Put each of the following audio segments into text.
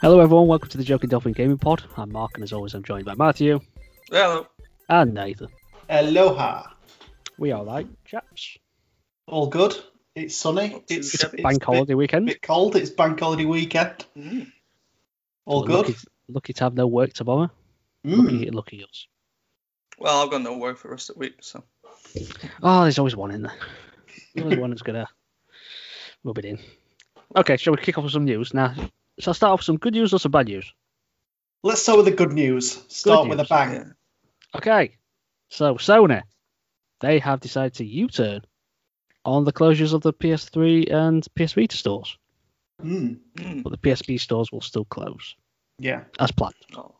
Hello, everyone. Welcome to the Joking Dolphin Gaming Pod. I'm Mark, and as always, I'm joined by Matthew Hello. and Nathan. Aloha. We are right, chaps. All good. It's sunny. Not too It's, shabby. it's Bank bit- holiday weekend. bit cold. It's bank holiday weekend. Mm. All We're good. Lucky, lucky to have no work tomorrow. Mm. Lucky, lucky us. Well, I've got no work for the rest of the week, so. Oh, there's always one in there. There's always one that's gonna rub it in. Okay, shall we kick off with some news now? Shall I start off with some good news or some bad news? Let's start with the good news. Start with a bang. Yeah. Okay, so Sony, they have decided to U-turn on the closures of the PS3 and PS Vita stores, Mm. Mm. but the PSP stores will still close Yeah. as planned. Oh.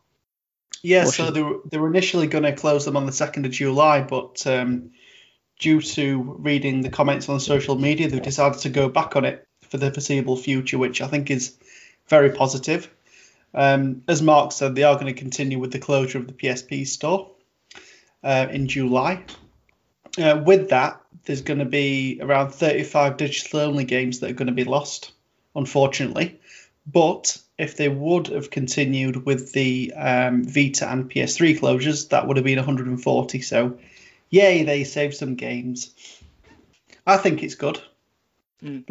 Yeah, What so should- they were, they were initially going to close them on the 2nd of July, but um, due to reading the comments on social media, they've decided to go back on it for the foreseeable future, which I think is very positive. Um, as Mark said, they are going to continue with the closure of the PSP store uh, in July. Uh, with that, there's going to be around 35 digital only games that are going to be lost, unfortunately. But if they would have continued with the um, Vita and PS3 closures, that would have been 140. So, yay, they saved some games. I think it's good.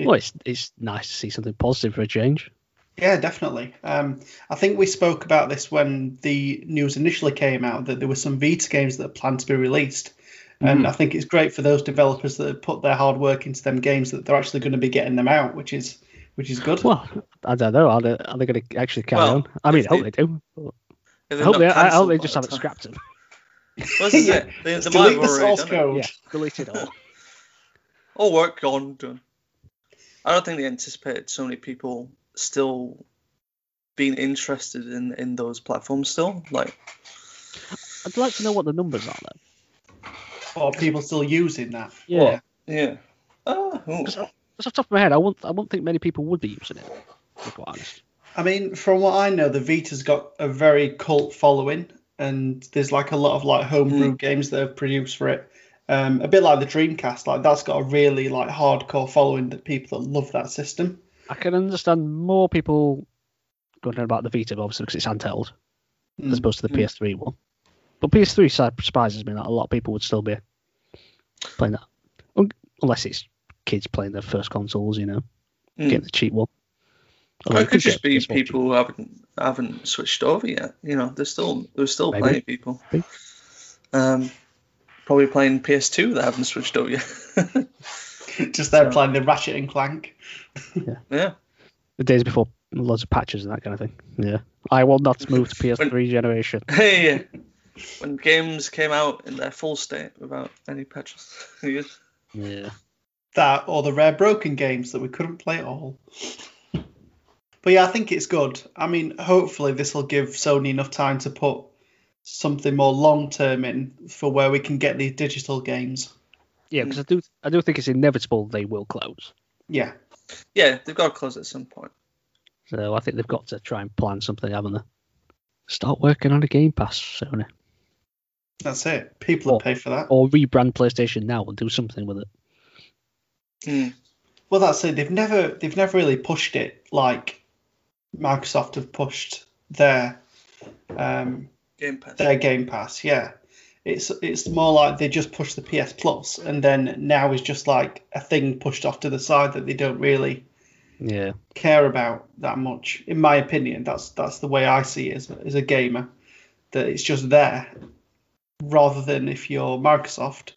Well, it's it's nice to see something positive for a change. Yeah, definitely. Um, I think we spoke about this when the news initially came out that there were some Vita games that are planned to be released. And Mm. I think it's great for those developers that have put their hard work into them games that they're actually going to be getting them out, which is which is good. Well, I don't know. Are they, are they going to actually carry Well, on? I mean, I hope they- they do. but I they're hope they, I hope they just haven't time- scrapped them. Well, this Yeah. it. They, Let's they delete the source code. Yeah, delete it all. All work gone, done. I don't think they anticipated so many people still being interested in, in those platforms still. Like, I'd like to know what the numbers are then. Or people still using that. Yeah. yeah. Oh, ooh. Because off the top of my head, I won't. I won't think many people would be using it. To be quite honest. I mean, from what I know, the Vita's got a very cult following, and there's like a lot of like homebrew games that are produced for it. Um, a bit like the Dreamcast, like that's got a really like hardcore following that people that love that system. I can understand more people going on about the Vita, obviously, because it's handheld Mm. as opposed to the Mm. PS3 one. But PS3 surprises me that a lot of people would still be playing that, unless it's kids playing their first consoles, you know, Mm. getting the cheap one. Or it could just be PS4 cheap. people who haven't haven't switched over yet. You know, there's still there's still Maybe. plenty of people. Maybe. Um, probably playing PS2 that haven't switched over yet. Just there So- playing the Ratchet and Clank. yeah. The days before loads of patches and that kind of thing. Yeah, I will not move to PS3 generation. Hey, when games came out in their full state without any patches. Yeah. That or the rare broken games that we couldn't play at all. But yeah, I think it's good. I mean, hopefully this will give Sony enough time to put something more long term in for where we can get these digital games. Yeah, because I do, I do think it's inevitable they will close. Yeah. yeah, they've got to close at some point. So I think they've got to try and plan something, haven't they? Start working on a Game Pass, Sony, That's it. People will Or- pay for that. or rebrand PlayStation now and do something with it. Mm. Well, that's it. They've never they've never really pushed it like Microsoft have pushed their um, Game Pass. their Game Pass. Yeah, it's it's more like they just push the PS Plus, and then now is just like a thing pushed off to the side that they don't really Yeah. care about that much. In my opinion, that's that's the way I see it as, as a gamer. That it's just there, rather than if you're Microsoft,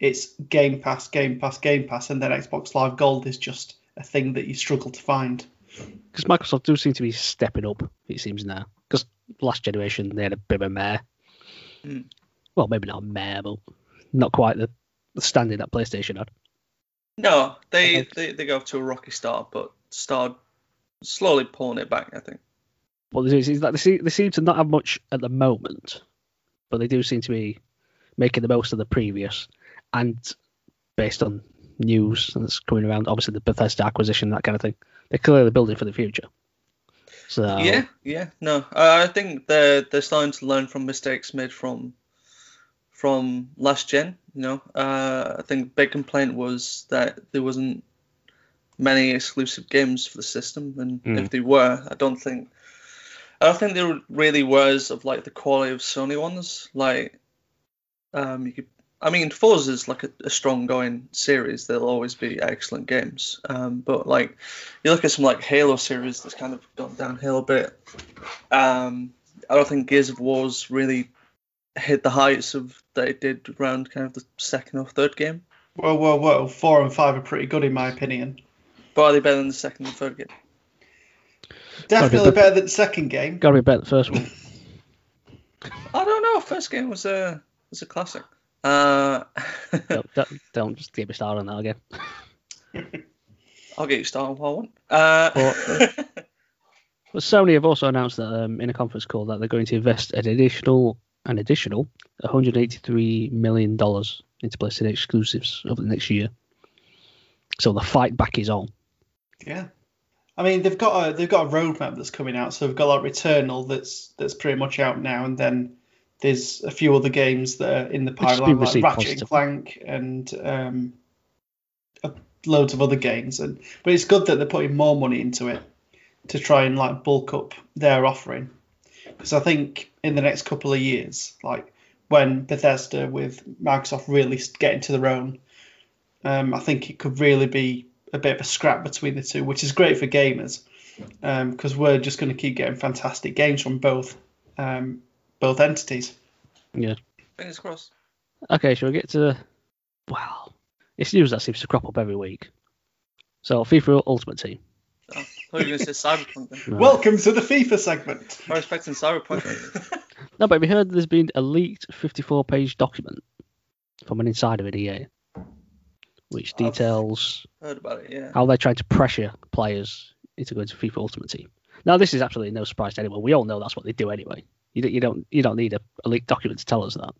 it's Game Pass, Game Pass, Game Pass, and then Xbox Live Gold is just a thing that you struggle to find. Because Microsoft do seem to be stepping up, it seems now. Because last generation, they had a bit of a mare. Mm. Well, maybe not a mare, but not quite the, standing that PlayStation had. No, they, they they go to a rocky start, but start slowly pulling it back. I think. Well, it's, it's like they, seem, they seem to not have much at the moment, but they do seem to be making the most of the previous. And based on news that's coming around, obviously the Bethesda acquisition, that kind of thing, they're clearly building for the future. So Yeah, yeah. No, I think they're they're starting to learn from mistakes made from from last gen. You know, uh, I think big complaint was that there wasn't many exclusive games for the system, and Mm. if they were, I don't think I don't think there really was of like the quality of Sony ones. Like, um, you could. I mean, Forza is like a, a strong going series. There'll always be excellent games. Um, but like, you look at some like Halo series that's kind of gone downhill a bit. Um, I don't think Gears of War's really hit the heights of that it did around kind of the second or third game. Whoa, whoa, whoa! Four and five are pretty good in my opinion. But are they better than the second and third game? Definitely but- better than the second game. Got to be better than the first one. I don't know. First game was a was a classic. Uh, don't, don't, don't just get me started on that again. I'll get you started if I want. Uh, But Sony have also announced that um, in a conference call that they're going to invest an additional an additional 183 million dollars into PlayStation exclusives over the next year. So the fight back is on. Yeah. I mean, they've got a they've got a roadmap that's coming out. So they've got like Returnal that's that's pretty much out now, and then there's a few other games that are in the pipeline, like Ratchet positively. and Clank and um, loads of other games. And but it's good that they're putting more money into it to try and like bulk up their offering, because I think in the next couple of years, like when Bethesda with Microsoft really get into their own, um, I think it could really be a bit of a scrap between the two, which is great for gamers because we're just going to keep getting fantastic games from both um, both entities. Yeah. Fingers crossed. Okay, shall we get to wow? It's news that seems to crop up every week. So FIFA Ultimate Team. I thought you were going to say Cyberpunk then. Right. Welcome to the FIFA segment. I was expecting Cyberpunk. No, but have you heard there's been a leaked 54-page document from an insider at EA, which details Heard about it, yeah. how they're trying to pressure players into going to FIFA Ultimate Team. Now, this is absolutely no surprise to anyone. We all know that's what they do anyway. You don't, you don't, you don't need a, a leaked document to tell us that.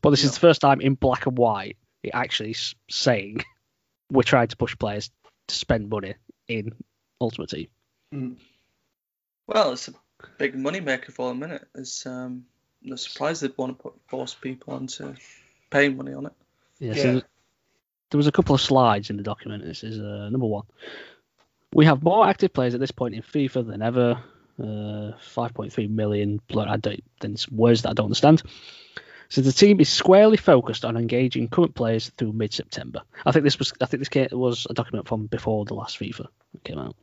But this is the first time in black and white it actually saying we're trying to push players to spend money in Ultimate Team. Mm. Well, it's a big money maker for them, minute. It's um, no surprise they'd want to put force people onto paying money on it. Yeah, Yeah. So there was a couple of slides in the document. This is uh, number one. We have more active players at this point in FIFA than ever. Uh, 5.3 million. blo- I don't. Then some words that I don't understand. So the team is squarely focused on engaging current players through mid-September. I think this was. I think this was a document from before the last FIFA came out.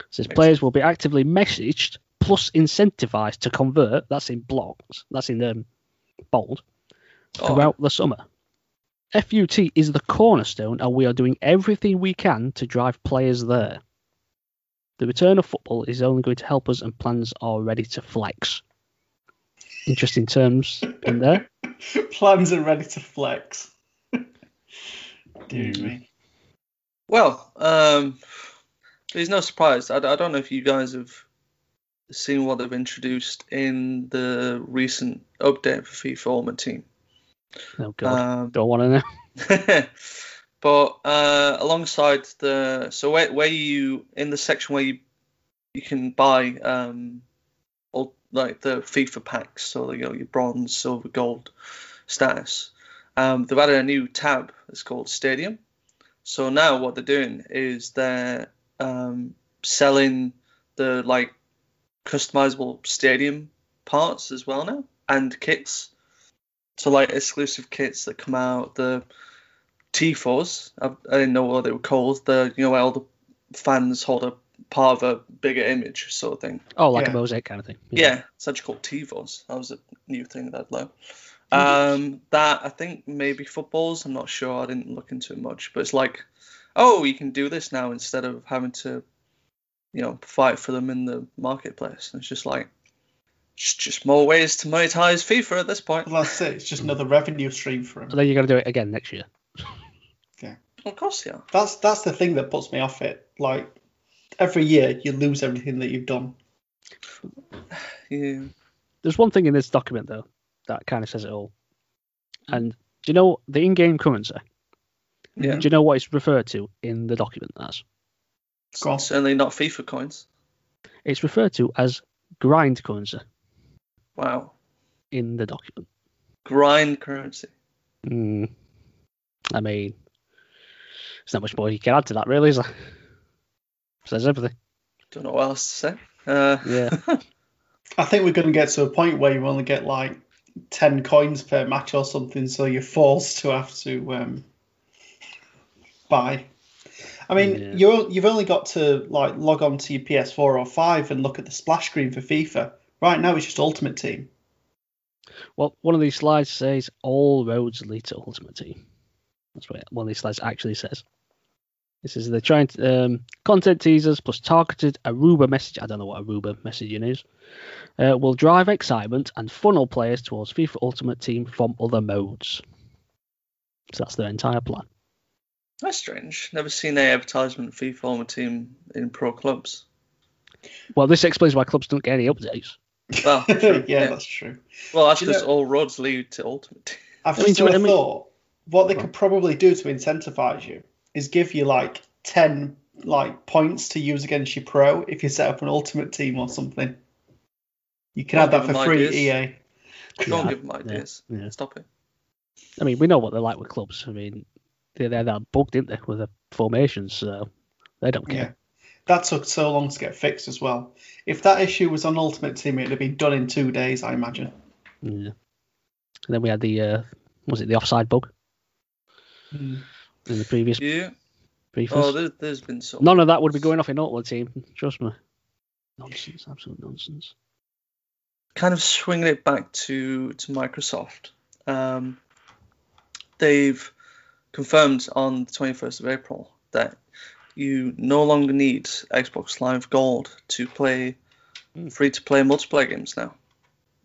It says Makes players will be actively messaged plus incentivized to convert. That's in blocks. That's in um, bold Oh, throughout the summer. FUT is the cornerstone, and we are doing everything we can to drive players there. The return of football is only going to help us, and plans are ready to flex. Interesting terms in there. Plans are ready to flex. Dear Mm. me. Well, um, there's no surprise. I, I don't know if you guys have seen what they've introduced in the recent update for FIFA Ultimate Team. Oh god, Um, don't want to know. but uh, alongside the so where, where you in the section where you you can buy um all like the FIFA packs, so you know your bronze, silver, gold status. Um, they've added a new tab. It's called Stadium. So now what they're doing is they're um, selling the like customizable stadium parts as well now and kits. So like exclusive kits that come out, the Tifos. I, I didn't know what they were called. The you know where all the fans hold a part of a bigger image sort of thing. Oh, like yeah. a mosaic kind of thing. Yeah, it's actually called Tifos. That was a new thing that I'd learned. Um, that I think maybe footballs. I'm not sure. I didn't look into it much, but it's like, oh, you can do this now instead of having to, you know, fight for them in the marketplace. And it's just like, just, just more ways to monetize FIFA at this point. Well, that's it. It's just another revenue stream for And him. then you're going to do it again next year. Yeah. Of course, yeah. That's that's the thing that puts me off it. Like every year, you lose everything that you've done. Yeah. There's one thing in this document though that kind of says it all. And do you know the in-game currency? Yeah. Do you know what it's referred to in the document as? Go on. Certainly not FIFA coins. It's referred to as grind currency Wow. in the document. Grind currency. Mm. I mean, there's not much more you can add to that, really, is there? Says everything. Don't know what else to say. Uh, Yeah. I think we're going to get to a point where you only get like ten coins per match or something, so you're forced to have to um, buy. I mean, Yeah. you're you've only got to like log on to your PS4 or five and look at the splash screen for FIFA. Right now, it's just Ultimate Team. Well, one of these slides says all roads lead to Ultimate Team. That's what one of these slides actually says. This is they're trying to um, content teasers plus targeted Aruba message. I don't know what Aruba messaging is. Uh, will drive excitement and funnel players towards FIFA Ultimate Team from other modes. So that's their entire plan. That's strange. Never seen a advertisement for FIFA Ultimate Team in pro clubs. Well, this explains why clubs don't get any updates. Well, yeah, yeah. that's true. Well, that's Do because all roads lead to Ultimate Team. I've I mean, just do you had a know what I mean? thought. What they could probably do to incentivize you is give you like ten like points to use against your pro if you set up an ultimate team or something. You can Don't have that for free, ideas. EA. Don't Yeah, give them ideas. yeah. Stop it. I mean, we know what they're like with clubs. I mean, they're, they're that bugged, didn't they, with the formations, so they don't Yeah. care. That took so long to get fixed as well. If that issue was on Ultimate Team, it'd have been done in two days, I imagine. Yeah. And then we had the uh, was it the offside bug in the previous Yeah. previous. Oh, there, there's been so. None of that would be going off in Ultimate Team. Trust me. Nonsense, absolute nonsense. kind of swinging it back to to Microsoft. Um, they've confirmed on the 21st of April that you no longer need Xbox Live Gold to play Hmm. free to play multiplayer games now.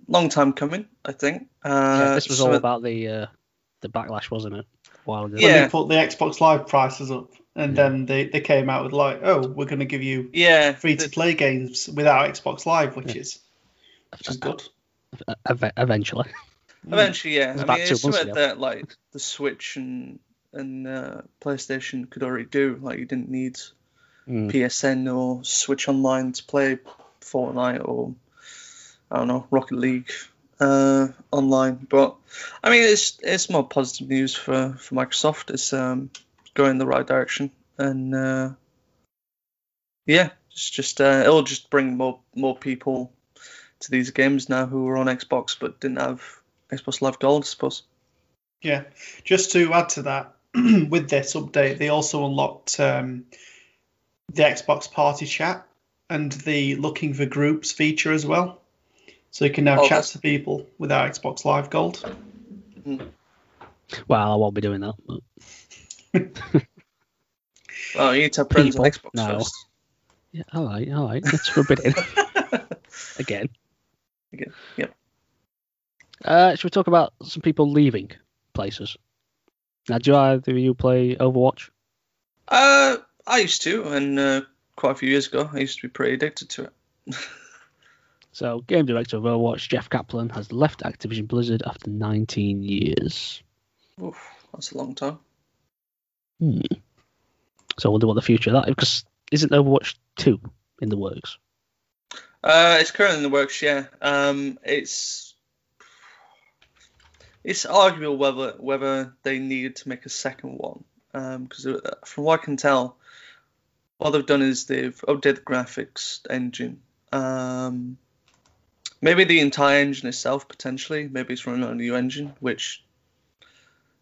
Long time coming, I think. Uh, Yeah, this was so all about the uh, the backlash, wasn't it? A while ago. When Yeah. they put the Xbox Live prices up, and Yeah. then they, they came out with like, oh, we're going to give you yeah, free to play games without Xbox Live, which Yeah. is which is good. Eventually. Eventually, yeah. was I mean, it's months something that like the Switch and and uh, PlayStation could already do. Like you didn't need Mm. PSN or Switch Online to play Fortnite or I don't know Rocket League uh, online. But I mean, it's it's more positive news for for Microsoft. It's um, going in the right direction, and uh, yeah, it's just uh, it'll just bring more more people to these games now who are on Xbox but didn't have Xbox Live Gold, I suppose. Yeah, just to add to that, with this update, they also unlocked um, the Xbox Party Chat and the looking for groups feature as well. So you can now Oh, chat that's- to people without Xbox Live Gold. Well, I won't be doing that. But... Well, you need to have friends on Xbox No. first. Yeah, all right, all right. Let's rub it in again. Again, yep. Uh, should we talk about some people leaving places? Now, do either of you play Overwatch? Uh, I used to, and uh, quite a few years ago, I used to be pretty addicted to it. So, game director of Overwatch, Jeff Kaplan, has left Activision Blizzard after 19 years. Oof, that's a long time. Hmm. So, I wonder what the future of that because isn't Overwatch 2 in the works? Uh, it's currently in the works, yeah. Um, it's it's arguable whether whether they needed to make a second one, because from what I can tell, what they've done is they've updated the graphics engine. Um, maybe the entire engine itself potentially. Maybe it's running on a new engine, which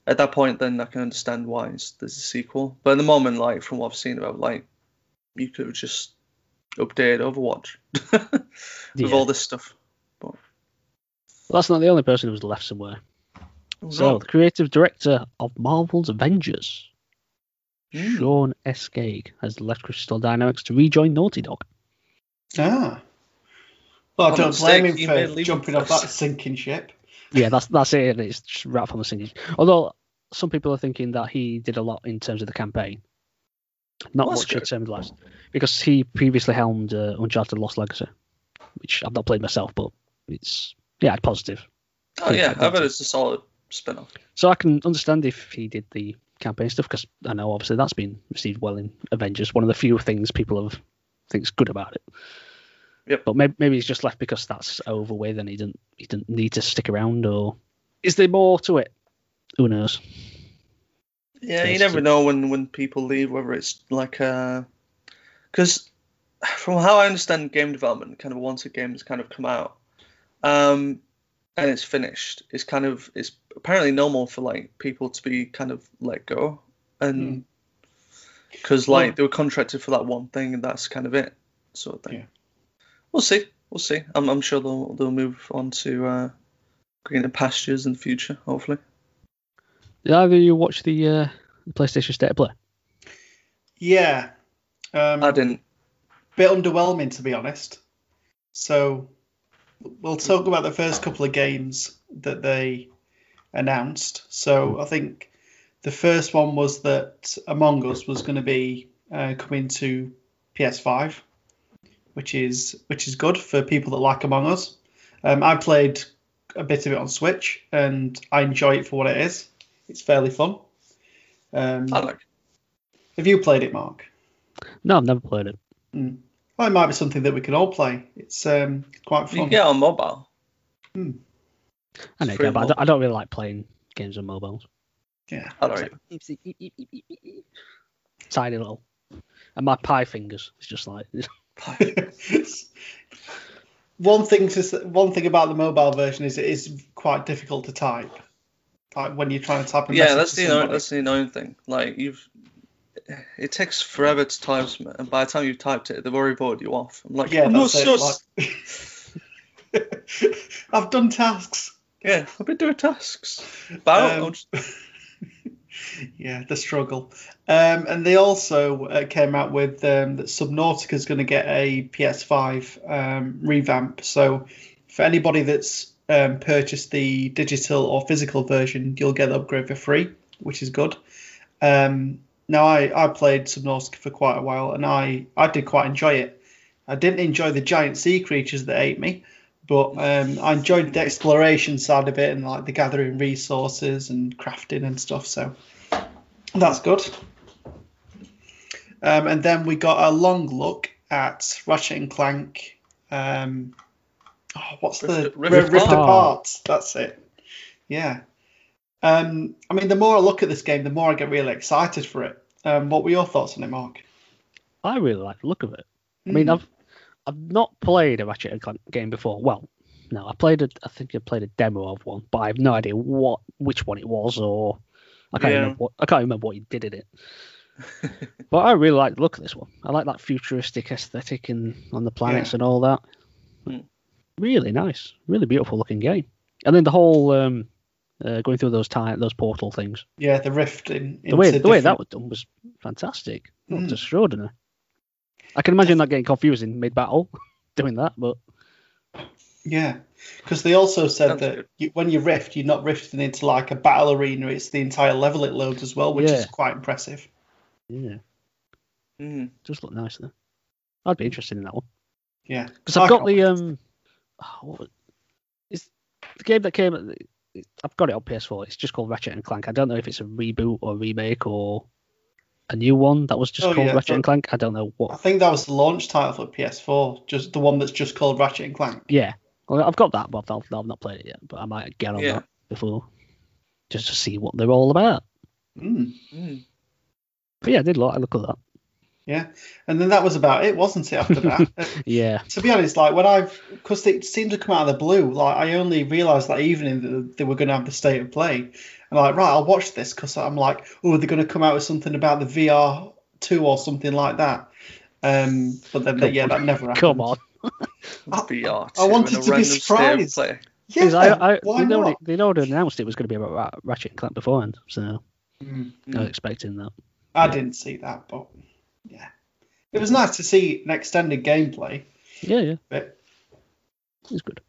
at that point then I can understand why it's, there's a sequel. But at the moment, like from what I've seen about like you could have just updated Overwatch with Yeah. all this stuff. Well, that's not the only person who's left somewhere. Oh, So, no. the creative director of Marvel's Avengers, Mm. Shaun Escayg, has left Crystal Dynamics to rejoin Naughty Dog. Ah. Well, don't mistake, blame him for jumping off that sinking ship. Yeah, that's that's it. It's just right from the singing. Although some people are thinking that he did a lot in terms of the campaign, not Well, that's much in terms of last, because he previously helmed uh, Uncharted: Lost Legacy, which I've not played myself, but it's yeah, positive. Oh yeah, Yeah, I bet it's a solid spin-off. So I can understand if he did the campaign stuff because I know obviously that's been received well in Avengers. One of the few things people have thinks good about it. Yep. But maybe, maybe he's just left because that's over with and he didn't he didn't need to stick around or is there more to it? Who knows? Yeah, you never so- know when when people leave whether it's like uh because from how I understand game development, kind of once a game has kind of come out, um, and it's finished, it's kind of it's apparently normal for like people to be kind of let go, and because like Well- they were contracted for that one thing, and that's kind of it, sort of thing. Yeah. We'll see. We'll see. I'm, I'm sure they'll they'll move on to uh, greener pastures in the future, hopefully. Did either of you watch the, uh, PlayStation State of Play? Yeah. Um, I didn't. bit underwhelming to be honest. So we'll talk about the first couple of games that they announced. So I think the first one was that Among Us was going to be uh, coming to PS5, which is which is good for people that like Among Us. Um, I played a bit of it on Switch and I enjoy it for what it is. It's fairly fun. Um, I like. have you played it, Mark? No, I've never played it. Well, it might be something that we could all play. It's um, quite fun. can get on mobile. I know, yeah, but I don't, I don't really like playing games on mobiles. Yeah. I don't. It's like- Tiny little. And my pie fingers, it's just like, one thing to one thing about the mobile version is it is quite difficult to type. Like when you're trying to type a yeah, that's the annoying, that's the annoying thing. Like you've, it takes forever to type and by the time you've typed it, they've already voted you off. I'm like, yeah, I'm not that's it. sus. like- I've done tasks. Yeah, I've been doing tasks. But Um, yeah, the struggle. Um, and they also uh, came out with um, that Subnautica is going to get a PS5 um, revamp. So for anybody that's um, purchased the digital or physical version, you'll get the upgrade for free, which is good. Um, now I, I played Subnautica for quite a while, and I, I did quite enjoy it. I didn't enjoy the giant sea creatures that ate me, but um, I enjoyed the exploration side of it and like the gathering resources and crafting and stuff. So that's good. Um, and then we got a long look at Ratchet and Clank. Um, oh, what's the Rift- Rift Rift Apart. Apart? That's it. Yeah. Um, I mean, the more I look at this game, the more I get really excited for it. Um, what were your thoughts on it, Mark? I really like the look of it. I mean, Mm. I've I've not played a Ratchet and Clank game before. Well, no, I played a I think I played a demo of one, but I have no idea what which one it was or I can't Yeah. remember what I can't remember what you did in it. but I really like the look of this one. I like that futuristic aesthetic and on the planets and all that. Hmm. Really nice, really beautiful looking game. And then the whole um, uh, going through those time those portal things. yeah, the rift in The way the way that was done was fantastic. Mm. extraordinary. I can imagine that getting confusing mid battle doing that, but Yeah, because they also said Sounds that you, when you rift, you're not rifting into like a battle arena; it's the entire level it loads as well, which is quite impressive. yeah, Mm. just look nice there. I'd be interested in that one Yeah, because I I've got the um, oh, what the game that came. the- I've got it on PS4. It's just called Ratchet and Clank. I don't know if it's a reboot or remake or a new one that was just Oh, called yeah, Ratchet and Clank. I don't know what. I think that was the launch title for PS4, just the one that's just called Ratchet and Clank. Yeah, well, I've got that, but I've, I've not played it yet. But I might get on Yeah. that before just to see what they're all about. Mm, Mm. But yeah, I did like. I look at that. yeah, and then that was about it, wasn't it? After that, Uh, Yeah. to be honest, like when I've because it seemed to come out of the blue, like I only realised that evening that they were going to have the state of play, and like right, I'll watch this because I'm like, oh, they're going to come out with something about the VR two or something like that. Um, but then Come yeah, that never happened. Come on. I- VR. I wanted to be random state of surprised. play. Yeah, 'Cause I, I, why they'd, not? already, they'd already announced it was going to be about Ratchet and Clank beforehand, so Mm, I was expecting that. I didn't see that, but yeah, it was nice to see an extended gameplay. Yeah, yeah, But it's good.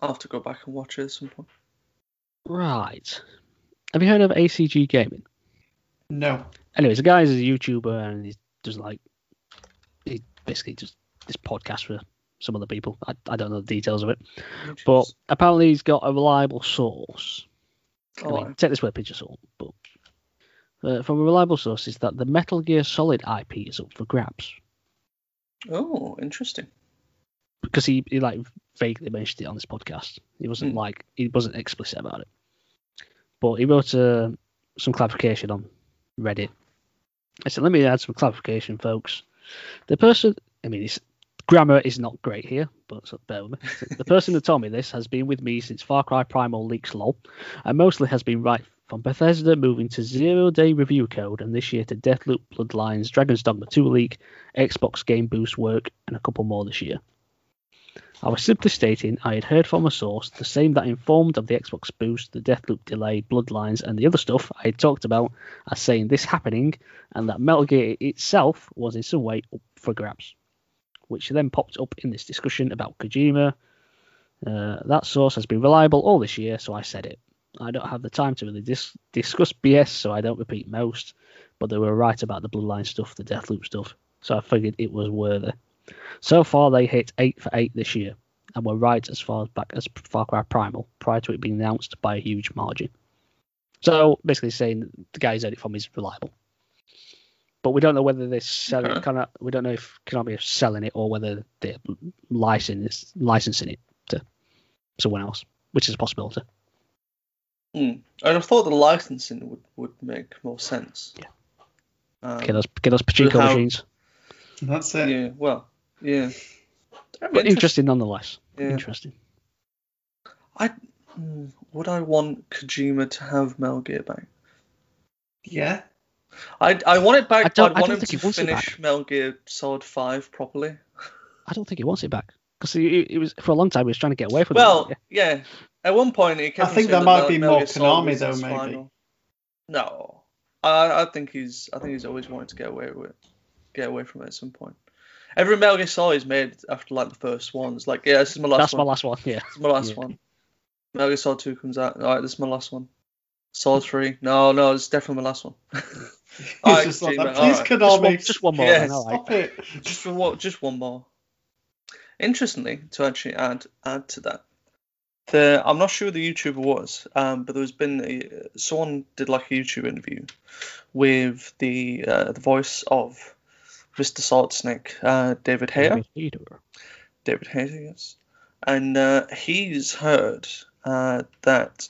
I'll have to go back and watch it at some point. Right. Have you heard of ACG Gaming? no, Anyways, the guy is a YouTuber and he does like he basically just this podcast for some other people. I, I don't know the details of it, but apparently he's got a reliable source. I oh, mean, take this with a pinch of salt, but uh, from a reliable source is that the Metal Gear Solid IP is up for grabs oh, interesting. because he, he like vaguely mentioned it on this podcast. He wasn't Hmm. like he wasn't explicit about it, but he wrote uh, some clarification on Reddit. I said, "Let me add some clarification, folks. The person, I mean, it's grammar is not great here, but so bear with me. the person who told me this has been with me since Far Cry Primal leaks lol, and mostly has been right from Bethesda moving to zero day review code, and this year to Deathloop, Bloodlines, Dragon's Dogma 2 leak, Xbox Game Boost work, and a couple more this year. I was simply stating I had heard from a source the same that informed of the Xbox Boost, the Deathloop delay, Bloodlines, and the other stuff I had talked about as saying this happening, and that Metal Gear itself was in some way up for grabs. Which then popped up in this discussion about Kojima. Uh, that source has been reliable all this year, so I said it. I don't have the time to really dis- discuss BS, so I don't repeat most, but they were right about the Bloodline stuff, the Deathloop stuff, so I figured it was worthy. So far, they hit 8 for 8 this year, and were right as far back as Far Cry Primal, prior to it being announced by a huge margin. So, basically saying the guy who's had it from is reliable. But we don't know whether they're selling Okay. kind of, we don't know if Konami is selling it or whether they're licensing, licensing it to someone else, which is a possibility. Hmm. And I thought the licensing would, would make more sense. Yeah. Um, Get us, get us pachinko how- machines. That's it. yeah. Well. Yeah. But interesting nonetheless. Yeah. Interesting. I hmm, would I want Kojima to have Metal Gear back? Yeah. I I want it back. I don't- but I I'd want don't him think to he wants it finish back. Metal Gear Solid Five properly. I don't think he wants it back because he, it was for a long time he was trying to get away from it. Well, it. yeah. At one point, he kept I think saying that might Metal- be Metal more Gear Konami, though, maybe. final. No, I I think he's I think he's always wanted to get away with get away from it at some point. Every Metal Gear Solid is made after like the first ones. Like, yeah, this is my last That's one. my last one. Yeah. This is my last Yeah. one. Metal Gear Solid 2 comes out. Alright, this is my last one. Solid 3. No, no, it's definitely my last one. He's Alright, just like that. Please, alright. Just one, Konami, just one more. Yeah, then, all right. stop it. just for? Just one more. Interestingly, to actually add add to that, the I'm not sure who the YouTuber was, um, but there's been a, someone did like a YouTube interview with the uh, the voice of Mr. Solid Snake, uh, David Hayer. David Hayter, yes. And uh, he's heard uh, that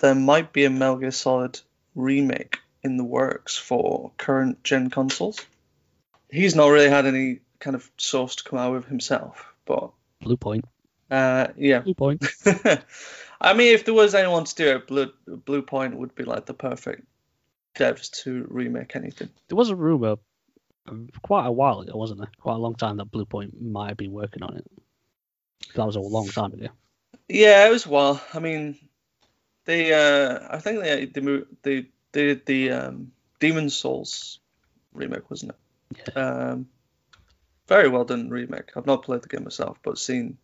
there might be a Metal Gear Solid remake in the works for current gen consoles. He's not really had any kind of source to come out with himself, but Bluepoint. uh, yeah. Bluepoint. I mean, if there was anyone to do it, Blue, Bluepoint would be like the perfect devs to remake anything. There was a rumor um, quite a while ago, wasn't there? Quite a long time that Bluepoint might have been working on it. That was a long time ago. Yeah, it was while. I mean, they uh, I think they they they, they did the um, Demon's Souls remake, wasn't it? Um, very well done remake. I've not played the game myself, but seen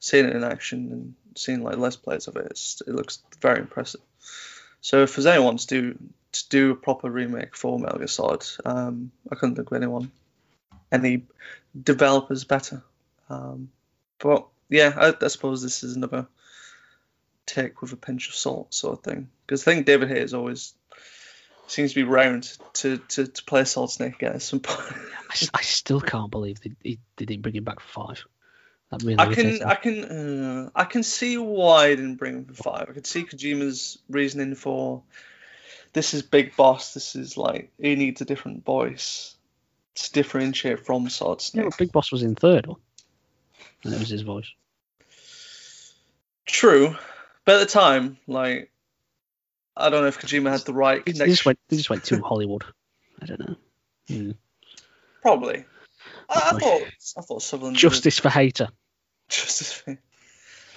seen it in action and seen like Let's Plays of it. It's, it looks very impressive. So if there's anyone to do to do a proper remake for Metal Gear Solid, um, I couldn't think of anyone, any developers better. Um, but yeah, I, I suppose this is another take with a pinch of salt sort of thing. Because I think David Hayter always seems to be round to, to, to play Solid Snake again at some point. I, I still can't believe they, they, they didn't bring him back for five. That really I can. I can uh, I can see why I didn't bring him for five. I could see Kojima's reasoning for this is Big Boss. This is like he needs a different voice to differentiate from Yeah, Snake. but Big Boss was in third. And it was his voice. True, but at the time, like I don't know if Kojima had the right They, they connection. just went they just went too Hollywood. I don't know. Hmm. Probably. I, I thought I thought Sutherland did Justice for Hayter. Justice for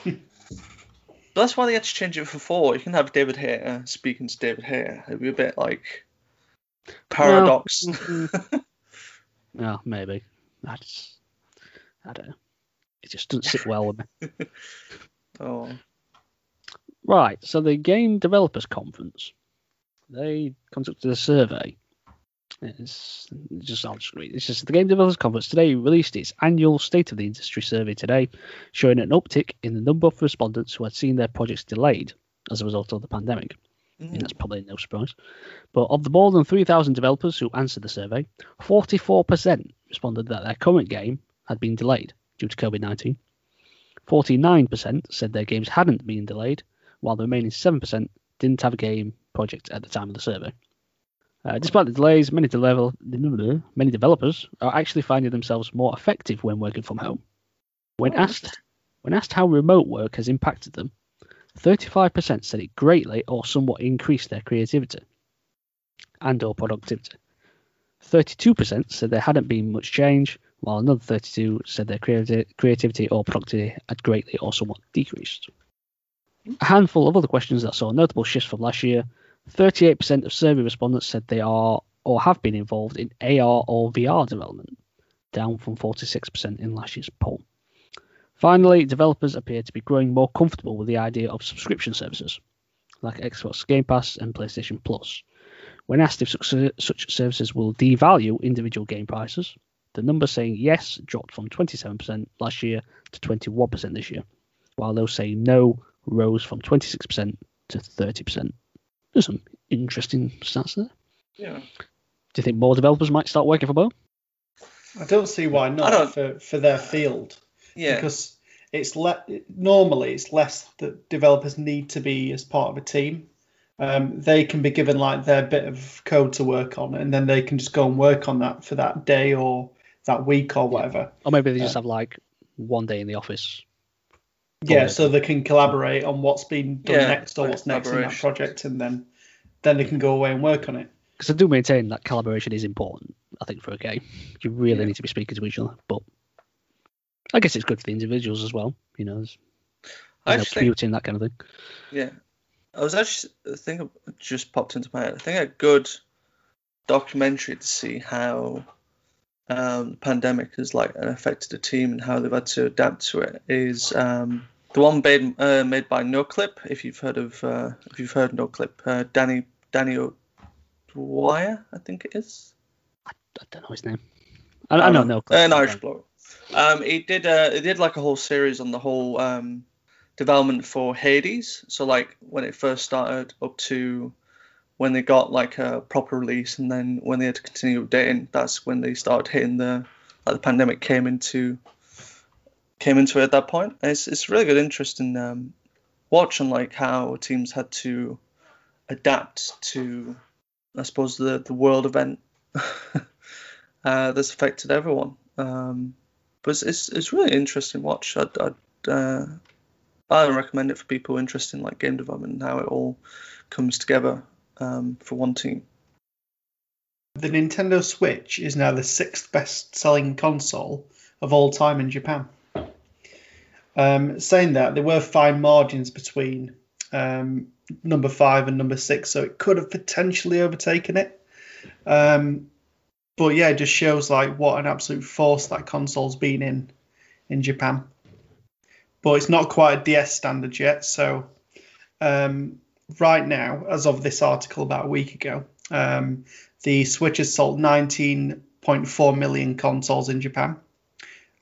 But that's why they had to change it for four. You can have David Hayter speaking to David Hayter. It'd be a bit like paradox. Yeah, maybe. I just I don't know. It just doesn't sit well with me. oh, Right, so the Game Developers Conference, they conducted a survey. It's just I'll just read. It's just the Game Developers Conference today released its annual State of the Industry survey today, showing an uptick in the number of respondents who had seen their projects delayed as a result of the pandemic. I mean, Mm. that's probably no surprise. But of the more than 3,000 developers who answered the survey, 44% responded that their current game had been delayed due to COVID 19. 49% said their games hadn't been delayed, while the remaining 7% didn't have a game project at the time of the survey. Uh, despite the delays, many, many developers are actually finding themselves more effective when working from home. When asked, when asked how remote work has impacted them, 35% said it greatly or somewhat increased their creativity and or productivity. 32% said there hadn't been much change, while another 32 said their creati- creativity or productivity had greatly or somewhat decreased. A handful of other questions that saw notable shifts from last year. 38% of survey respondents said they are or have been involved in AR or VR development, down from 46% in last year's poll. Finally, developers appear to be growing more comfortable with the idea of subscription services, like Xbox Game Pass and PlayStation Plus. When asked if such, services will devalue individual game prices, the number saying yes dropped from 27% last year to 21% this year, while those saying no rose from 26% to 30%. There's some interesting stats there. Yeah. Do you think more developers might start working for home? I don't see why not for, for their field Yeah. because it's le- normally it's less that developers need to be as part of a team. Um, they can be given like their bit of code to work on, and then they can just go and work on that for that day or that week or whatever. Or maybe they just Yeah. have like one day in the office. Yeah, yeah. so they can collaborate on what's been done Yeah, next or what's next in that project, and then then they can go away and work on it. Because I do maintain that collaboration is important, I think, for a game. You really Yeah. need to be speaking to each other. But I guess it's good for the individuals as well. You know, there's, there's no actually think, commuting, that kind of thing. yeah. I was actually, I think it just popped into my head. I think a good documentary to see how um, the pandemic has like affected the team and how they've had to adapt to it is um, the one made uh, made by NoClip. If you've heard of uh, if you've heard NoClip, uh, Danny Danny O'Dwyer, I think it is. I don't know his name. I, I know, no. An Irish bloke. Um, he did uh, he did like a whole series on the whole um, development for Hades. So like when it first started up to when they got like a proper release, and then when they had to continue updating, that's when they started hitting the like the pandemic came into came into it at that point. It's it's really good, interesting um, watch on like how teams had to adapt to I suppose the the world event uh, that's affected everyone. Um, but it's, it's it's really interesting watch. I'd, I'd uh, I recommend it for people interested in like game development and how it all comes together um, for one team. The Nintendo Switch is now the sixth best selling console of all time in Japan. Um, saying that, there were fine margins between um, number five and number six, so it could have potentially overtaken it. Um, but yeah, it just shows like what an absolute force that console's been in in Japan. But it's not quite a DS standard yet, so um, right now, as of this article about a week ago, um, the Switch has sold 19.4 million consoles in Japan.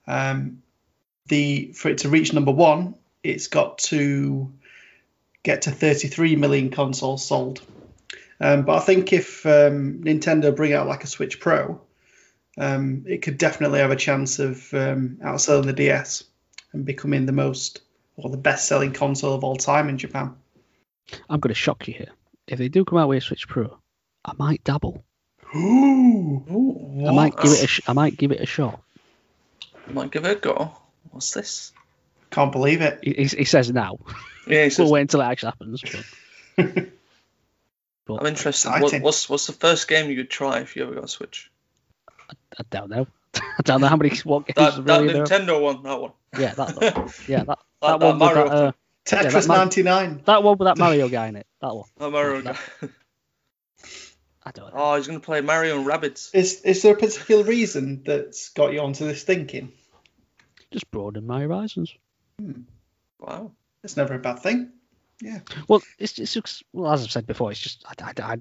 Um, the for it to reach number one, it's got to get to 33 million consoles sold. Um, but I think if um, Nintendo bring out like a Switch Pro, um, it could definitely have a chance of um, outselling the DS and becoming the most or the best-selling console of all time in Japan. I'm going to shock you here. If they do come out with a Switch Pro, I might dabble. Ooh. Ooh, I might give it a sh- I might give it a shot. I might give it a go. What's this? Can't believe it. He, he, he says now. Yeah, he says, We'll wait until it actually happens. But, but I'm interested. What, what's what's the first game you'd try if you ever got a Switch? I don't know. I don't know how many what games That, that really there. Nintendo one, that one. Yeah, that, that yeah that, That, that, that one with Mario, that, uh, Tetris that might- 99. that one with that Mario guy in it. That one. that Mario that- guy. I don't know. Oh, he's gonna play Mario and Rabbids. Is is there a particular reason that's got you onto this thinking? Just broaden my horizons. Hmm. Wow. It's never a bad thing. Yeah. Well, it's just it's- well, as I've said before, it's just I, I,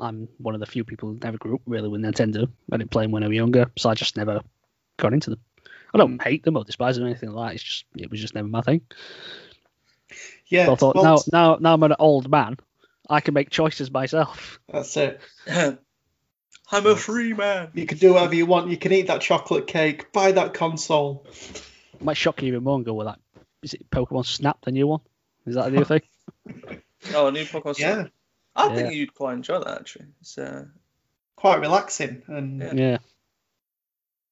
I, am one of the few people who never grew up really with Nintendo. I didn't play them when I was younger, so I just never got into them. I don't hmm. hate them or despise them or anything like that. It's just it was just never my thing. Yeah, So I thought well, now now now I'm an old man, I can make choices myself. that's it. I'm a free man. You can do whatever you want. You can eat that chocolate cake, buy that console. It might shock you even more and go with that. Is it Pokemon Snap, the new one? Is that the new thing? Oh, a new Pokemon. Yeah. Snap. I think you'd quite enjoy that actually. It's uh, quite relaxing. And Yeah. Yeah,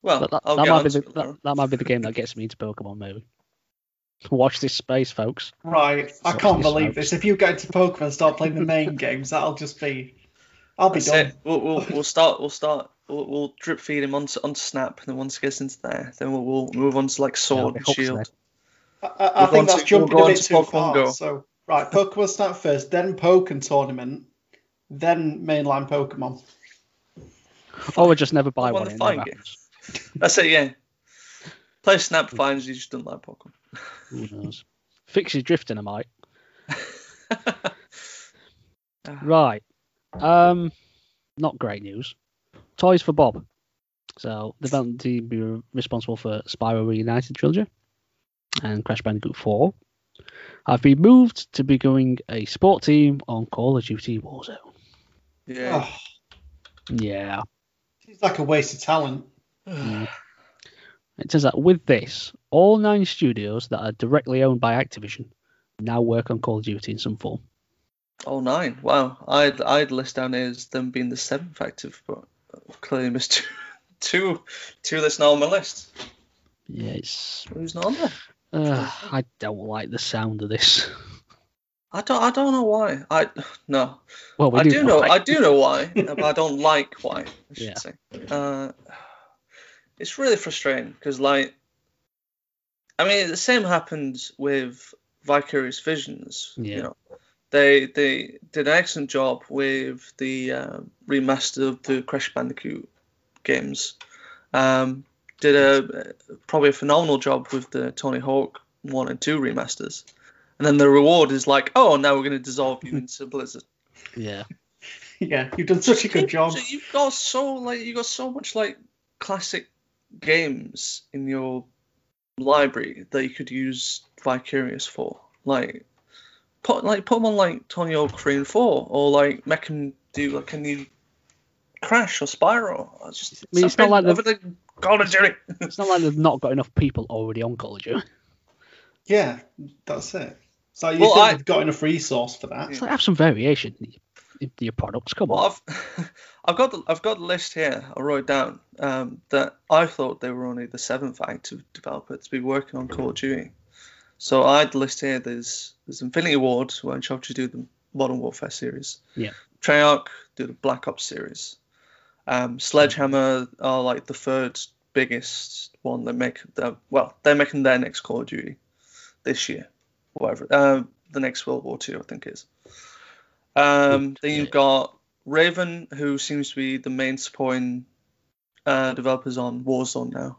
Well, that, that, that might be the, that, that might be the game that gets me into Pokemon. Maybe. Watch this space, folks. right, I can't this believe out. this. If you get into Pokemon and start playing the main games, that'll just be. I'll be That's done. it. We'll, we'll, we'll start. We'll start. We'll, we'll drip feed him onto, onto Snap, and then once he gets into there, then we'll, we'll move on to like Sword Yeah, and Shield. there. I, I, I think that's to- jumping we'll a bit to too Pokemon far. Go. So right, Pokemon Snap first, then Pokken tournament, then mainline Pokemon. Oh, or we just never buy Pokemon one. the It fighting never game. happens. That's it. Yeah. Play Snap finds you just don't like Pokemon. Who knows? Fix his drifting, I might. Right. Um, not great news. Toys for Bob. So, the development team be responsible for Spyro Reignited trilogy and Crash Bandicoot 4 have been moved to becoming a sport team on Call of Duty Warzone. yeah. Oh, Yeah. seems like a waste of talent. Mm. It says that with this, all nine studios that are directly owned by Activision now work on Call of Duty in some form. Oh nine! Wow, I'd I'd list down here as them being the seventh active, but I've clearly missed two, two, two that's not on my list. It's. Who's not on there? Uh, I don't like the sound of this. I don't I don't know why. I no. Well, we I do know why. I do know why, but I don't like why. I should Yeah. say. Uh, it's really frustrating because like, I mean, the same happened with Vicarious Visions. Yeah. You know, they they did an excellent job with the uh, remaster of the Crash Bandicoot games. Um, did a probably a phenomenal job with the Tony Hawk one and two remasters. And then the reward is like, oh, now we're going to dissolve you into Blizzard. Yeah. Yeah, you've done such a good job. So you've got so like you got so much like classic games in your library that you could use Vicarious for. Like put like put them on like Tony Hawk 3 and 4 or like make them do like a new Crash or Spyro. Or just I mean, it's not like they've- everything Call of Duty. It's not like they've not got enough people already on Call of Duty. Yeah, that's it. So you Well, think I- they've got enough resource for that? It's like have some variation in your- products. Come on. I've I've got the I've got the list here. I wrote down um, that I thought they were only the seventh active developer to be working on Call of Duty. So I had the list here. There's there's Infinity Ward, which obviously do the Modern Warfare series. Yeah. Treyarch do the Black Ops series. Um, Sledgehammer are like the third biggest one. They make the well, they're making their next Call of Duty this year, whatever. Um, the next World War Two, I think is. Um, then you've got Raven, who seems to be the main supporting uh, developers on Warzone now.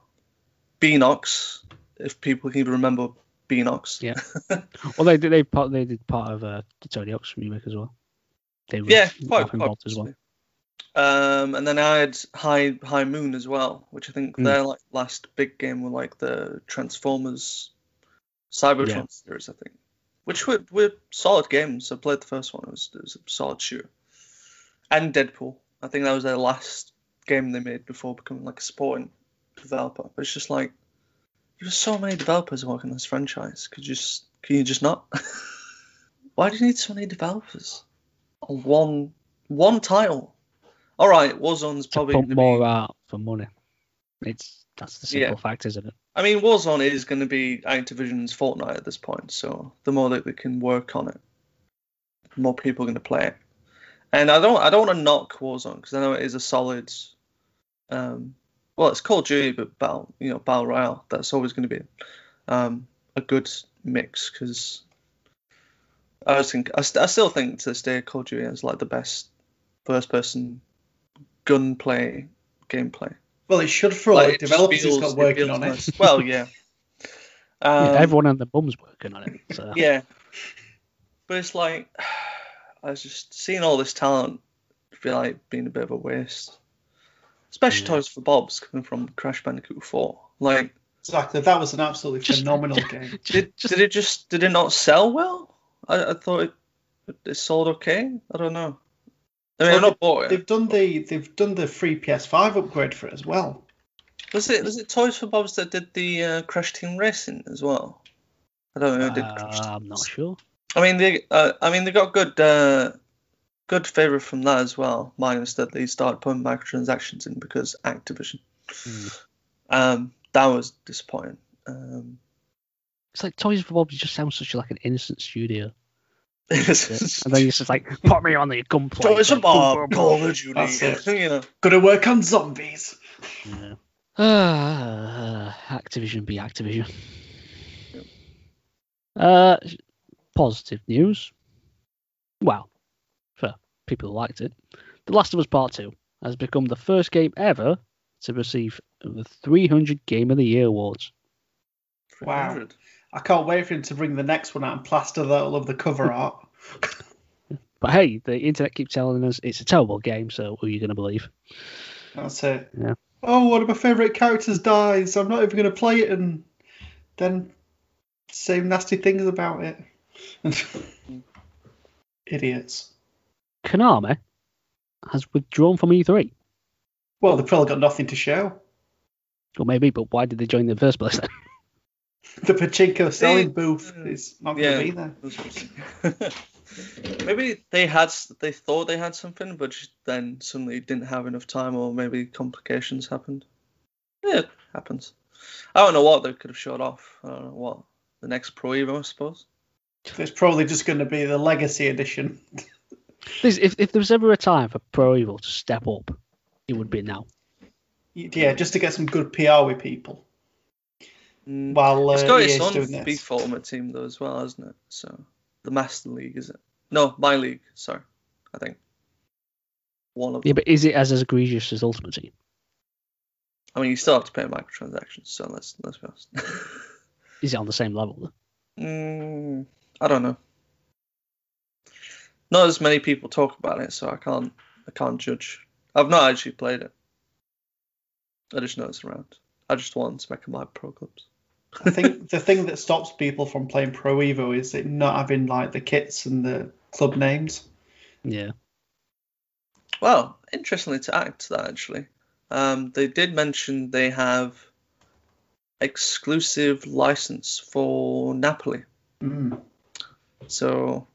Beenox, if people can even remember Beenox. Yeah. Well, they did. They part. They did part of uh, the Tony Hawk's remake as well. They were Yeah, quite, involved as well. Um, and then I had High High Moon as well, which I think Mm. their like last big game were like the Transformers Cybertron Yeah. series, I think, which were, were solid games. I played the first one; it was, it was a solid shooter. And Deadpool, I think that was their last game they made before becoming like a supporting developer. But it's just like there's so many developers working on this franchise. Could you just can you just not? Why do you need so many developers on one one title? All right, Warzone's probably gonna more be, out for money. It's that's the simple Yeah. fact, isn't it? I mean, Warzone is going to be Activision's Fortnite at this point, so the more that they can work on it, the more people are going to play it. And I don't, I don't want to knock Warzone because I know it is a solid, um, well, it's Call of Duty, but battle, you know, battle royale. That's always going to be um, a good mix because I was think, I, st- I still think to this day Call of Duty is like the best first-person gunplay gameplay. Well, it should for all Like, the it just developers feels- got working feels on it. nice. Well, yeah. Um, yeah, everyone and the bum's working on it. So. yeah. But it's like, I was just seeing all this talent feel like being a bit of a waste. Especially Yeah. Toys for Bob's coming from Crash Bandicoot 4. Like, Exactly, that was an absolutely Just- phenomenal game. did, did it just, did it not sell well? I, I thought it, it sold okay. I don't know. I mean, Well, not bought it. They've done the they've done the free PS5 upgrade for it as well. Was it, was it Toys for Bob's that did the uh, Crash Team Racing as well? I don't know who did Crash Uh, I'm not sure. I mean, they, uh, I mean, they got good uh, good favour from that as well, minus that they started putting microtransactions in because Activision. Mm. Um, that was disappointing. Um, It's like Toys for Bob just sounds such like an innocent studio. and and then it's just like, put me on the gunplay. Toys for Like, Bob, boom, boom, Call of Duty. That's it. you know. Gonna work on zombies. Yeah. Ah, Activision be Activision. Uh, positive news. Well, for people who liked it, The Last of Us Part 2 has become the first game ever to receive the 300 Game of the Year awards. Wow. 300. I can't wait for him to bring the next one out and plaster that all over the cover art. But hey, the internet keeps telling us it's a terrible game, so who are you going to believe? That's it. Yeah. Oh, one of my favourite characters dies. I'm not even going to play it and then say nasty things about it. Idiots. Konami has withdrawn from E3. Well, they've probably got nothing to show. Or maybe, but why did they join in the first place then? The pachinko selling They- booth uh, is not going to be there. That's what I'm saying. maybe they had, they thought they had something, but then suddenly didn't have enough time, or maybe complications happened. Yeah, it happens. I don't know what they could have showed off. I don't know what the next Pro Evo, I suppose. It's probably just going to be the legacy edition. This- If, if there was ever a time for Pro Evil to step up, it would be now. Yeah, just to get some good PR with people Mm. while uh, It's got its EA's own doing this. FIFA Ultimate team though as well, hasn't it? So the Master League is it? No, my league. Sorry, I think one of Yeah, them. but is it as, as egregious as Ultimate Team? I mean, you still have to pay microtransactions, so let's let's be honest. Is it on the same level? mm, I don't know. Not as many people talk about it, so I can't I can't judge. I've not actually played it. I just know it's around. I just want to make my pro clubs. I think the thing that stops people from playing Pro Evo is it not having like the kits and the club names. Yeah. Well, interestingly to add to that, actually, um, they did mention they have exclusive license for Napoli. Mm. So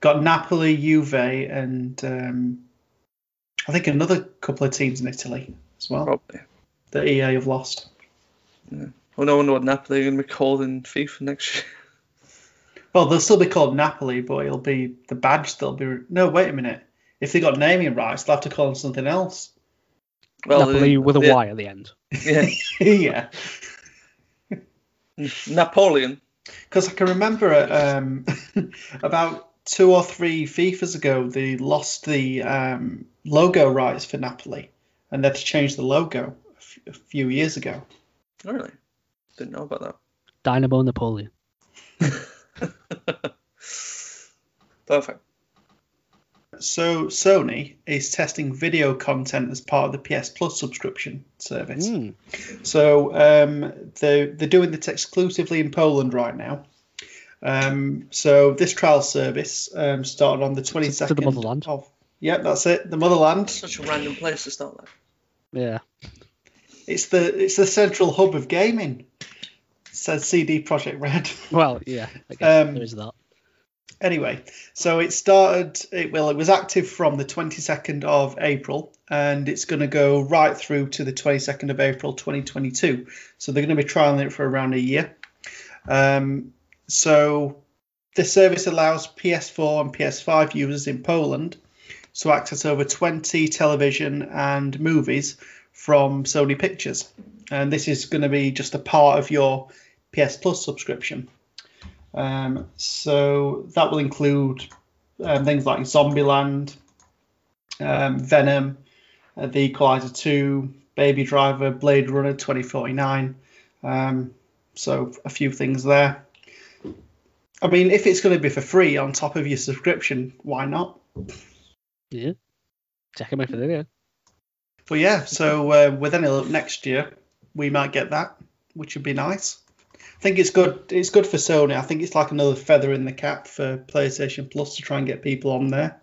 Got Napoli, Juve, and um, I think another couple of teams in Italy as well probably. that EA have lost. Well, no wonder what Napoli are going to be called in FIFA next year. Well, they'll still be called Napoli, but it'll be the badge. They'll be no. Wait a minute. If they got naming rights, they'll have to call them something else. Well, Napoli the- with a the- Y at the end. Yeah, yeah, Napoleon. because I can remember um, about two or three FIFAs ago, they lost the um, logo rights for Napoli, and they had to change the logo a f- a few years ago. Oh, really? Didn't know about that. Dynamo Napoleon. Perfect. So Sony is testing video content as part of the PS Plus subscription service. Mm. So um, they're, they're doing it exclusively in Poland right now. Um, so this trial service um, started on the 22nd To the motherland. of. Yep, that's it. The motherland. Such a random place to start that. Yeah. It's the it's the central hub of gaming. Says CD Projekt Red. Well, yeah. I guess Um, there is that. Anyway, so it started. It, well, it was active from the 22nd of April, and it's going to go right through to the 22nd of April 2022. So they're going to be trialing it for around a year. Um, so this service allows PS4 and PS5 users in Poland to access over 20 television and movies from Sony Pictures, and this is going to be just a part of your PS Plus subscription. Um, so that will include um, things like Zombieland, um, Venom, uh, The Equalizer 2, Baby Driver, Blade Runner 2049. Um, so a few things there. I mean, if it's going to be for free on top of your subscription, why not? Yeah. Check him out for the video. But yeah, so uh, with any luck next year, we might get that, which would be nice. I think it's good. It's good for Sony. I think it's like another feather in the cap for PlayStation Plus to try and get people on there.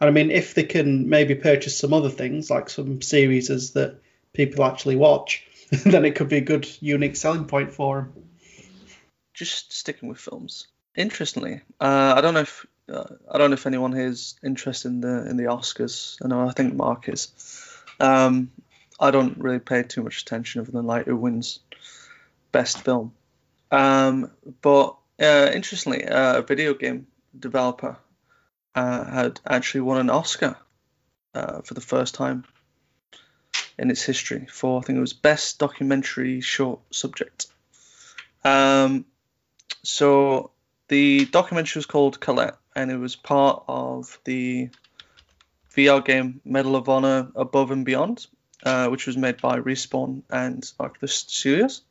And I mean, if they can maybe purchase some other things, like some series that people actually watch, then it could be a good, unique selling point for them. Just sticking with films. Interestingly, uh, I don't know if uh, I don't know if anyone here is interested in the in the Oscars. I know I think Mark is. Um, I don't really pay too much attention other than like who wins best film. Um, but uh, interestingly, uh, a video game developer uh, had actually won an Oscar uh, for the first time in its history for I think it was best documentary short subject. Um, so the documentary was called Colette, and it was part of the VR game Medal of Honor Above and Beyond, uh, which was made by Respawn and Arctic Studios.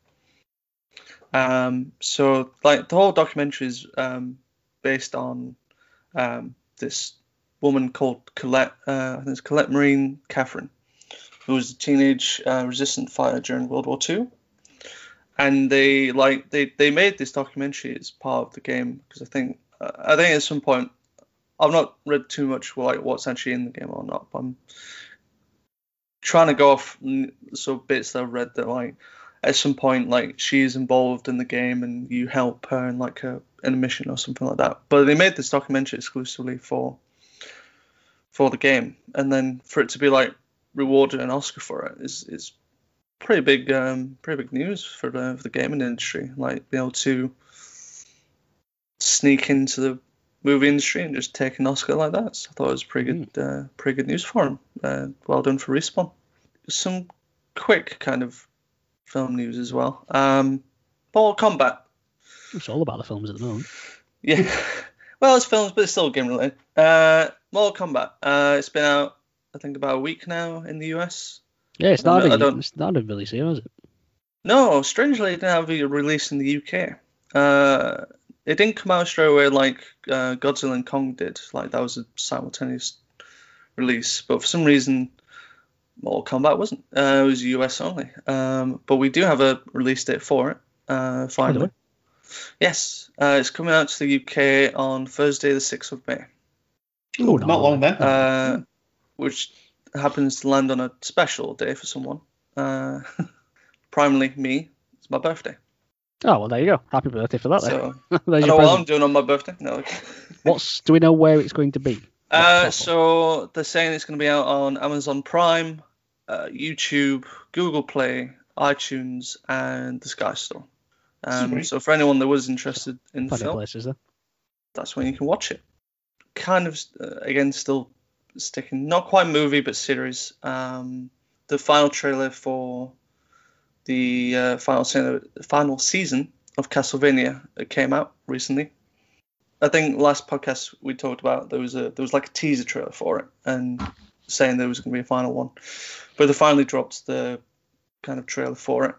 Um, so, like the whole documentary is um, based on um, this woman called Colette, uh, I think it's Colette Marin-Catherine, who was a teenage uh, resistant fighter during World War II. And they like they, they made this documentary as part of the game because I think I think at some point I've not read too much like what's actually in the game or not. But I'm trying to go off so bits that I've read that like at some point like she's involved in the game and you help her in like a in a mission or something like that. But they made this documentary exclusively for for the game, and then for it to be like rewarded an Oscar for it is is pretty big um, pretty big news for the for the gaming industry. Like being able to sneak into the movie industry and just take an Oscar like that. So I thought it was pretty good uh, pretty good news for him. Uh, well done for Respawn. Some quick kind of film news as well. Um, Mortal Kombat. It's all about the films at the moment. Yeah. well, it's films, but it's still game related. Uh, Mortal Kombat. Uh, it's been out, I think, about a week now in the US. Yeah, it's I not. don't- I in- don't- It's not in really here, is it? No, strangely, it didn't have a release in the UK. Uh, it didn't come out straight away like uh, Godzilla and Kong did. Like that was a simultaneous release, but for some reason, Mortal Kombat wasn't. Uh, it was US only. Um, but we do have a release date for it. Uh, finally, yes, uh, it's coming out to the UK on Thursday, the sixth of May. Oh, not long then. uh, which happens to land on a special day for someone. Uh, primarily me. It's my birthday. Oh well, there you go. Happy birthday for that. then. So I know what I'm doing on my birthday. No. What's do we know where it's going to be? Uh, so they're saying it's going to be out on Amazon Prime, uh, YouTube, Google Play, iTunes, and the Sky Store. Um, so for anyone that was interested in Plenty film, places that's when you can watch it. Kind of, uh, again, still sticking, not quite movie, but series. Um, the final trailer for the uh, final, se- final season of Castlevania uh, came out recently. I think last podcast we talked about there was a there was like a teaser trailer for it and saying there was going to be a final one, but they finally dropped the kind of trailer for it.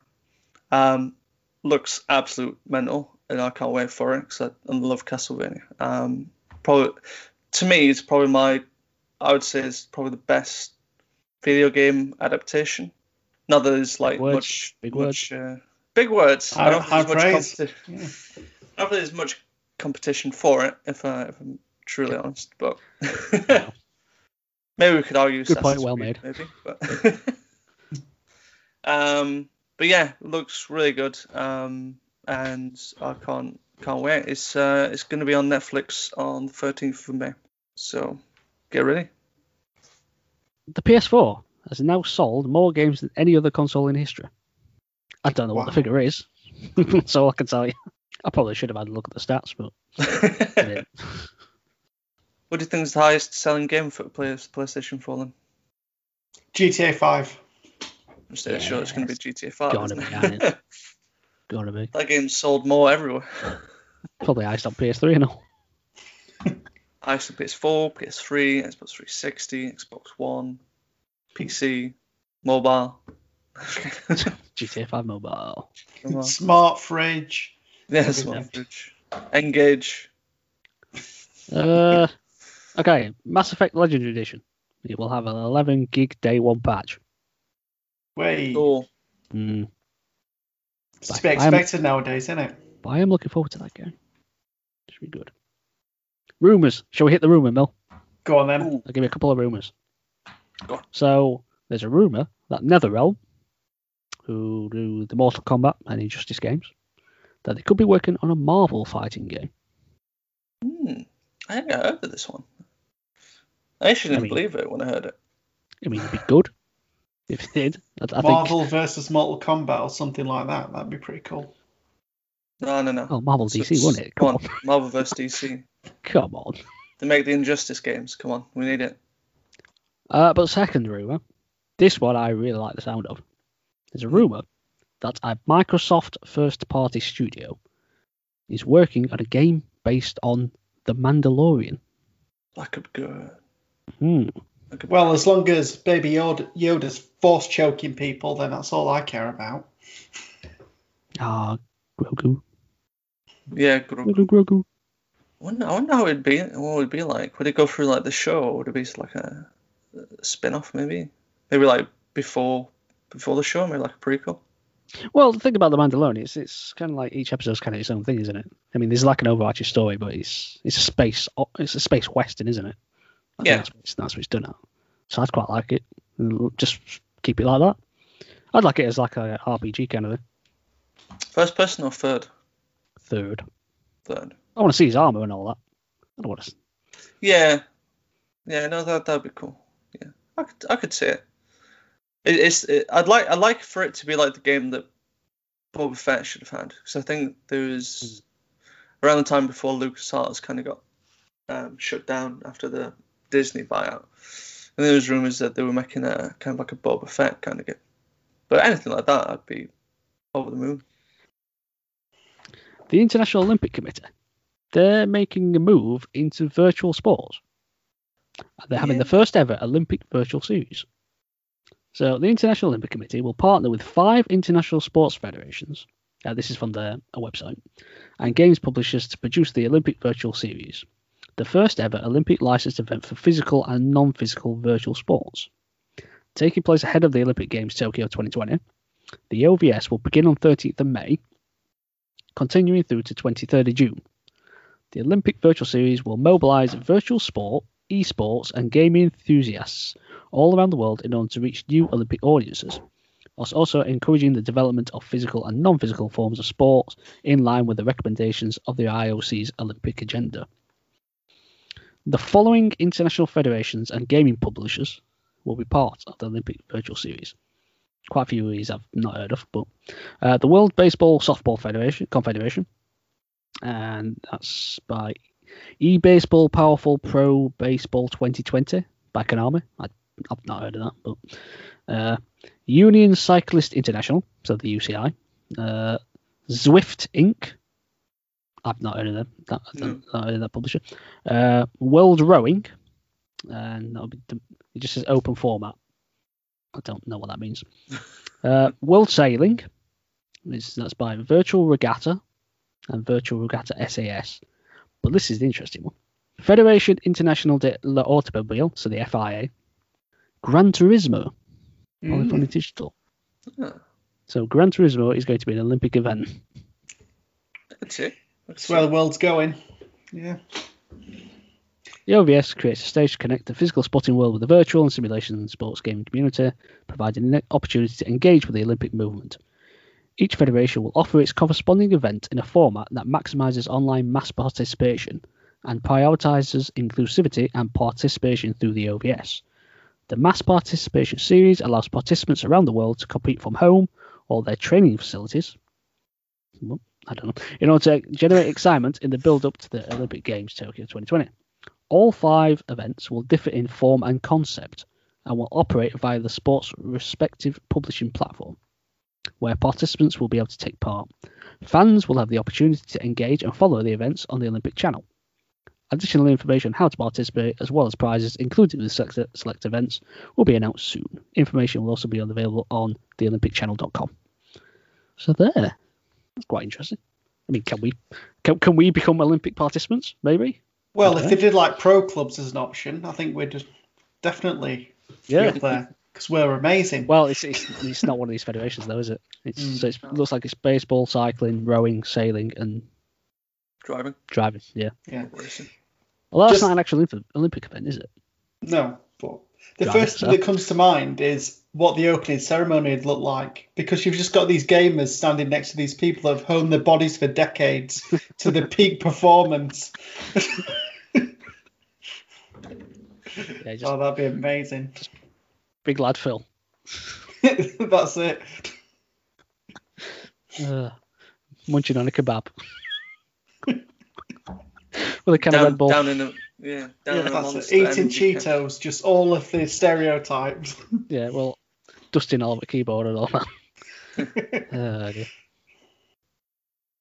Um, looks absolute mental, and I can't wait for it because I, I love Castlevania. Um, probably to me, it's probably my I would say is probably the best video game adaptation. Not that there's like words, much big much uh, big words. I don't think there's much Yeah. I don't think there's much competition for it, if, I, if I'm truly honest. But maybe we could argue. Good point, well Creed, Maybe, but um, but yeah, looks really good. Um, and I can't can't wait. It's uh, it's going to be on Netflix on the 13th of May. So get ready. The PS4 has now sold more games than any other console in history. I don't know what the figure is. That's all I can tell you. I probably should have had a look at the stats, but what do you think is the highest selling game for Play- PlayStation 4 then? GTA 5. I'm still sure it's going to be GTA 5. Gotta isn't be, it? ain't it? gotta be. that game's sold more everywhere. Probably iced on PS3, you know. I used to PS4, PS3, Xbox 360, Xbox One, PC, mobile. GTA 5 Mobile. Come. Smart fridge. yeah, smart fridge. Engage. Uh, okay, Mass Effect Legendary Edition. It will have an 11 gig day one patch. Wait. Cool. Mm, It's to be I'm- expected nowadays, isn't it? but I am looking forward to that game. Should be good. Rumours. Shall we hit the rumour mill? Go on then. Ooh. I'll give you a couple of rumours. Go on. So there's a rumour that NetherRealm, who do the Mortal Kombat and Injustice games, that they could be working on a Marvel fighting game. Hmm. I think I heard of this one. I actually didn't I mean- believe it when I heard it. I mean, it'd be good if it did. I, I think. Marvel versus Mortal Kombat or something like that. That'd be pretty cool. No, no, no. Oh, Marvel So DC, it's- wouldn't it? Come Come on, on. Marvel vs DC. Come on. They make the Injustice games. Come on, we need it. Uh, but second rumor, this one I really like the sound of. There's a rumor that a Microsoft first-party studio is working on a game based on The Mandalorian. That could be good. Hmm. Could- Well, as long as Baby Yoda, Yoda's force choking people, then that's all I care about. Ah, Grogu. Yeah. Grogu, Grogu. I wonder, I wonder how it'd be. What would it be like? Would it go through like the show, or would it be like a, a spin-off? Maybe, maybe like before before the show, maybe like a prequel. Well, the thing about The Mandalorian is it's kind of like each episode's kind of its own thing, isn't it? I mean, there's like an overarching story, but it's it's a space it's a space western, isn't it? I Yeah. That's what, it's, that's what it's done at. So I'd quite like it. Just keep it like that. I'd like it as like a RPG kind of thing. First person or third? Third. Third. I want to see his armor and all that. I don't want to. Yeah, yeah. No, that that'd be cool. Yeah, I could I could see it. it it's it, I'd like I'd like for it to be like the game that Boba Fett should have had because I think there was around the time before LucasArts kind of got um, shut down after the Disney buyout, and there was rumors that they were making a kind of like a Boba Fett kind of game. But anything like that, I'd be over the moon. The International Olympic Committee, they're making a move into virtual sports. They're having the first ever Olympic virtual series. So the International Olympic Committee will partner with five international sports federations. Uh, this is from their website, and games publishers to produce the Olympic virtual series, the first ever Olympic licensed event for physical and non-physical virtual sports. Taking place ahead of the Olympic Games Tokyo 2020, the OVS will begin on 13th of May continuing through to 23rd of June. The Olympic Virtual Series will mobilise virtual sport, esports, and gaming enthusiasts all around the world in order to reach new Olympic audiences, whilst also encouraging the development of physical and non physical forms of sport in line with the recommendations of the IOC's Olympic agenda. The following international federations and gaming publishers will be part of the Olympic Virtual Series. Quite a few of these I've not heard of, but uh, the World Baseball Softball Federation Confederation, and that's by eBaseball Powerful Pro Baseball 2020 by Konami. I, I've not heard of that, but uh, Union Cyclist International, so the UCI, uh, Zwift Inc. I've not heard of them. That, No. not heard of that publisher. Uh, World Rowing, and that'll be it just says open format. I don't know what that means. Uh, World Sailing, is, that's by Virtual Regatta and Virtual Regatta SAS. But this is the interesting one. Federation International de l'Automobile, so the FIA. Gran Turismo, Polyphony Digital. So Gran Turismo is going to be an Olympic event. I could see. I could That's see. where the world's going. Yeah. The OVS creates a stage to connect the physical sporting world with the virtual and simulation sports gaming community, providing an opportunity to engage with the Olympic movement. Each federation will offer its corresponding event in a format that maximizes online mass participation and prioritizes inclusivity and participation through the OVS. The mass participation series allows participants around the world to compete from home or their training facilities. I don't know. In order to generate excitement in the build up to the Olympic Games Tokyo 2020. All five events will differ in form and concept and will operate via the sport's respective publishing platform, where participants will be able to take part. Fans will have the opportunity to engage and follow the events on the Olympic channel. Additional information on how to participate, as well as prizes included with select, events, will be announced soon. Information will also be available on theolympicchannel.com. So there, that's quite interesting. I mean, can we can, can we become Olympic participants? Maybe. Well, Okay. if they did like pro clubs as an option, I think we'd definitely be Yeah. up there because we're amazing. Well, it's, it's it's not one of these federations though, is it? It's Mm. so it's, it looks like it's baseball, cycling, rowing, sailing, and Driving. driving. Yeah. yeah. Racing. Well, that's Just- not an actual Olympic, Olympic event, is it? No, but the Right, first so- thing that comes to mind is what the opening ceremony would look like because you've just got these gamers standing next to these people that have honed their bodies for decades to the peak performance. Yeah, just Oh, that'd be amazing. big lad Phil. That's it. Uh, munching on a kebab. With a can of down, Red Bull. down in a yeah, down Yeah, in a that's it. Eating. Cheetos, just all of the stereotypes. Yeah, well, dusting all the keyboard and all that. Oh.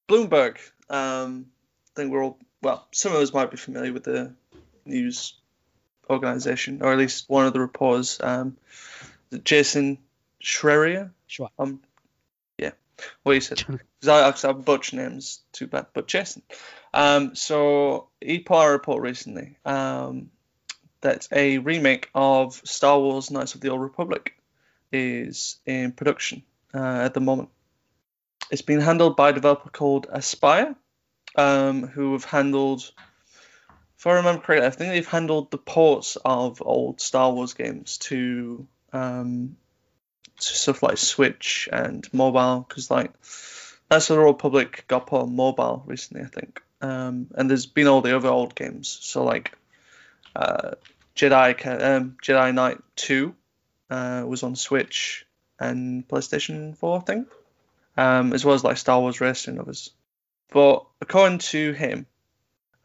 Bloomberg. Um, I think we're all well. Some of us might be familiar with the news organization, or at least one of the reporters. Um, Jason Schreier. Sure. Um, yeah, what you said. Because I, 'cause I butch names, too bad. But Jason. Um, so he put out a report recently um, that a remake of Star Wars: Knights of the Old Republic is in production uh, at the moment. It's been handled by a developer called Aspyr, um, who have handled, if I remember correctly, I think they've handled the ports of old Star Wars games to, um, to stuff like Switch and mobile, because like that's the Old Public got put on mobile recently, I think. Um, and there's been all the other old games, so like uh, Jedi um, Jedi Knight Two uh, was on Switch and PlayStation 4, I think, um, as well as like Star Wars Racing and others. But according to him,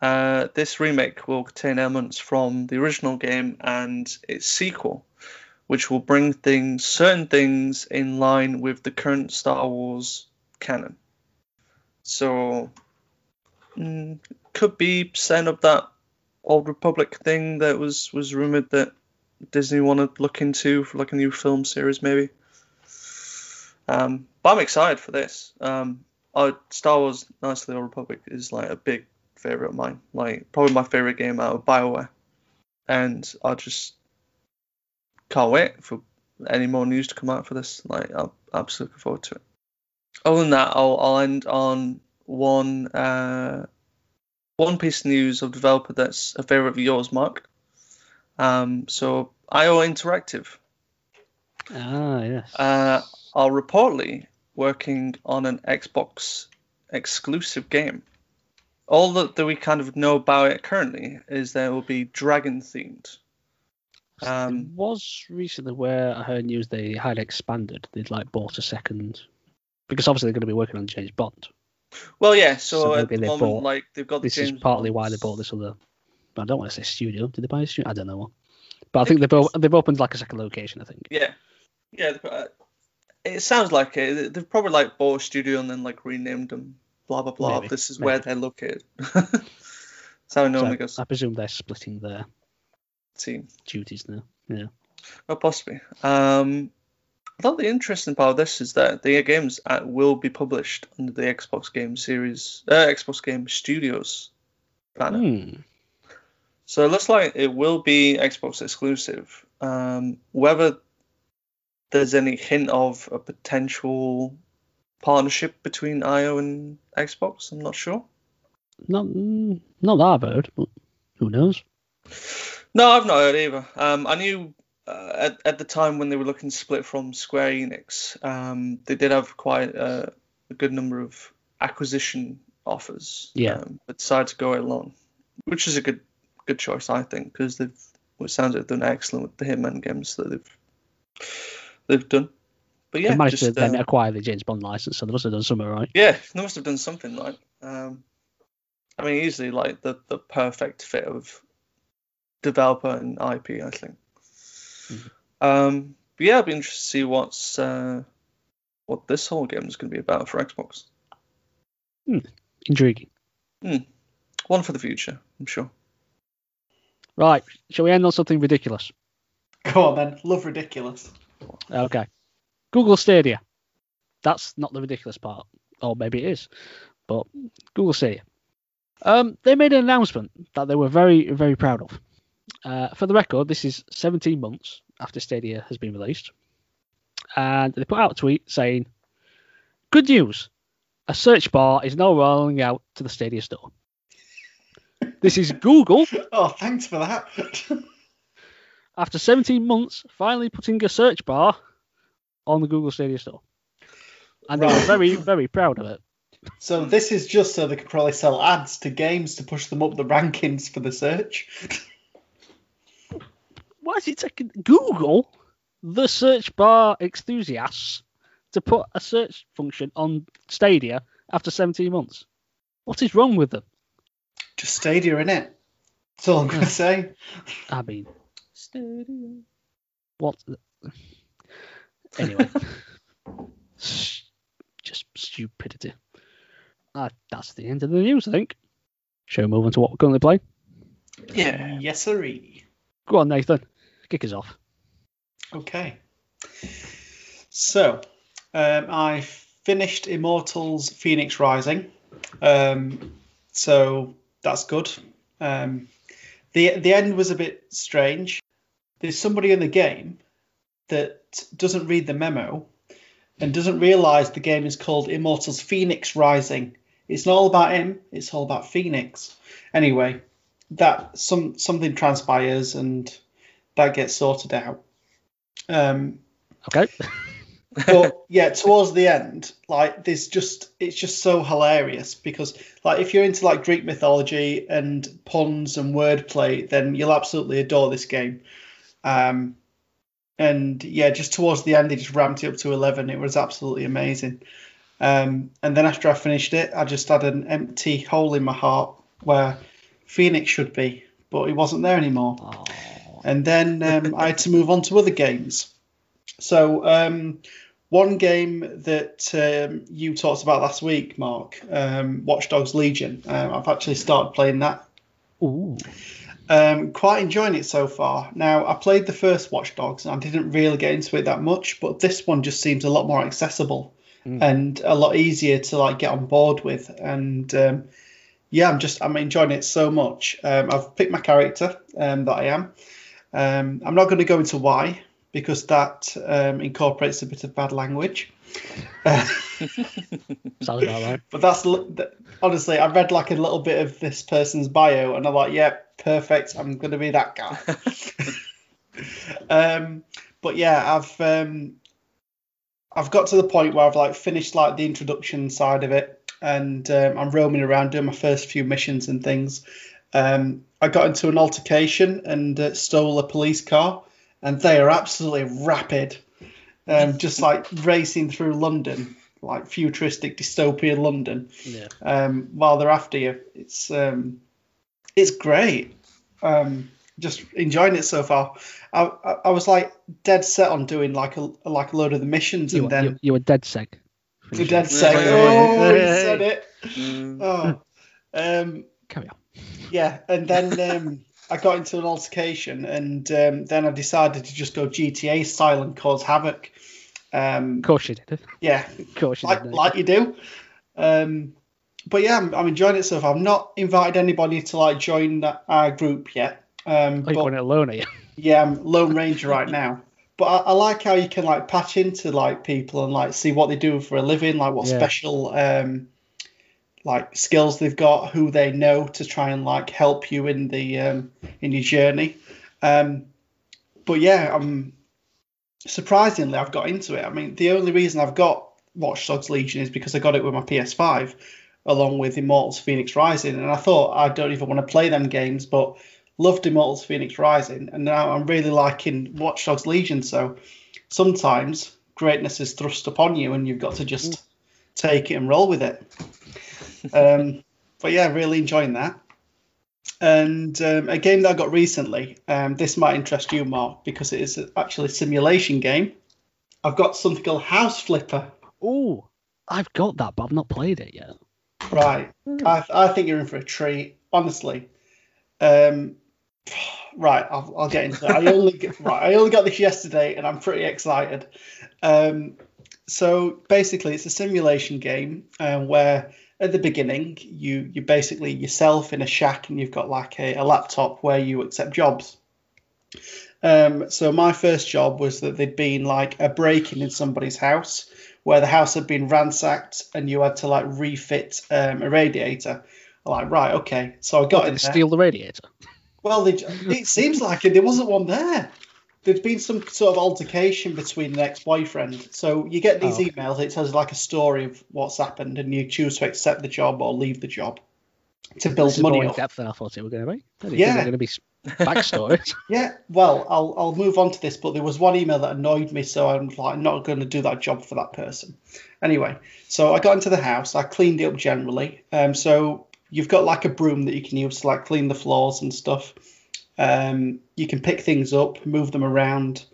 uh, this remake will contain elements from the original game and its sequel, which will bring things, certain things in line with the current Star Wars canon. So, mm, could be setting up that Old Republic thing that was was rumored that Disney want to look into for like a new film series, maybe. Um, but I'm excited for this. Um, I, Star Wars: Knights of the Old Republic is like a big favorite of mine. Like probably my favorite game out of Bioware, and I just can't wait for any more news to come out for this. Like I'm absolutely looking forward to it. Other than that, I'll, I'll end on one uh, one piece of news of developer that's a favorite of yours, Mark. Um, so IO Interactive Ah, yes. uh, are reportedly working on an Xbox exclusive game. All that, that we kind of know about it currently is that it will be dragon themed. there Um, was recently where I heard news they had expanded. They'd like bought a second because obviously they're going to be working on James Bond. well, yeah. So, So at the moment, bought- like they've got This the James is partly Bonds. why they bought this other. I don't want to say studio. Did they buy a studio? I don't know. But I think they've op- they've opened like a second location. I think. Yeah, yeah. uh, It sounds like it. They've probably like bought a studio and then like renamed them. Blah blah blah. Maybe, This is maybe. where they're located. That's how it normally So goes. I presume they're splitting their Team. duties now. Yeah. Oh, possibly. Um, I thought the interesting part of this is that the games uh, will be published under the Xbox Game Series, uh, Xbox Game Studios banner. Hmm. So it looks like it will be Xbox exclusive. Um, whether there's any hint of a potential partnership between IO and Xbox, I'm not sure. Not not that I've heard, but who knows? No, I've not heard either. Um, I knew uh, at, at the time when they were looking to split from Square Enix, um, they did have quite a, a good number of acquisition offers. Yeah. Um, but decided to go it alone, which is a good good choice, I think, because they've it sounds like they've done excellent with the Hitman games that they've they've done. But yeah, they managed just, to then uh, acquire the James Bond license, so they must have done something right. yeah, they must have done something right. Um, I mean, easily like the the perfect fit of developer and IP, I think. Mhm. Um, but yeah, I'd be interested to see what's uh, what this whole game is going to be about for Xbox. Hmm. Intriguing. Hmm. One for the future, I'm sure. Right, shall we end on something ridiculous? Go on then. Love ridiculous. Okay. Google Stadia. That's not the ridiculous part. Or maybe it is. But Google Stadia. Um, they made an announcement that they were very, very proud of. Uh, for the record, this is 17 months after Stadia has been released. And they put out a tweet saying, Good news! A search bar is now rolling out to the Stadia store. This is Google, Oh, thanks for that. after 17 months, finally putting a search bar on the Google Stadia store. And they were very, very proud of it. so this is just so they could probably sell ads to games to push them up the rankings for the search. Why is it taking Google, the search bar enthusiasts, to put a search function on Stadia after 17 months? What is wrong with them? Just Stadia in it. That's all I'm gonna say. I mean, what? the- Anyway, just stupidity. Uh, that's the end of the news, I think. Shall we move on to what we're currently playing? Yeah. Yes, sirree. Go on, Nathan. Kick us off. Okay. So, um, I finished Immortals Fenyx Rising. Um, so that's good. Um, the the end was a bit strange. There's somebody in the game that doesn't read the memo and doesn't realise the game is called Immortals Fenyx Rising. It's not all about him. It's all about Fenyx. Anyway, that some something transpires and that gets sorted out. Um, Okay. but yeah, towards the end, like there's just it's just so hilarious because like if you're into like Greek mythology and puns and wordplay, then you'll absolutely adore this game. Um, and yeah, just towards the end, they just ramped it up to eleven. It was absolutely amazing. Um, and then after I finished it, I just had an empty hole in my heart where Fenyx should be, but he wasn't there anymore Oh, and then um, I had to move on to other games. So um, one game that um, you talked about last week, Mark, um, Watch Dogs Legion. Um, I've actually started playing that. Ooh. Um, quite enjoying it so far. Now I played the first Watch Dogs and I didn't really get into it that much, but this one just seems a lot more accessible Mm. and a lot easier to like get on board with. And um, yeah, I'm just I'm enjoying it so much. Um, I've picked my character um, that I am. Um, I'm not going to go into why because that um, incorporates a bit of bad language. Sounds about right. but that's honestly, I read like a little bit of this person's bio, and I'm like, yeah, perfect. I'm going to be that guy. um, but yeah, I've um, I've got to the point where I've like finished like the introduction side of it, and um, I'm roaming around doing my first few missions and things. Um, I got into an altercation and uh, stole a police car, and they are absolutely rapid, um, just like racing through London, like futuristic dystopian London Yeah. um, while they're after you. It's um, it's great. Um, just enjoying it so far. I, I, I was like dead set on doing like a like a load of the missions, You, and then you, you were dead seg. the dead set. Yeah. Oh, he said it. Mm. Oh, um, Carry on. yeah, and then um, I got into an altercation, and um, then I decided to just go GTA style and cause havoc. Um, Of course you did. yeah, Of course you like did. like you do. Um, but yeah, I'm, I'm enjoying it so far. I've not invited anybody to like join that, our group yet. Um, Are you but going it alone, are you? yeah, I'm Lone Ranger right now. But I, I like how you can like patch into like people and like see what they do for a living, like what Yeah. special um, like skills they've got, who they know to try and like help you in the um, in your journey. Um, but yeah, I'm surprisingly I've got into it. I mean, the only reason I've got Watch Dogs Legion is because I got it with my PS5 along with Immortals Fenyx Rising, and I thought I don't even want to play them games, but loved Immortals Fenyx Rising, and now I'm really liking Watch Dogs Legion. So sometimes greatness is thrust upon you, and you've got to just take it and roll with it. Um, but yeah, really enjoying that. And um, a game that I got recently, um, this might interest you, Mark, because it is actually a simulation game. I've got something called House Flipper. Oh, I've got that, but I've not played it yet. Right. I, I think you're in for a treat, honestly. Um, right, I'll, I'll get into that. I only get, right, I only got this yesterday, and I'm pretty excited. Um, so basically, it's a simulation game um, where at the beginning you you basically yourself in a shack, and you've got like a, a laptop where you accept jobs. Um, so my first job was that there'd been like a break-in in somebody's house where the house had been ransacked and you had to like refit um, a radiator. I'm like, right, okay. So I got in Did there. steal the radiator? Well, they, it seems like it. There wasn't one there. There'd been some sort of altercation between an ex-boyfriend. So you get these Oh, okay. emails. It tells like a story of what's happened, and you choose to accept the job or leave the job. to build This is money more in depth than I thought it was going to be. Yeah. think there were going to be backstories. Yeah, well, I'll I'll move on to this, but there was one email that annoyed me, so I'm like not going to do that job for that person. Anyway, so I got into the house, I cleaned it up generally. Um, so you've got like a broom that you can use to like clean the floors and stuff. Um, you can pick things up, move them around,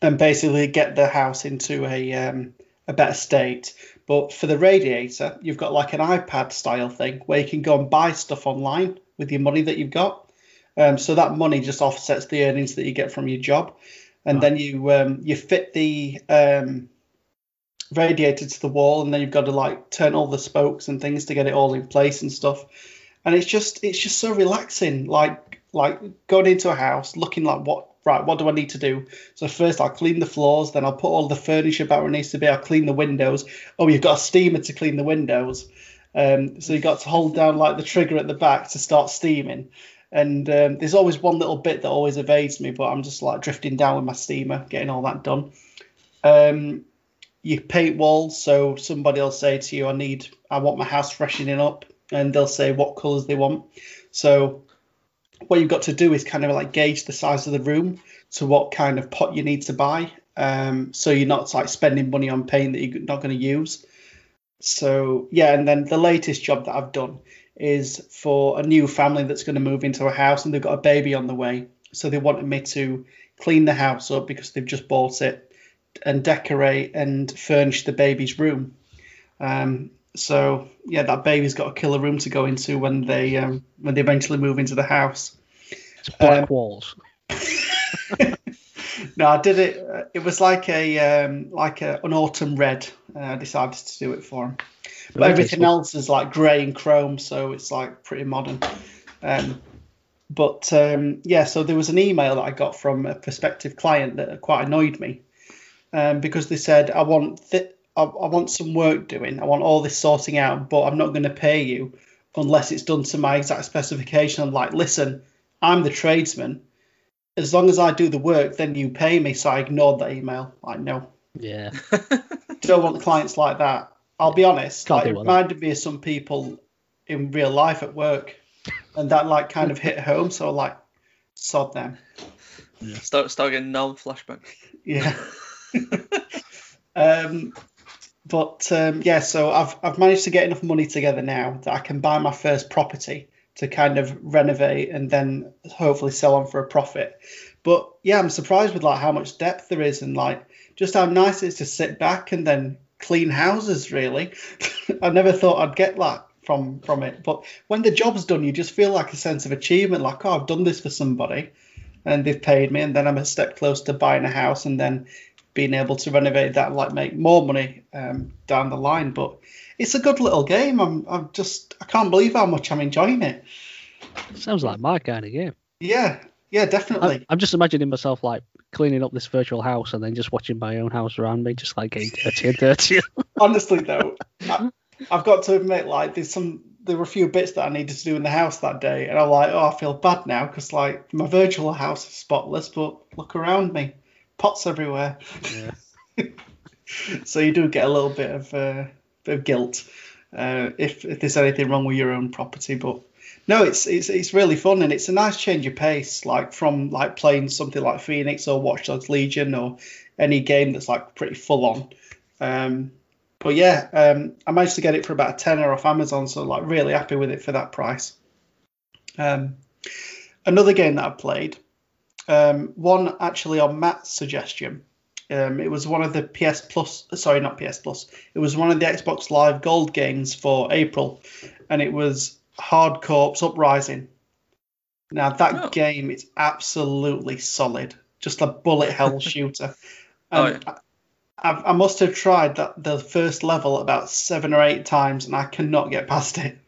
and basically get the house into a um, a better state. But for the radiator, you've got like an iPad style thing where you can go and buy stuff online with your money that you've got. Um, so that money just offsets the earnings that you get from your job, and then you um, you fit the um, radiator to the wall, and then you've got to like turn all the spokes and things to get it all in place and stuff. And it's just it's just so relaxing, like like going into a house, looking like what right, what do I need to do? So first I'll clean the floors, then I'll put all the furniture back where it needs to be. I'll clean the windows. Oh, you've got a steamer to clean the windows. Um, so you've got to hold down like the trigger at the back to start steaming. And um, there's always one little bit that always evades me, but I'm just like drifting down with my steamer, getting all that done. Um, you paint walls, so somebody will say to you, "I need, I want my house freshening up," and they'll say what colours they want. So what you've got to do is kind of like gauge the size of the room to what kind of pot you need to buy. Um, so you're not like spending money on paint that you're not going to use. So yeah, and then the latest job that I've done is for a new family that's going to move into a house and they've got a baby on the way. So they wanted me to clean the house up because they've just bought it and decorate and furnish the baby's room. Um, so yeah, that baby's got a killer room to go into when they um, when they eventually move into the house. It's black Um, walls. No, I did it. uh, It was like a um, like a, an autumn red. Uh, I decided to do it for him. But Very everything else is like grey and chrome, so it's like pretty modern. Um, but um, yeah, so there was an email that I got from a prospective client that quite annoyed me um, because they said, "I want th- I, I want some work doing. I want all this sorting out, but I'm not going to pay you unless it's done to my exact specification." I'm like, "Listen, I'm the tradesman. As long as I do the work, then you pay me." So I ignored that email. Like, no, Yeah. don't want clients like that. I'll be honest. Can't Like, do it reminded me of some people in real life at work, and that like kind of hit home. So like, sod them. Start start getting non flashback. Yeah. um, but um, yeah, so I've I've managed to get enough money together now that I can buy my first property to kind of renovate and then hopefully sell on for a profit. But yeah, I'm surprised with like how much depth there is and like just how nice it is to sit back and then clean houses. Really, I never thought I'd get that from from it. But when the job's done, you just feel like a sense of achievement. Like oh, I've done this for somebody and they've paid me, and then I'm a step close to buying a house and then being able to renovate that like make more money um, down the line. But it's a good little game. I'm, I'm just, I can't believe how much I'm enjoying it. Sounds like my kind of game. Yeah, yeah, definitely. I'm just imagining myself like cleaning up this virtual house and then just watching my own house around me, just like getting dirty and dirty. Honestly, though, I, I've got to admit, like, there's some, there were a few bits that I needed to do in the house that day, and I'm like, oh, I feel bad now because like my virtual house is spotless, but look around me, pots everywhere. yeah. so you do get a little bit of uh, bit of guilt uh, if if there's anything wrong with your own property. But no, it's it's it's really fun and it's a nice change of pace, like from like playing something like Fenyx or Watch Dogs Legion or any game that's like pretty full on. Um, but yeah, um, I managed to get it for about a tenner off Amazon, so like really happy with it for that price. Um, another game that I played, um, one actually on Matt's suggestion. Um, it was one of the PS Plus, sorry, not PS Plus. It was one of the Xbox Live Gold games for April, and it was Hard Corps Uprising. Now that Oh. game is absolutely solid, just a bullet hell shooter. Oh, And I, I must have tried that the first level about seven or eight times, and I cannot get past it.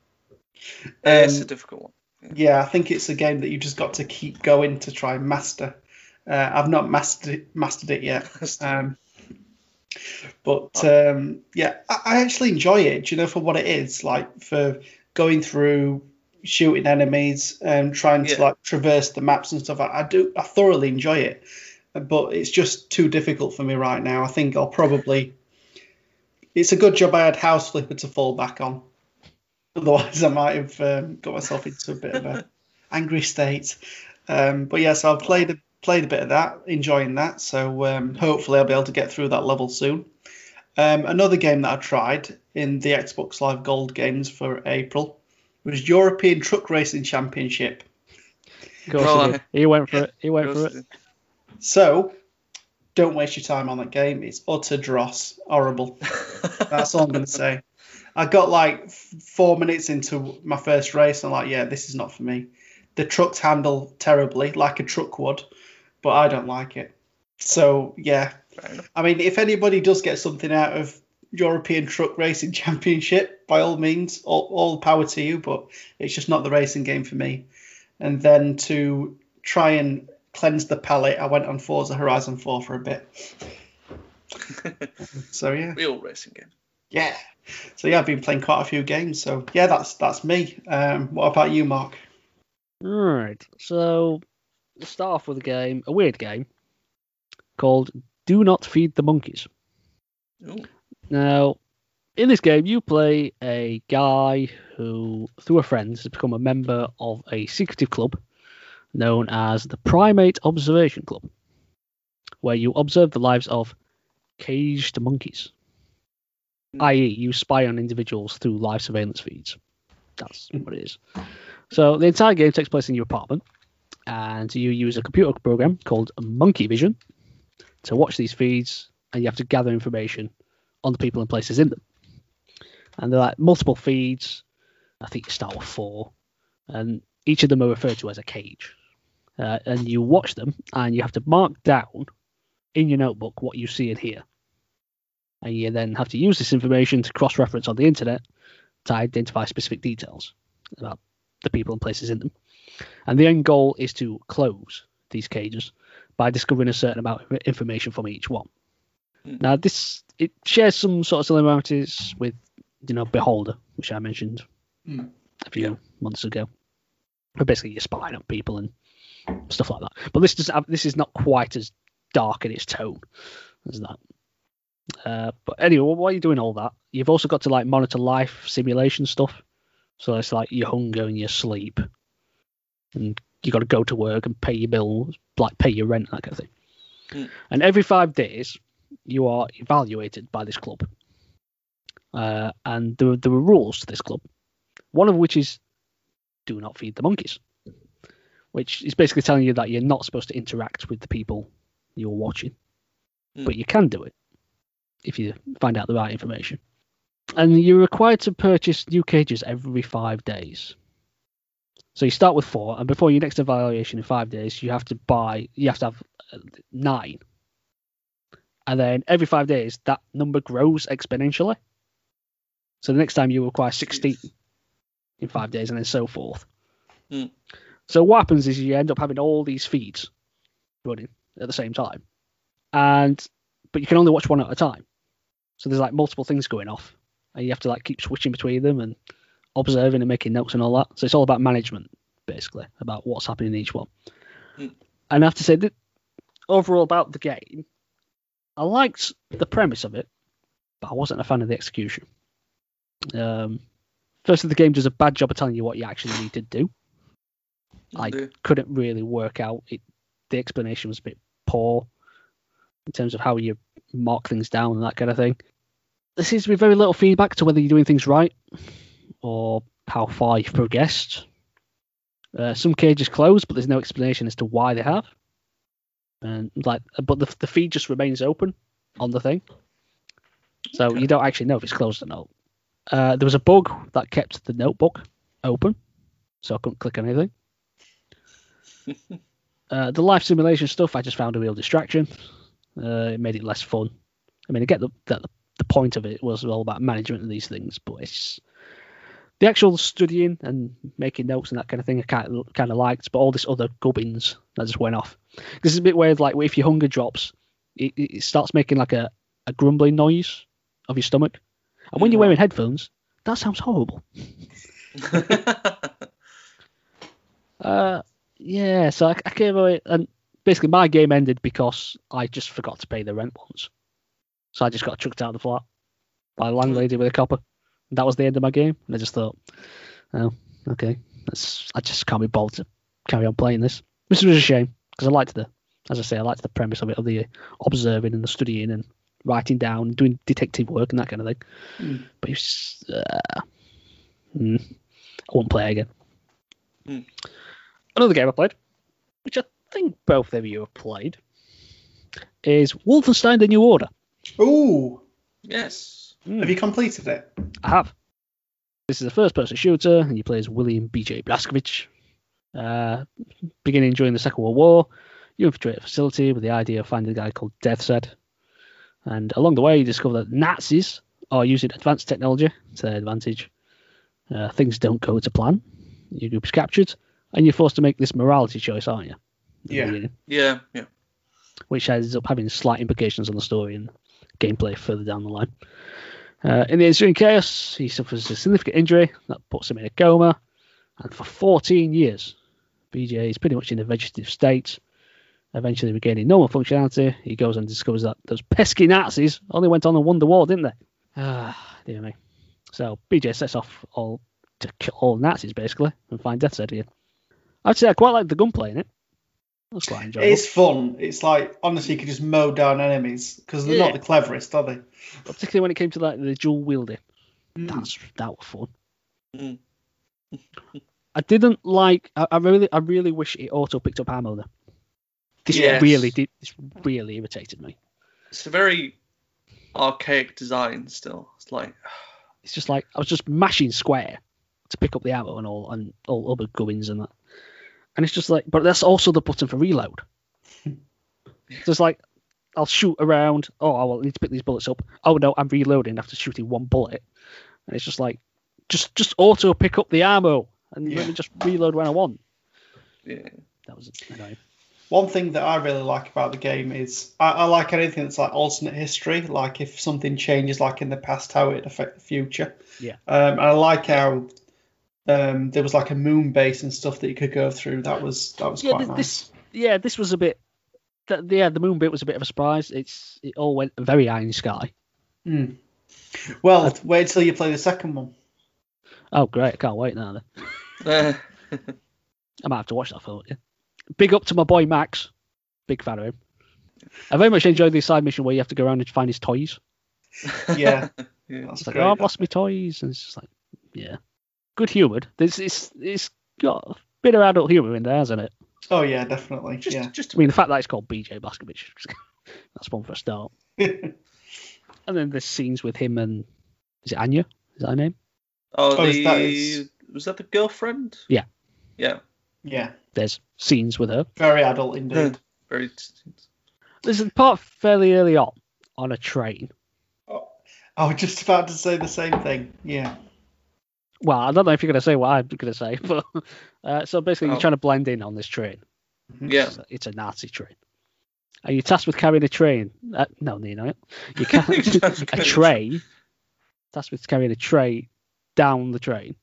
it's Um, a difficult one. Yeah, I think it's a game that you just got to keep going to try and master. Uh, I've not mastered it, mastered it yet, um, but um, yeah, I, I actually enjoy it. You know for what it is? Like for going through, shooting enemies, and trying to like traverse the maps and stuff. I, I do. I thoroughly enjoy it, but it's just too difficult for me right now. I think I'll probably. It's a good job I had House Flipper to fall back on. Otherwise, I might have um, got myself into a bit of a angry state. Um, but yes, I've played a, played a bit of that, enjoying that. So um, hopefully, I'll be able to get through that level soon. Um, another game that I tried in the Xbox Live Gold games for April was European Truck Racing Championship. Of course Well, he, did. he went for it. He went for it. So, don't waste your time on that game. It's utter dross, horrible. That's all I'm going to say. I got like f- four minutes into my first race, and I'm like, yeah, this is not for me. The trucks handle terribly, like a truck would, but I don't like it. So yeah, I mean, if anybody does get something out of European Truck Racing Championship, by all means, all, all power to you. But it's just not the racing game for me. And then to try and cleanse the palate, I went on Forza Horizon 4 for a bit. So yeah, Real racing game. yeah. So yeah, I've been playing quite a few games. So yeah, that's that's me. Um, what about you, Mark? Right. So let's start off with a game, a weird game called Do Not Feed the Monkeys. Ooh. Now, in this game, you play a guy who, through a friend, has become a member of a secretive club known as the Primate Observation Club, where you observe the lives of caged monkeys. i.e., you spy on individuals through live surveillance feeds. That's what it is. So the entire game takes place in your apartment, and you use a computer program called Monkey Vision to watch these feeds, and you have to gather information on the people and places in them. And there are like multiple feeds. I think you start with four, and each of them are referred to as a cage. Uh, and you watch them, and you have to mark down in your notebook what you see and hear. And you then have to use this information to cross-reference on the internet to identify specific details about the people and places in them. And the end goal is to close these cages by discovering a certain amount of information from each one. Mm. Now, this it shares some sort of similarities with, you know, Beholder, which I mentioned Mm. a few months ago. But basically, you're spying on people and stuff like that. But this does this is not quite as dark in its tone as that. Uh, but anyway, while you're doing all that, you've also got to like monitor life simulation stuff. So it's like your hunger and your sleep, and you got to go to work and pay your bills, like pay your rent, that kind of thing. Mm. And every five days, you are evaluated by this club. Uh, and there, there are rules to this club. One of which is do not feed the monkeys, which is basically telling you that you're not supposed to interact with the people you're watching, Mm. but you can do it if you find out the right information. And you're required to purchase new cages every five days. So you start with four, and before your next evaluation in five days, you have to buy, you have to have uh, nine. And then every five days, that number grows exponentially. So the next time you require 16 Jeez. in five days, and then so forth. Hmm. So what happens is you end up having all these feeds running at the same time, and but you can only watch one at a time. So there's like multiple things going off, and you have to like keep switching between them and observing and making notes and all that. So it's all about management, basically, about what's happening in each one. Hmm. And I have to say that overall about the game, I liked the premise of it, but I wasn't a fan of the execution. Um, firstly, the game does a bad job of telling you what you actually need to do. I couldn't really work out it. The explanation was a bit poor in terms of how you mark things down and that kind of thing. There seems to be very little feedback to whether you're doing things right or how far you've progressed. Uh, some cages close, but there's no explanation as to why they have. And like, but the the feed just remains open on the thing, so Okay. you don't actually know if it's closed or not. Uh, there was a bug that kept the notebook open, so I couldn't click anything. Uh, the life simulation stuff I just found a real distraction. Uh, it made it less fun. I mean, I get the, that the point of it was all about management of these things, but it's the actual studying and making notes and that kind of thing I kind of, kind of liked, but all this other gubbins that just went off. This is a bit weird. Like if your hunger drops, it, it starts making like a, a grumbling noise of your stomach, and when you're wearing headphones, that sounds horrible. Uh, yeah, so I, I came away, and basically my game ended because I just forgot to pay the rent once. So I just got chucked out of the flat by the landlady with a copper. That was the end of my game, and I just thought, oh, okay, that's I just can't be bothered to carry on playing this, which was a shame because I liked the, as I say, I liked the premise of it, of the observing and the studying and writing down, doing detective work and that kind of thing. Mm. But just, uh, mm, I won't play again. Mm. Another game I played, which I think both of you have played, is Wolfenstein: The New Order. Ooh, Yes. Mm. have you completed it? I have. This is a first-person shooter, and you play as William B.J. Blazkowicz. Uh, beginning during the Second World War, you infiltrate a facility with the idea of finding a guy called Deathshead. And along the way, you discover that Nazis are using advanced technology to their advantage. Uh, things don't go to plan. Your group is captured, and you're forced to make this morality choice, aren't you? At the Yeah. beginning, Yeah. Yeah. Which ends up having slight implications on the story and gameplay further down the line. Uh, in the ensuing chaos, he suffers a significant injury that puts him in a coma, and for 14 years, BJ is pretty much in a vegetative state. Eventually regaining normal functionality, he goes and discovers that those pesky Nazis only went on and won the war, didn't they? Ah, dear me. So BJ sets off all to kill all Nazis basically and find Deathshead again. I'd say I quite like the gunplay in it. That's quite enjoyable. It's fun. It's like honestly, you could just mow down enemies because they're Yeah. not the cleverest, are they? particularly when it came to like the dual wielding. Mm. That's that was fun. Mm. I didn't like. I, I really, I really wish it auto picked up ammo though. This Yes. really did. This really irritated me. It's a very archaic design still. It's like It's just like I was just mashing square to pick up the ammo and all and all other gubbins and that. And it's just like, but that's also the button for reload. so it's like, I'll shoot around. Oh, I will need to pick these bullets up. Oh no, I'm reloading after shooting one bullet. And it's just like, just just auto pick up the ammo and Yeah. let me just reload when I want. yeah. That was annoying. One thing that I really like about the game is I, I like anything that's like alternate history, like if something changes, like in the past, how it affect the future. Yeah. Um, and I like how um, there was like a moon base and stuff that you could go through. That was that was Yeah, quite th- nice. yeah, this was a bit. Th- yeah, the moon bit was a bit of a surprise. It's it all went very eye in the sky. Mm. Well, wait till you play the second one. Oh great, I can't wait now. Then. Uh, I might have to watch that for you. Big up to my boy Max. Big fan of him. I very much enjoyed the side mission where you have to go around and find his toys. Yeah, yeah. that's It's like, oh, I've lost my toys, and it's just like, yeah, good humoured. This it's it's got a bit of adult humour in there, hasn't it? Oh yeah, definitely. Just, yeah. just I mean, the fact that it's called BJ Blazkowicz, that's one for a start. And then there's scenes with him and is it Anya? Is that her name? oh, Oh, is the that his- was that the girlfriend? Yeah. Yeah. yeah, There's scenes with her. very adult indeed. Very. There's a part fairly early on on a train. Oh, I was just about to say the same thing. Yeah. Well, I don't know if you're going to say what I'm going to say, but uh, so basically, Oh. you're trying to blend in on this train. Yeah. It's a, it's a Nazi train. Are you tasked with carrying a train? Uh, no, no, no. You can You're a tray. Tasked with carrying a tray down the train.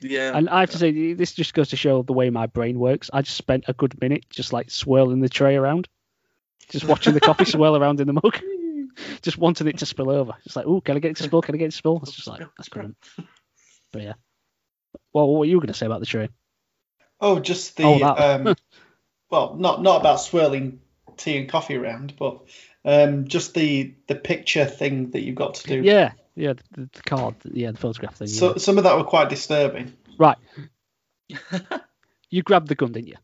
Yeah. And I have to say, this just goes to show the way my brain works. I just spent a good minute just like swirling the tray around, just watching the coffee swirl around in the mug, just wanting it to spill over. It's like, oh, can I get it to spill? Can I get it to spill? It's just like, that's brilliant. But yeah. Well, what were you going to say about the train? Oh, just the Oh, um, well, not not about swirling tea and coffee around, but um, just the the picture thing that you've got to do. Yeah, yeah, the, the card, yeah, the photograph thing. So some of that were quite disturbing. Right. You grabbed the gun, didn't you?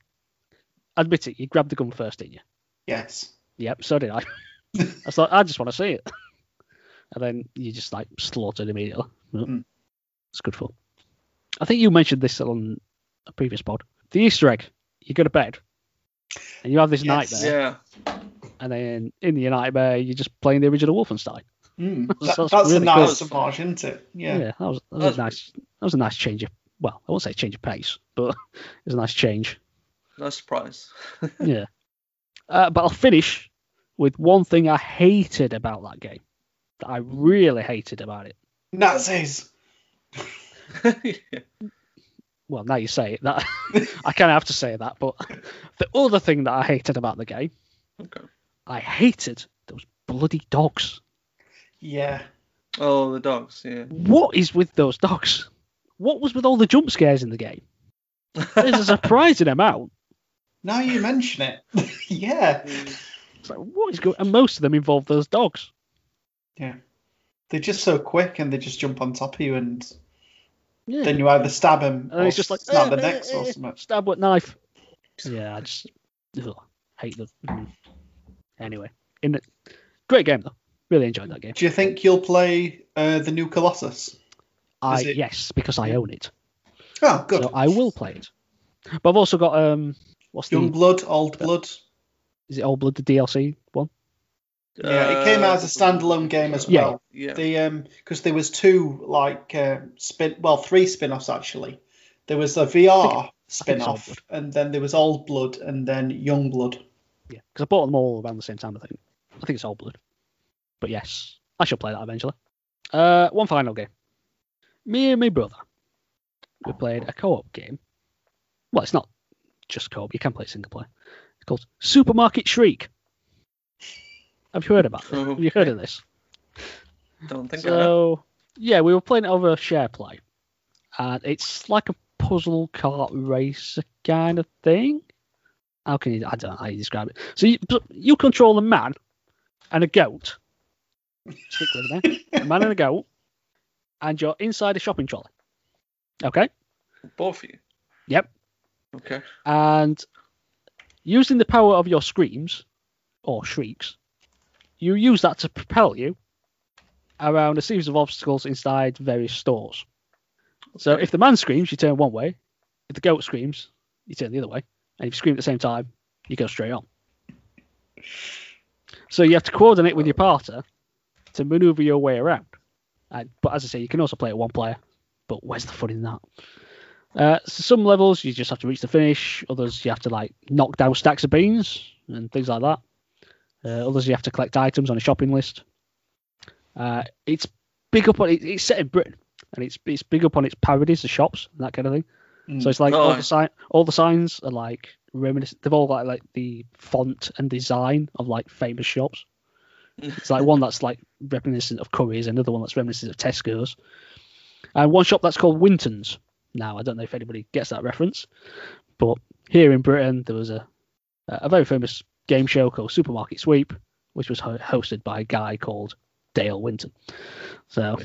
Admit it, you grabbed the gun first, didn't you? Yes. Yep, so did I. I thought, I just want to see it. And then you just like slaughtered immediately. Mm. It's good fun. I think you mentioned this on a previous pod. The Easter egg, you go to bed and you have this Yes. nightmare, yeah. and then in the nightmare, you're just playing the original Wolfenstein. Mm. That's- That- that's that's a nice cool. isn't it? Yeah. that was, that was That's a nice that was a nice change of well, I won't say change of pace, but it was a nice change. No surprise. yeah. Uh, but I'll finish with one thing I hated about that game. That I really hated about it. Nazis. Yeah. Well, now you say it, that I kind of have to say that. But the other thing that I hated about the game, Okay. I hated those bloody dogs. Yeah. Oh, the dogs. Yeah. What is with those dogs? What was with all the jump scares in the game? There's a surprising amount. Now you mention it, yeah, It's like, what is going? And most of them involve those dogs. yeah. They're just so quick, and they just jump on top of you, and Yeah. then you either stab him and or it's just like snap eh, the eh, necks or eh, something. Stab with knife. Yeah, I just ugh, hate them. Mm. Anyway, in the, great game though. Really enjoyed that game. Do you think you'll play uh, the new Colossus? I it- yes, because I own it, Oh, good. so I will play it. But I've also got um, what's Young the Blood, Old Blood. is it Old Blood the DLC one? Yeah, it came out as a standalone game as Yeah. well. Yeah. The um, because there was two like uh, spin, well, three spin-offs actually. There was a VR spin-off, and then there was Old Blood, and then Young Blood. Yeah, because I bought them all around the same time. I think. I think it's Old Blood. But yes, I shall play that eventually. Uh, one final game. Me and my brother, we played a co-op game. Well, it's not just co-op. You can play single player. It's called Supermarket Shriek. Have you heard about this? Have you heard of this? Don't think. So yeah, we were playing it over share play, and it's like a puzzle cart racer kind of thing. How can you? I don't know how you describe it. So you, you control a man and a goat. Stick with me. A man and a goat, and you're inside a shopping trolley. Okay, Both of you. Yep. Okay. and using the power of your screams or shrieks, you use that to propel you around a series of obstacles inside various stores. So if the man screams, you turn one way. If the goat screams, you turn the other way. And if you scream at the same time, you go straight on. So you have to coordinate with your partner to maneuver your way around. And, but as I say, you can also play it one player. But where's the fun in that? Uh, so some levels you just have to reach the finish. Others you have to like knock down stacks of beans and things like that. Uh, others you have to collect items on a shopping list. Uh, it's big up on it, it's set in Britain and it's it's big up on its parodies of shops and that kind of thing. Mm. So it's like all the sign all the signs are like reminiscent. They've all got like the font and design of like famous shops. It's like one that's like reminiscent of Curry's, another one that's reminiscent of Tesco's, and one shop that's called Winton's. Now I don't know if anybody gets that reference, but here in Britain there was a a very famous game show called Supermarket Sweep, which was ho- hosted by a guy called Dale Winton. So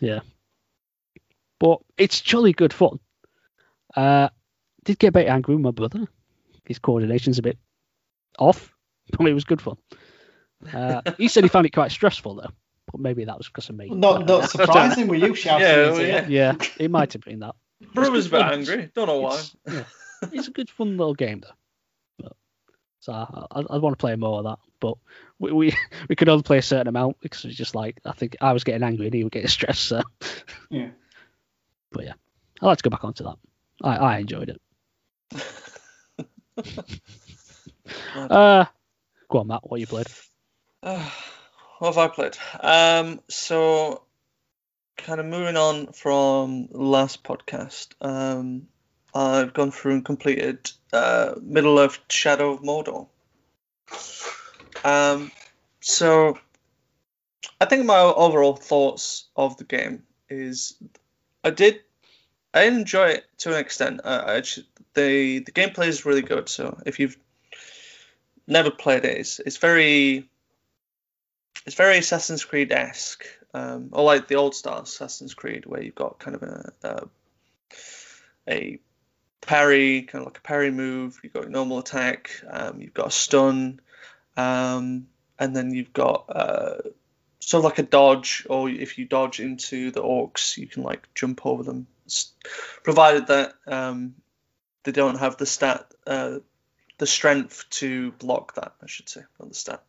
yeah, but it's jolly good fun. Uh, did get a bit angry with my brother. His coordination's a bit off, but it was good fun. Uh, he said he found it quite stressful though, but maybe that was because of me. Not not surprising. Were you shouting? Yeah, into well, it? Yeah, it might have been that. Brewer's a bit angry. Don't know why. It's, yeah, it's a good fun little game though. So I, I, I want to play more of that, but we, we we could only play a certain amount because it's just like I think I was getting angry and he was getting stressed. So, Yeah. but yeah, I'd like to go back onto that. I, I enjoyed it. uh, go on, Matt. What you played? Uh, what have I played? Um, so, kind of moving on from last podcast, um, I've gone through and completed uh, Middle Earth Shadow of Mordor. Um, so, I think my overall thoughts of the game is I did I enjoy it to an extent. Uh, I actually, the the gameplay is really good. So if you've never played it, it's, it's very it's very Assassin's Creed esque, um, or like the old style Assassin's Creed, where you've got kind of a a, a parry, kind of like a parry move. You've got normal attack. Um, you've got a stun, um, and then you've got uh, sort of like a dodge, or if you dodge into the orcs, you can like jump over them, provided that um, they don't have the stat, uh, the strength to block that. I should say, not the stat.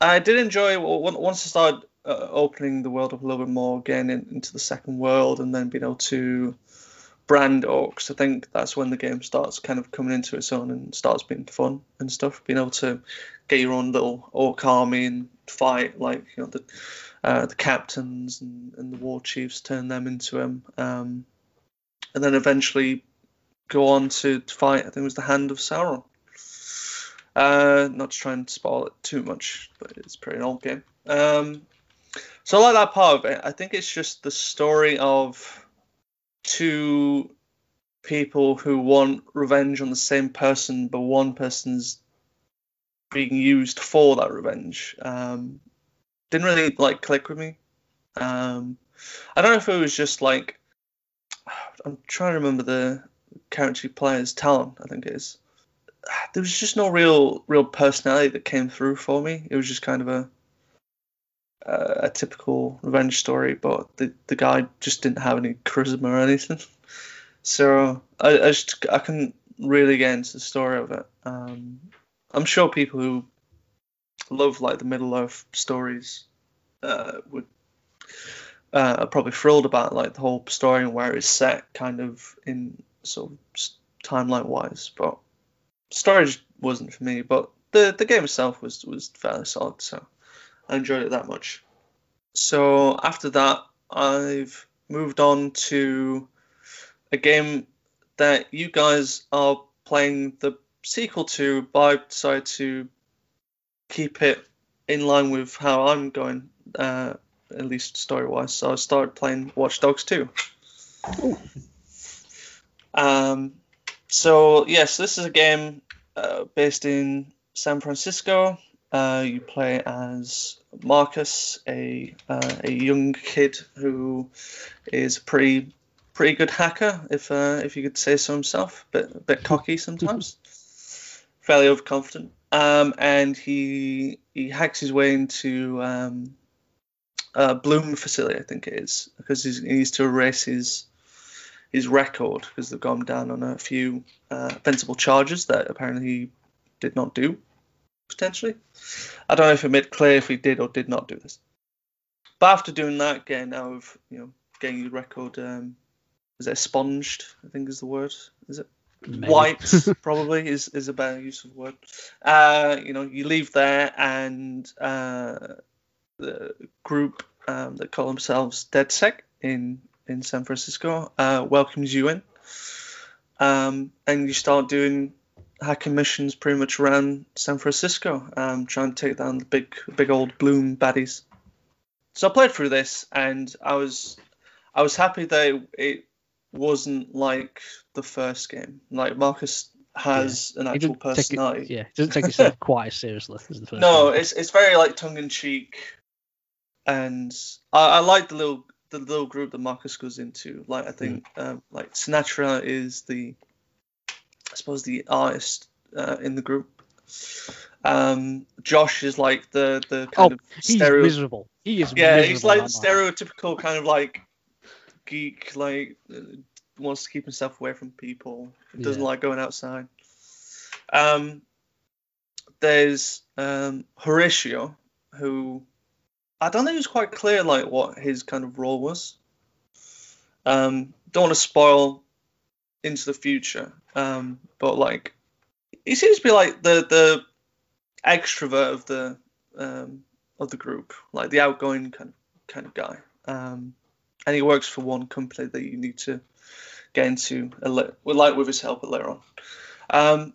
I did enjoy once I started uh, opening the world up a little bit more, again in, into the second world, and then being able to brand orcs. I think that's when the game starts kind of coming into its own and starts being fun and stuff. Being able to get your own little orc army and fight like you know the uh, the captains and, and the war chiefs, turn them into them, um, and then eventually go on to, fight. I think it was the Hand of Sauron. Uh, not to try and spoil it too much, but it's pretty old game. Um, So I like that part of it. I think it's just the story of two people who want revenge on the same person, but one person's being used for that revenge. Um, didn't really like click with me. Um, I don't know if it was just like I'm trying to remember the character player's Talion. I think it is. There was just no real real personality that came through for me. It was just kind of a a, a typical revenge story, but the the guy just didn't have any charisma or anything. So I, I just I couldn't really get into the story of it. Um, I'm sure people who love like the Middle Earth stories uh, would uh, are probably thrilled about like the whole story and where it's set, kind of in sort of timeline wise. But storage wasn't for me. But the the game itself was was fairly solid, so I enjoyed it that much. So after that, I've moved on to a game that you guys are playing the sequel to, but I decided to keep it in line with how I'm going, uh, at least story wise. So I started playing Watch Dogs 2. Um, so, yes, this is a game uh, based in San Francisco. Uh, you play as Marcus, a uh, a young kid who is pretty pretty good hacker, if uh, if you could say so himself. but a bit cocky sometimes, fairly overconfident. Um, and he he hacks his way into um, a Blume facility, I think it is, because he needs to erase his his record because they've gone down on a few uh, offensible charges that apparently he did not do potentially. I don't know if it made clear if he did or did not do this. But after doing that, getting out of you know getting your record, um, is it expunged? I think is the word. Is it Maybe. wiped? probably is is a better use of word. Uh, you know, you leave there, and uh, the group um, that call themselves DedSec in in San Francisco uh, welcomes you in, um, and you start doing hacking missions pretty much around San Francisco, um, trying to take down the big big old Blume baddies. So I played through this, and I was I was happy that it, it wasn't like the first game. Like Marcus has an actual doesn't it- personality. yeah, he doesn't take himself quite as seriously as the first No, one. it's it's very like tongue in cheek, and I, I like the little the little group that Marcus goes into. Like I think um, like Sitara is the suppose the artist uh, in the group. Um, Josh is like the the kind Oh, of He's miserable. He is Yeah, he's like stereotypical kind of like geek, like uh, wants to keep himself away from people, doesn't Yeah. like going outside. Um, there's um, Horatio, who I don't think it was quite clear like what his kind of role was. Um, don't want to spoil into the future, um, but like he seems to be like the the extrovert of the um, of the group, like the outgoing kind of kind of guy. Um, and he works for one company that you need to get into, a li- like with his help later on. Um,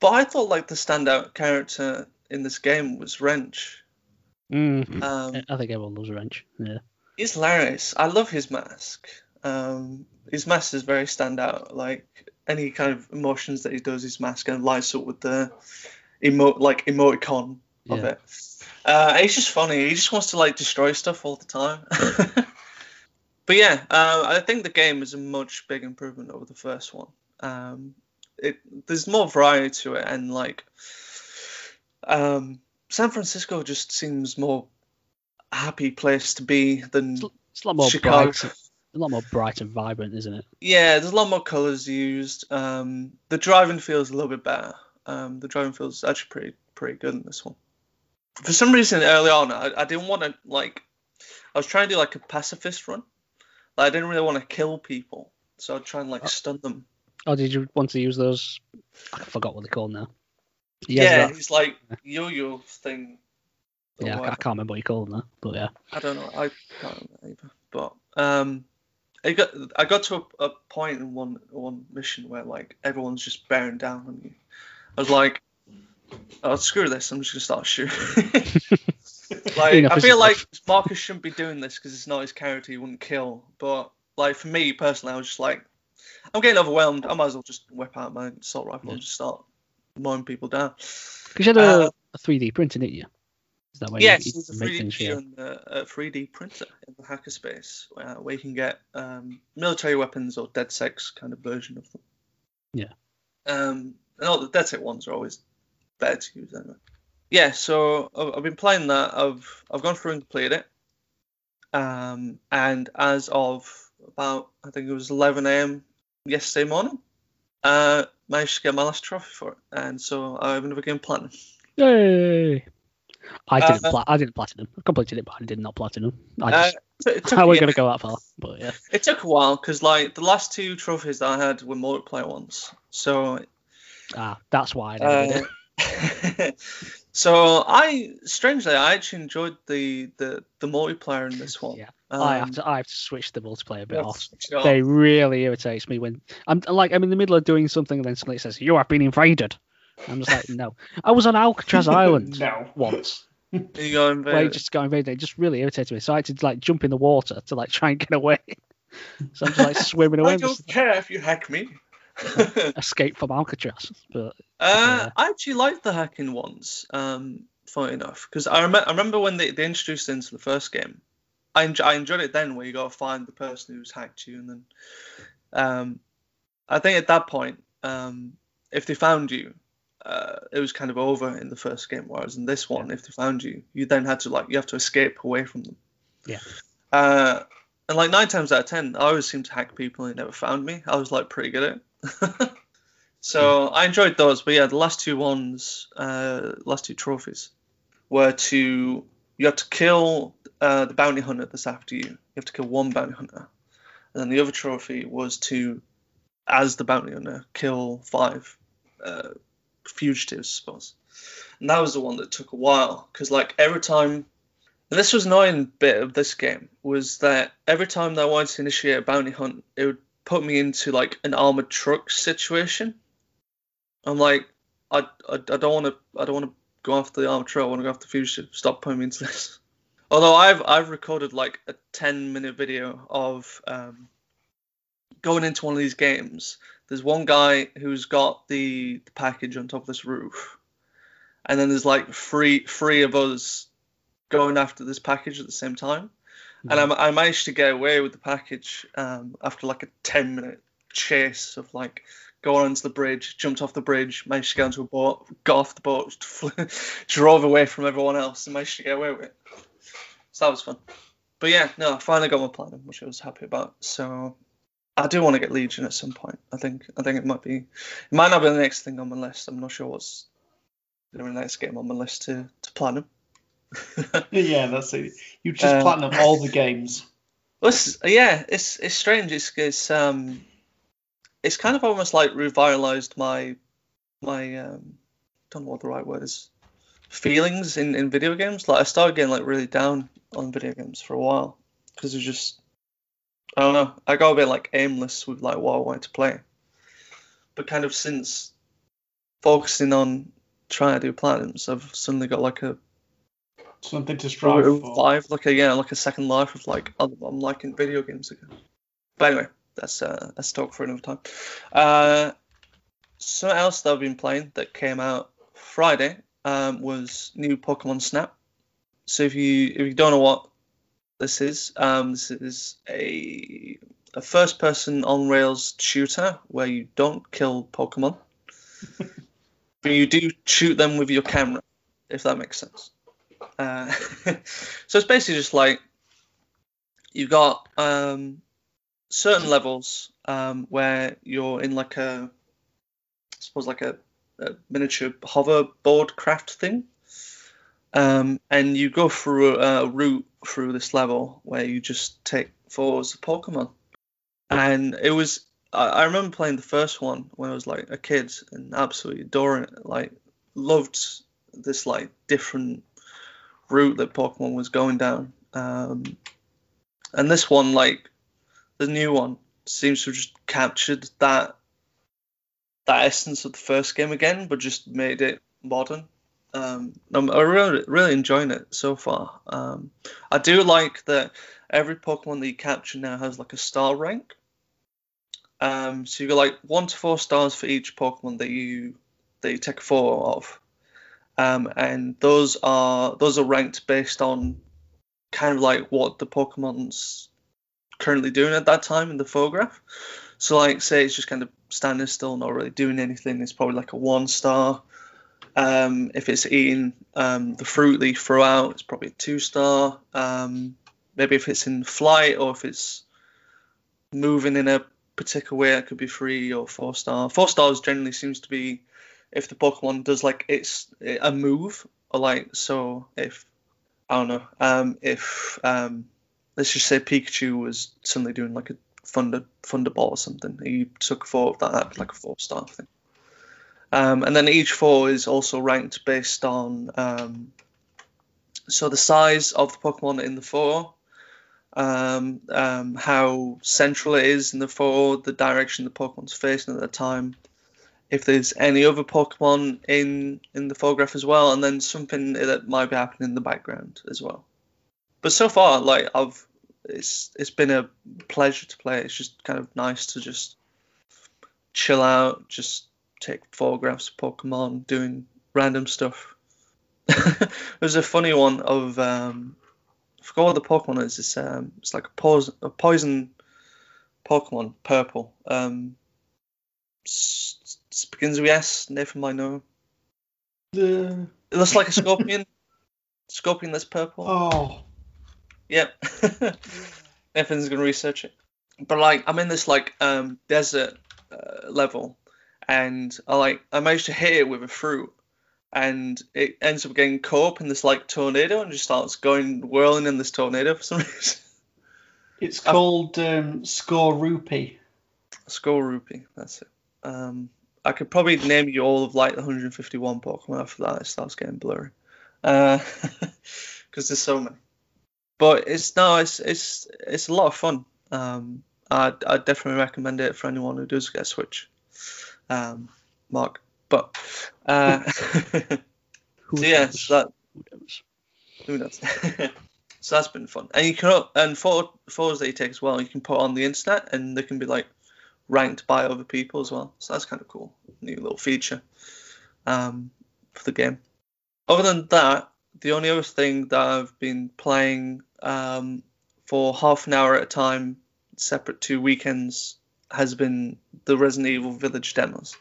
but I thought like the standout character in this game was Wrench. Mm. Um, I think everyone loves Wrench. Yeah. he's hilarious. I love his mask. Um, his mask is very standout. Like any kind of emotions that he does, his mask and of lights up with the emo like emoticon of Yeah. it. Uh, he's just funny. He just wants to like destroy stuff all the time. but yeah, uh, I think the game is a much big improvement over the first one. Um, it there's more variety to it, and like um, San Francisco just seems more a happy place to be than It's a lot more Chicago. bright. A lot more bright and vibrant, isn't it? Yeah, there's a lot more colours used. Um, the driving feels a little bit better. Um, the driving feels actually pretty pretty good in this one. For some reason, early on, I, I didn't want to like. I was trying to do like a pacifist run. Like, I didn't really want to kill people, so I'd try and like stun them. Or did you want to use those? I forgot what they're called now. Yeah, it's like yo-yo thing. yeah, I, I can't remember what you call them now, but yeah. I don't know. I can't remember either. But um, I got I got to a, a point in one one mission where like everyone's just bearing down on you. I was like, oh screw this! I'm just gonna start shooting. Like, Enough I feel like enough. Marcus shouldn't be doing this because it's not his character. He wouldn't kill. But like for me personally, I was just like, I'm getting overwhelmed. I might as well just whip out my assault rifle Yeah. and just start mowing people down. Because you had a, Uh, a 3D printer, didn't you? That why yes, you, there's a 3D things for printer a, a 3D printer in the hackerspace uh, where you can get um, military weapons or DedSec kind of version of them. Yeah. Um, and all the DedSec ones are always better to use anyway. Yeah, so I've, I've been playing that. I've I've gone through and completed it. Um, and as of about I think it was 11 a.m. yesterday morning, uh, managed to get my last trophy for it, and so I've never game platinum. Yay! I didn't. Uh, pla- I didn't platinum. I completed it, but I did not platinum. I Uh, just. so it took, how are we yeah, gonna go that far? But yeah. It took a while because like the last two trophies that I had were multiplayer ones. So Ah, that's why I uh, it. so I strangely I actually enjoyed the the, the multiplayer in this one. Yeah. Um, I have to. I have to switch the multiplayer a bit off. They really irritates me when I'm like I'm in the middle of doing something and then suddenly it says you have been invaded. I'm just like no. I was on Alcatraz Island no. once. You go invade Where it it. just got invaded. It just really irritated me. So I had to like jump in the water to like try and get away. So I'm just like swimming away, I don't care if you hack me. escape from Alcatraz. But Uh, Yeah. I actually liked the hacking ones, um, funny enough, because I, rem- I remember when they, they introduced it into the first game. I, enj- I enjoyed it then, where you got to find the person who's hacked you, and then um, I think at that point, um, if they found you, uh, it was kind of over in the first game. Whereas in this one, if they found you, you then had to like you have to escape away from them. Yeah. Uh, and like nine times out of ten, I always seemed to hack people and they never found me. I was like pretty good at it. so I enjoyed those, but yeah, the last two ones, uh, last two trophies, were to you have to kill uh, the bounty hunter that's after you. You have to kill one bounty hunter, and then the other trophy was to, as the bounty hunter, kill five uh, fugitives, I suppose. And that was the one that took a while because like every time. This was an annoying bit of this game was that every time that I wanted to initiate a bounty hunt, it would put me into like an armored truck situation. I'm like, I, I, I don't want to I don't want to go after the armored truck. I want to go after the fugitive. Stop putting me into this. Although I've I've recorded like a 10 minute video of um, going into one of these games. There's one guy who's got the, the package on top of this roof, and then there's like three three of us going after this package at the same time. And I, I managed to get away with the package um, after like a 10 minute chase of like going onto the bridge, jumped off the bridge, managed to get onto a boat, got off the boat, drove away from everyone else, and managed to get away with it. So that was fun. But yeah, no, I finally got my platinum, which I was happy about. So I do want to get Legion at some point. I think I think it might be, it might not be the next thing on my list. I'm not sure what's the next game on my list to to platinum. Yeah, that's it. You just Um, platinum all the games. It's, yeah, it's it's strange. It's it's um, it's kind of almost like revitalized my my um, don't know what the right word is, feelings in in video games. Like I started getting like really down on video games for a while because it's just I don't know. I got a bit like aimless with like what I wanted to play, but kind of since focusing on trying to do platinums, I've suddenly got like a Something to strive a for. life, like a yeah, like a second life of like I'm, I'm liking video games again. But anyway, that's uh, that's talk for another time. Uh, something else that I've been playing that came out Friday um, was new Pokemon Snap. So if you if you don't know what this is, um, this is a a first person on rails shooter where you don't kill Pokemon, but you do shoot them with your camera, if that makes sense. Uh, so it's basically just like you've got um, certain levels um, where you're in like a, I suppose like a, a miniature hoverboard craft thing, um, and you go through a, a route through this level where you just take photos of Pokemon, and it was. I I remember playing the first one when I was like a kid and absolutely adoring it. Like loved this like different route that Pokemon was going down. Um, and this one, like the new one, seems to have just captured that that essence of the first game again, but just made it modern. Um, I'm really, really enjoying it so far. Um, I do like that every Pokemon that you capture now has like a star rank. Um, so you got like one to four stars for each Pokemon that you that you take a photo of, um, and those are those are ranked based on kind of like what the Pokemon's currently doing at that time in the photograph. So like say it's just kind of standing still, not really doing anything. It's probably like a one star. Um, if it's eating um, the fruit that you throw out, it's probably a two star. Um, maybe if it's in flight or if it's moving in a particular way, it could be three or four star. Four stars generally seems to be if the Pokemon does like it's a move or like so if I don't know um, if um, let's just say Pikachu was suddenly doing like a thunder thunderball or something. He took four of that, like a four star thing. Um, and then each four is also ranked based on um, so the size of the Pokemon in the four, um, um, how central it is in the four, the direction the Pokemon's facing at the time, if there's any other Pokemon in in the photograph as well, and then something that might be happening in the background as well. But so far, like I've, it's it's been a pleasure to play. It's just kind of nice to just chill out, just take photographs of Pokemon, doing random stuff. There's a funny one of um, I forgot what the Pokemon is. It's um, it's like a poison, a poison Pokemon, purple. Um, begins with S. Nathan might know. The It looks like a scorpion. scorpion that's purple. oh, Yep. Nathan's gonna research it. But like, I'm in this like um desert uh, level, and I like I managed to hit it with a fruit, and it ends up getting caught up in this like tornado and just starts going whirling in this tornado for some reason. it's called um, Skorupi. Score Rupee, that's it. Um, I could probably name you all of like the 151 Pokemon after that. It starts getting blurry, because there's so many. But it's no, it's it's it's a lot of fun. Um, I I definitely recommend it for anyone who does get a Switch. Um, Mark, but uh, Who so yeah, knows? so that Who knows? who knows? so that's been fun, and you can and photo, photos that you take as well. You can put on the internet, and they can be like ranked by other people as well. So that's kind of cool, new little feature um, for the game. Other than that, the only other thing that I've been playing um, for half an hour at a time, separate to weekends, has been the Resident Evil Village demos.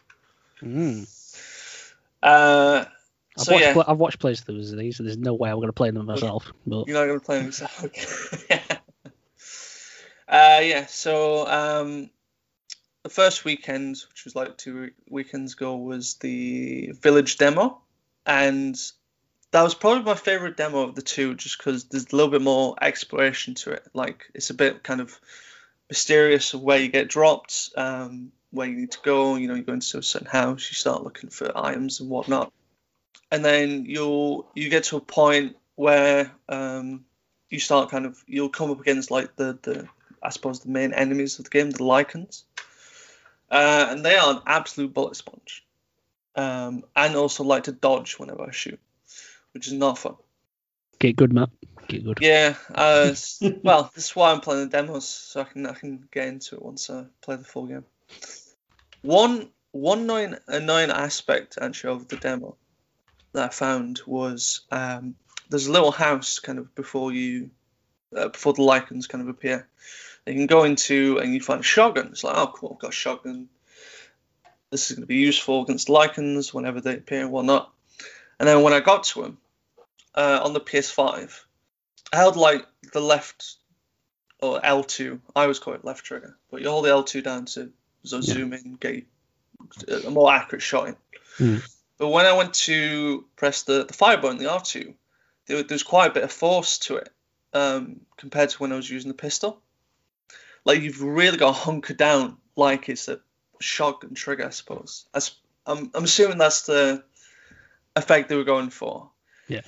Mm. Uh, I've, so watched, yeah, I've watched playthroughs of these, so there's no way I'm going to play them myself. But You're not gonna play them yourself. Okay. uh, yeah. So um, the first weekend, which was like two weekends ago, was the village demo, and that was probably my favorite demo of the two, just because there's a little bit more exploration to it. Like it's a bit kind of mysterious of where you get dropped, um, where you need to go. You know, you go into a certain house, you start looking for items and whatnot and then you'll you get to a point where um, you start kind of you'll come up against like the the I suppose the main enemies of the game, the Lycans, uh, and they are an absolute bullet sponge, um, and also like to dodge whenever I shoot, which is not fun. get good, Matt. Get good. Yeah, uh, well, this is why I'm playing the demos, so I can I can get into it once I play the full game. One one annoying, annoying aspect actually of the demo that I found was um, there's a little house kind of before you uh, before the Lycans kind of appear. You can go into and you find a shotgun. It's like, oh cool, I've got a shotgun. This is going to be useful against Lycans whenever they appear and whatnot. And then when I got to them uh, on the PS5, I held like the left or L2. I always call it left trigger, but you hold the L2 down to so zoom in, get a more accurate shot in. Mm. But when I went to press the, the fire button, the R2, there, there's quite a bit of force to it um, compared to when I was using the pistol. Like you've really got to hunker down like it's a shotgun trigger, I suppose. I, I'm, I'm assuming that's the effect they were going for. Yeah.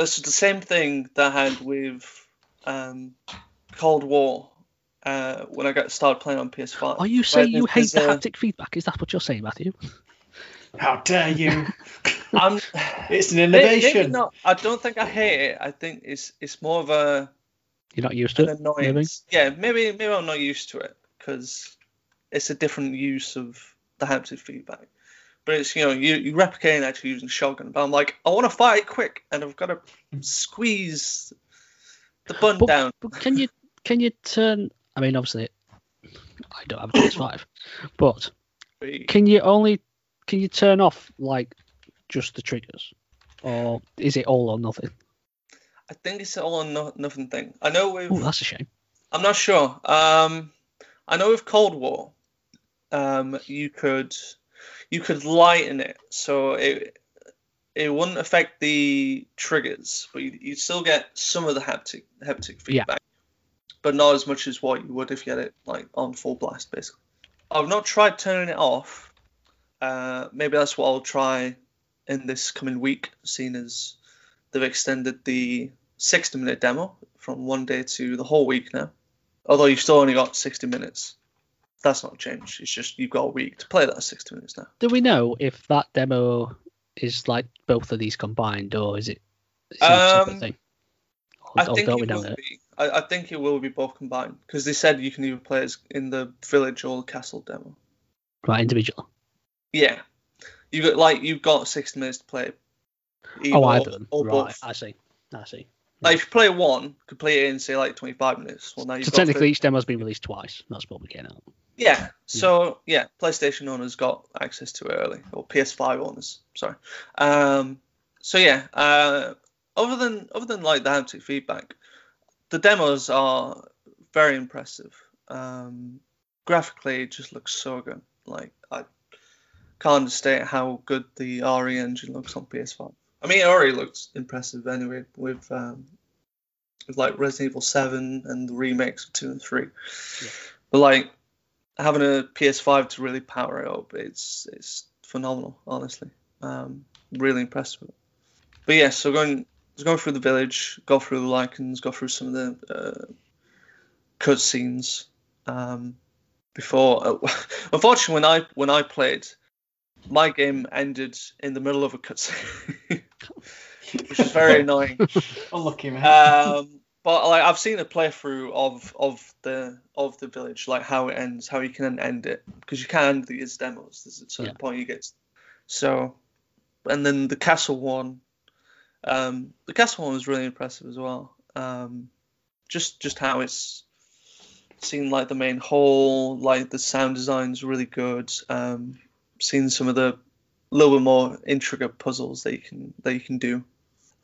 But it's the same thing that I had with um, Cold War uh, when I got started playing on PS5. Are you saying you hate the a- haptic feedback? Is that what you're saying, Matthew? How dare you? I'm. It's an innovation. not. I don't think I hate it. I think it's it's more of a You're not used to an it. annoyance. Yeah, maybe maybe I'm not used to it because it's a different use of the haptic feedback. But it's you know you you replicating actually using shotgun. But I'm like I want to fight quick and I've got to squeeze the bun But, down. but can you can you turn? I mean, obviously, I don't have a PS5, but can you only can you turn off like just the triggers, or is it all or nothing? I think it's all or no, nothing thing. I know with Oh, that's a shame. I'm not sure. Um, I know with Cold War, um, you could you could lighten it so it it wouldn't affect the triggers, but you you still get some of the haptic haptic Yeah. feedback, but not as much as what you would if you had it like on full blast, basically. I've not tried turning it off. Uh, maybe that's what I'll try in this coming week, seeing as they've extended the 60 minute demo from one day to the whole week now. Although you've still only got 60 minutes. That's not changed. It's just you've got a week to play that 60 minutes now. Do we know if that demo is like both of these combined, or is it, is it Um, separate thing? Or, I or think it will be. I, I think it will be both combined because they said you can either play as in the village or the castle demo. Right, individual. Yeah, you got like you've got 60 minutes to play. either Oh, or- either them. or Right, both. I see. I see. Like if you play one, complete it in say like 25 minutes. Well, now you've So got technically, 30 each demo's been released twice. That's what we're getting at. Yeah. So yeah, PlayStation owners got access to it early, or PS5 owners. Sorry. Um. So yeah. Uh. Other than other than like the haptic feedback, the demos are very impressive. Um. Graphically, it just looks so good. Like I can't understate how good the RE engine looks on PS5. I mean, it already looks impressive anyway with um, with like Resident Evil 7 and the remakes of 2 and 3. Yeah. But like having a PS5 to really power it up, it's it's phenomenal, honestly. Um, really impressed with it. But yeah, so going going through the village, go through the Lycans, go through some of the uh, cutscenes. Um, before, unfortunately, when I when I played, my game ended in the middle of a cutscene, which is very annoying. Unlucky man. Um, but like I've seen a playthrough of of the of the village, like how it ends, how you can end it, because you can end these demos. There's a certain Yeah. point you get. So, and then the castle one, um, the castle one was really impressive as well. Um, just just how it's seen like the main hall, like the sound design's really good. Um, seen some of the little bit more intricate puzzles that you can that you can do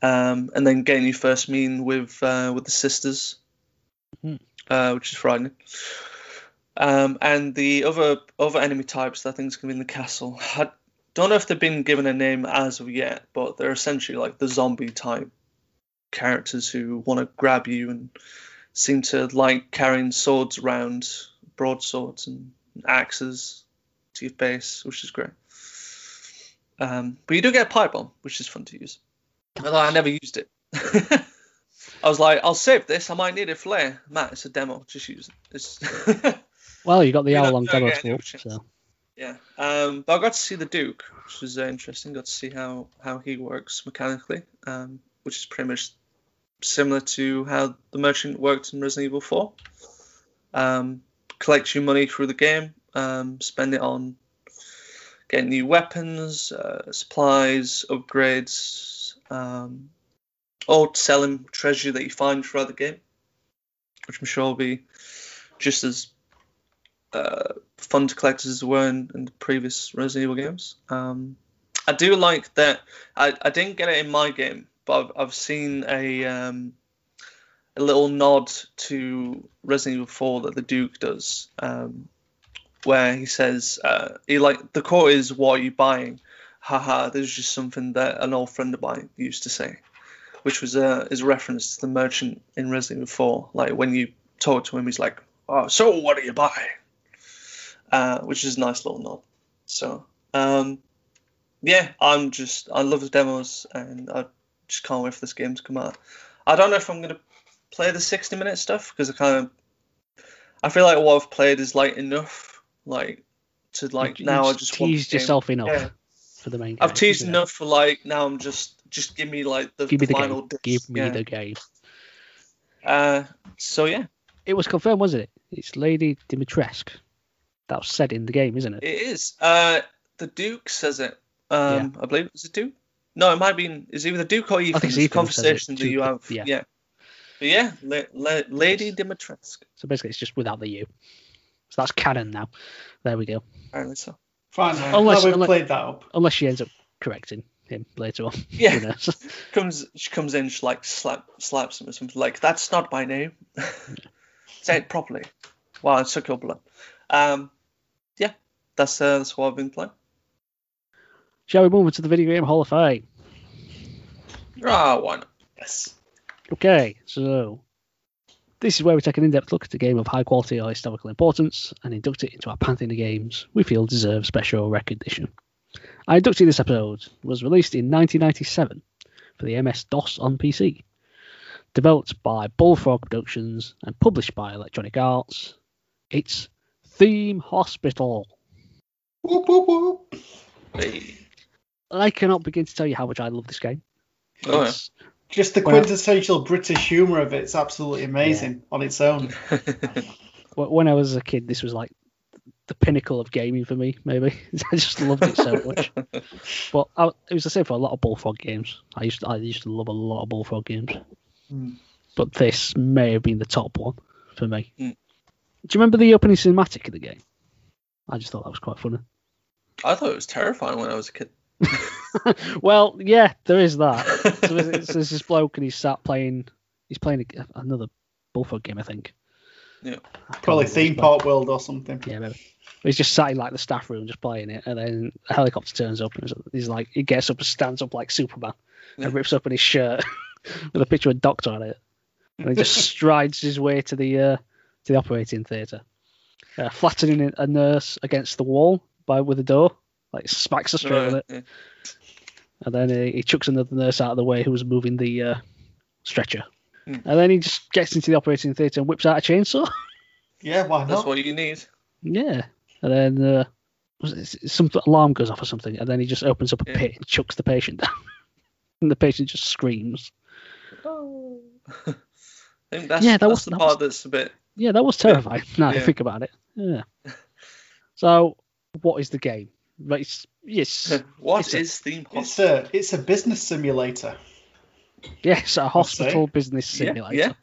um, and then getting your first meeting with uh, with the sisters, Mhm. uh, which is frightening. Um, and the other other enemy types that I think is going to be in the castle. I don't know if they've been given a name as of yet, but they're essentially like the zombie type characters who want to grab you and seem to like carrying swords around, broadswords and axes to your face, which is great. Um, but you do get a pipe bomb, which is fun to use. Although I never used it. I was like, I'll save this. I might need it for later. Matt, it's a demo. Just use it. It's Well, you got the hour long demo to so yeah. Um, but I got to see the Duke, which was uh, interesting. Got to see how how he works mechanically, um, which is pretty much similar to how the merchant worked in Resident Evil 4. Um, collect your money through the game, um, spend it on getting new weapons, uh, supplies, upgrades, um, or selling treasure that you find throughout the game, which I'm sure will be just as uh, fun to collect as were in, in the previous Resident Evil games. Um, I do like that. I, I didn't get it in my game, but I've, I've seen a um, a little nod to Resident Evil 4 that the Duke does, um, where he says, uh, he like the quote is, "What are you buying?" Haha, this is just something that an old friend of mine used to say, which was a is a reference to the merchant in Resident Evil 4. Like when you talk to him, he's like, "Oh, so what do you buy?" Uh, which is a nice little nod. So, um, yeah, I'm just I love the demos and I just can't wait for this game to come out. I don't know if I'm gonna play the 60 minute stuff because I kind of I feel like what I've played is like enough, like to like you now I just just want the teased yourself enough. Yeah. For the main. I've teased enough for like now. I'm just just give me like the, Give me the final game. disc. Give me yeah. the game. Uh, so yeah, It was confirmed, wasn't it? It's Lady Dimitrescu. That was said in the game, isn't it? it is. Uh, the Duke says it. Um, I believe it's the Duke. No, it might be. Is either the Duke or Ethan? think it's It's Ethan conversation that you have. yeah. Yeah. But yeah, La- La- Lady Dimitrescu. So basically, it's just without the U. So that's canon now. There we go. Apparently so. Fine. Unless- now we've unless- played that up. Unless she ends up correcting him later on. Yeah. Who knows? comes she comes in, she like slap slaps him or something like that's not my name. Say it properly. Wow, it's a couple. Um, yeah, that's uh, that's what I've been playing. Shall we move on to the video game Hall of Fame? Ah, why not? Yes. Okay, so this is where we take an in-depth look at a game of high quality or historical importance and induct it into our pantheon of games we feel deserve special recognition. Our inductee this episode was released in 1997 for the MS-DOS on PC. Developed by Bullfrog Productions and published by Electronic Arts, it's Theme Hospital. Whoop, whoop, whoop. Hey. I cannot begin to tell you how much I love this game. Oh, yeah. It's- Just the Well- quintessential British humour of it's absolutely amazing on its own. When I was a kid, this was like the pinnacle of gaming for me. Maybe I just loved it so much. But I, it was the same for a lot of Bullfrog games. I used to, I used to love a lot of Bullfrog games. Hmm. But this may have been the top one for me. Hmm. Do you remember the opening cinematic of the game? I just thought that was quite funny. I thought it was terrifying when I was a kid. well, yeah, there is that. So there's, there's this bloke and he's sat playing. He's playing a, another Bullfrog game, I think. Yeah. I Probably Theme it's called. Park World or something. Yeah, maybe. But he's just sat in like the staff room, just playing it, and then a helicopter turns up, and he's like, he gets up and stands up like Superman, Yeah. and rips open his shirt with a picture of a doctor on it, and he just strides his way to the uh, to the operating theatre, uh, flattening a nurse against the wall by with a door, like smacks her straight with it, Yeah. and then he, he chucks another nurse out of the way who was moving the uh, stretcher, Hmm. and then he just gets into the operating theatre and whips out a chainsaw. Yeah, why not? That's what you need. Yeah, and then uh, some alarm goes off or something, and then he just opens up a Yeah. pit and chucks the patient down, and the patient just screams. Oh. I think that's, Yeah, that that's was- the that part that's a bit. Yeah, that was terrifying. Now I think about it. Yeah. So, what is the game? Right, it's, yes, What It's a- is theme It's a it's a business simulator. yes, a hospital business simulator. yeah.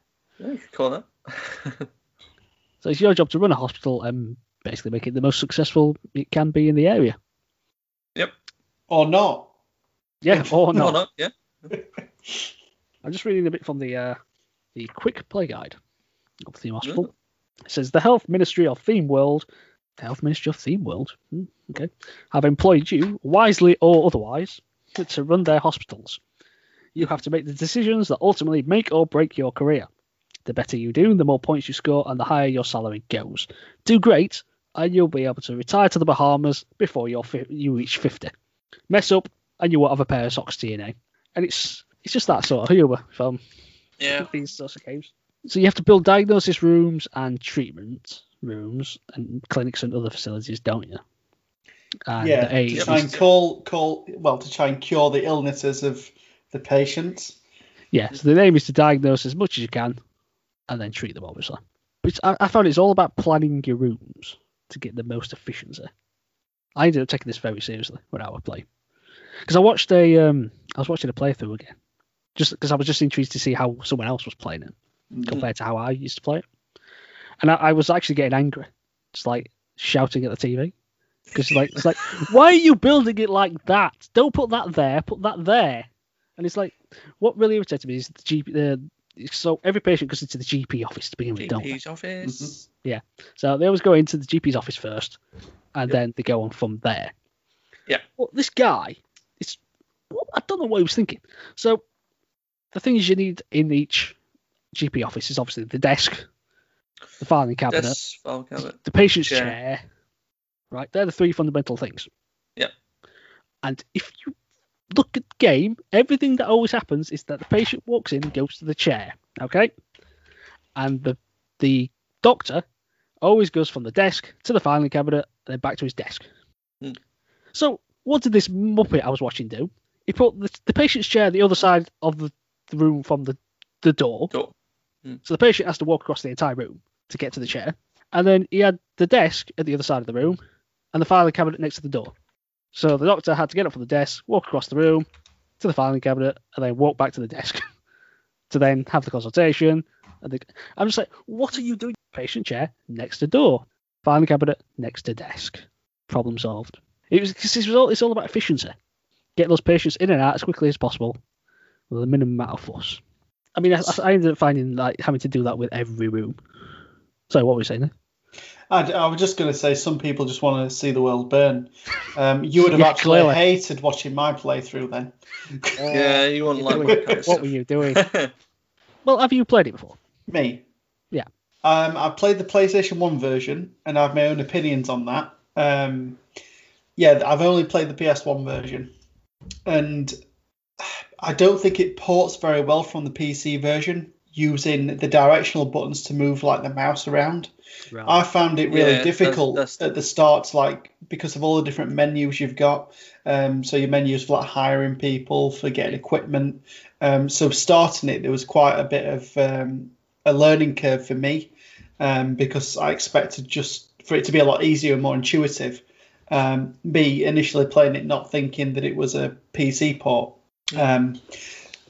Yeah, you could call that. So it's your job to run a hospital and basically make it the most successful it can be in the area. Yep. Or not. Yeah, or no, not. no, yeah. I'm just reading a bit from the uh, the quick play guide of Theme Hospital. It says the Health Ministry of Theme World, the Health Ministry of Theme World, hmm, okay, have employed you, wisely or otherwise, to run their hospitals. You have to make the decisions that ultimately make or break your career. The better you do, the more points you score, and the higher your salary goes. Do great, and you'll be able to retire to the Bahamas before you're fi- you reach 50. Mess up, and you won't have a pair of socks to your name. And it's it's just that sort of humour from Yeah. these sorts of games. So you have to build diagnosis rooms and treatment rooms and clinics and other facilities, don't you? And yeah, to try and call call well to try and cure the illnesses of the patients. yeah. So the aim is to diagnose as much as you can, and then treat them, obviously. But I, I found it's all about planning your rooms to get the most efficiency. I ended up taking this very seriously when I would play, because I watched a um, I was watching a playthrough again, just because I was just intrigued to see how someone else was playing it. compared to how I used to play it. And I, I was actually getting angry, just like shouting at the TV. Because like it's like, why are you building it like that? Don't put that there. Put that there. And it's like, what really irritated me is the GP. The, so every patient goes into the GP office to begin with, don't they? GP's office. Mm-hmm. Yeah. So they always go into the GP's office first, and then they go on from there. Yeah. Well, this guy, it's well, I don't know what he was thinking. So the things you need in each GP office is obviously the desk, the filing cabinet, Desk, file cabinet. the patient's chair. chair. Right, they're the three fundamental things. Yeah. And if you look at the game, everything that always happens is that the patient walks in and goes to the chair. Okay. And the the doctor always goes from the desk to the filing cabinet and then back to his desk. Hmm. So what did this muppet I was watching do? He put the, the patient's chair the other side of the, the room from the, the door. Door. Hmm. So the patient has to walk across the entire room to get to the chair. And then he had the desk at the other side of the room and the filing cabinet next to the door. So the doctor had to get up from the desk, walk across the room to the filing cabinet, and then walk back to the desk to then have the consultation. And the, I'm just like, what are you doing? Patient chair next to door, filing cabinet next to desk. Problem solved. It was because was all. It's all about efficiency. Get those patients in and out as quickly as possible with a minimum amount of fuss. I mean, I, I ended up finding like having to do that with every room. So what were we saying? There? I, I was just going to say some people just want to see the world burn. Um, you would have Yeah, actually clearly. hated watching my playthrough then. Yeah, you wouldn't like that kind of what were you doing? well, have you played it before? Me. Yeah. Um, I played the PlayStation 1 version and I have my own opinions on that. Um, yeah, I've only played the PS1 version. And I don't think it ports very well from the PC version using the directional buttons to move like the mouse around. Right. I found it really Yeah, that's- difficult that's- at the start, like because of all the different menus you've got. Um, so your menus for like hiring people, for getting equipment. Um, so starting it, there was quite a bit of um, a learning curve for me um, because I expected just for it to be a lot easier and more intuitive. Um, me initially playing it, not thinking that it was a PC port. Um,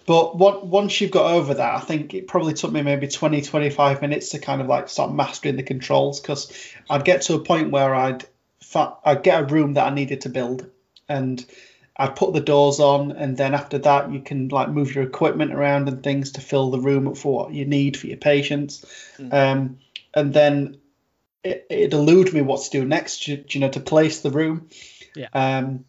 but what, once you've got over that, I think it probably took me maybe 20, 25 minutes to kind of like start mastering the controls because I'd get to a point where I'd I'd get a room that I needed to build and I'd put the doors on and then after that you can like move your equipment around and things to fill the room up for what you need for your patients. Um, and then it, it'd elude me what to do next, you, you know, to place the room. Yeah. Um,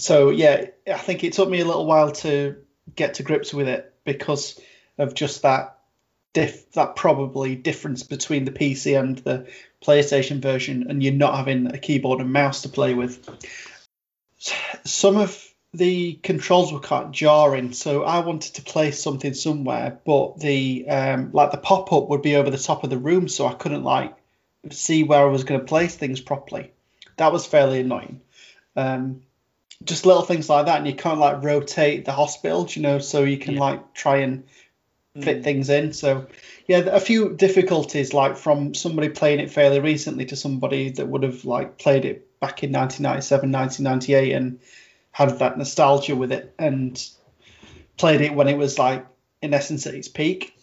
so yeah, I think it took me a little while to get to grips with it because of just that diff that probably difference between the PC and the PlayStation version, and you're not having a keyboard and mouse to play with. Some of the controls were quite jarring, so I wanted to place something somewhere, but the um, like the pop up would be over the top of the room, so I couldn't like see where I was going to place things properly. That was fairly annoying. Um, just little things like that, and you can't like rotate the hospital, you know, so you can Yeah. like try and fit mm. things in. So yeah, a few difficulties like from somebody playing it fairly recently to somebody that would have like played it back in 1997, 1998 and had that nostalgia with it and played it when it was like in essence at its peak.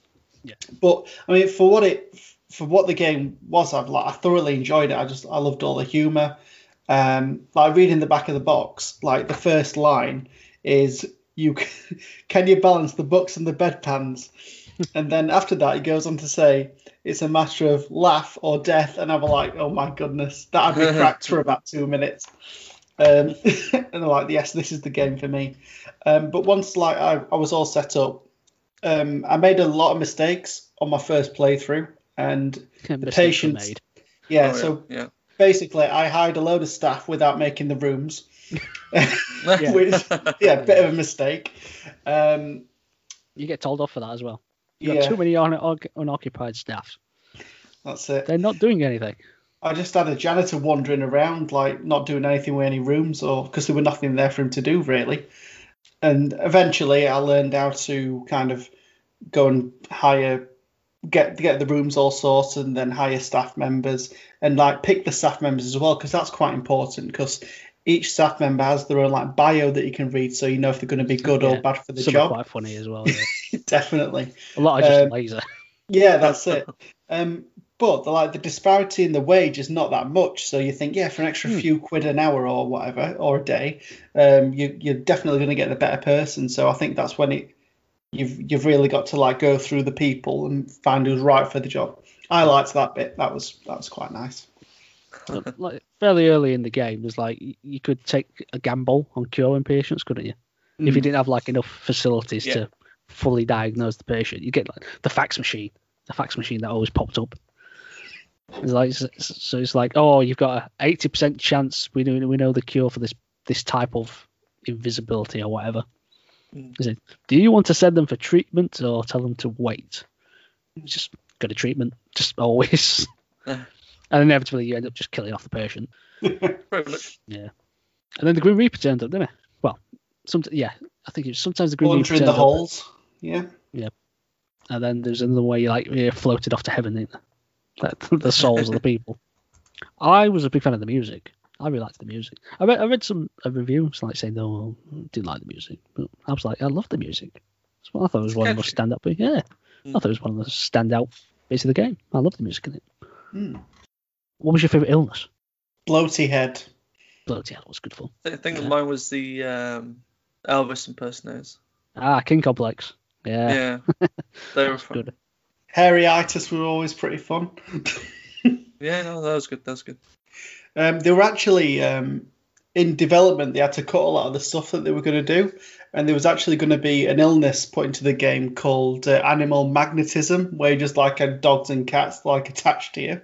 Yeah. But I mean, for what it for what the game was, I've like I thoroughly enjoyed it. I just I loved all the humor. Um, like reading the back of the box, like the first line is you can you balance the books and the bedpans, and then after that he goes on to say it's a matter of laugh or death, and I'm like, oh my goodness, that had me cracked for about two minutes. Um, and I'm like, yes, this is the game for me. Um, but once like I, I was all set up, um, I made a lot of mistakes on my first playthrough, and The patience- yeah, Oh, so yeah. Basically I hired a load of staff without making the rooms. yeah. Which, yeah, bit of a mistake. Um, You get told off for that as well. You yeah, got too many un- un- unoccupied staff. that's it. They're not doing anything. I just had a janitor wandering around, like not doing anything with any rooms, or because there were nothing there for him to do really. And eventually, I learned how to kind of go and hire, get get the rooms all sorted, and then hire staff members, and like pick the staff members as well, because that's quite important. Because each staff member has their own like bio that you can read, so you know if they're going to be good or bad for the Some job. quite funny as well. Yeah. Definitely. A lot of just Um, laser. Yeah, that's it. Um, but the, like the disparity in the wage is not that much. So you think, yeah, for an extra Hmm. few quid an hour or whatever or a day, um, you, you're definitely going to get the better person. So I think that's when it you've you've really got to like go through the people and find who's right for the job. I liked that bit. That was that was quite nice. like fairly early in the game, there's like you could take a gamble on curing patients, couldn't you? If you Mm. didn't have like enough facilities Yeah. to fully diagnose the patient, you get like the fax machine, the fax machine that always popped up. It's like so so it's like oh you've got a eighty percent chance we know we know the cure for this this type of invisibility or whatever. Is it? Do you want to send them for treatment or tell them to wait? Just go to treatment, just always. And inevitably you end up just killing off the patient. yeah. And then the Grim Reaper turned up, didn't he? Well, some yeah, I think it's sometimes the Grim Reaper Wandering turned the up, holes. Yeah. and then there's another way you like you're floated off to heaven, ain't there? Like, the souls of the people. I was a big fan of the music. I really liked the music. I read, I read some reviews like saying, "No, I didn't like the music," but I was like, "I love the music." So I thought it was one of the stand up. Yeah, I Mm. thought it was one of the standout bits of the game. I love the music in it. Hmm. What was your favorite illness? Bloaty head. Bloaty hell, it was good fun. I think Yeah. mine was the um, Elvis impersonators. Ah, King Complex. Yeah, Yeah, they were that's fun. good. Hairyitis were always pretty fun. Yeah, no, that was good. That was good. Um, they were actually um, in development. They had to cut a lot of the stuff that they were going to do, and there was actually going to be an illness put into the game called uh, animal magnetism, where you just like had dogs and cats like attached to you.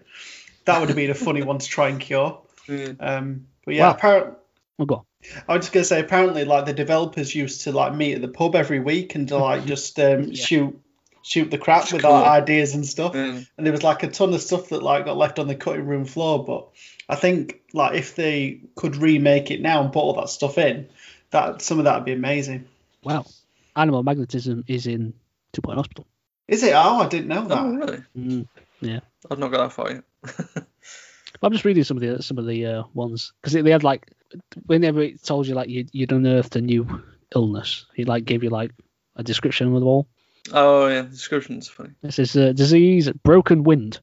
That would have been a funny one to try and cure. Yeah. Um, but yeah, Wow. apparently. Well, go on. I was just gonna say, apparently, like the developers used to like meet at the pub every week and to like just um, Yeah. shoot shoot the crap That's with cool. like, ideas and stuff Yeah. and there was like a ton of stuff that like got left on the cutting room floor. But I think like if they could remake it now and put all that stuff in, that some of that would be amazing. Wow, animal magnetism is in Two Point Hospital. Is it? Oh, I didn't know that. Oh, really? Mm. I've not got that far yet. I'm just reading some of the some of the uh, ones because they had like whenever it told you like you, you'd unearthed a new illness, he like gave you like a description of them all. Oh yeah, the description's funny. This is uh, disease, broken wind,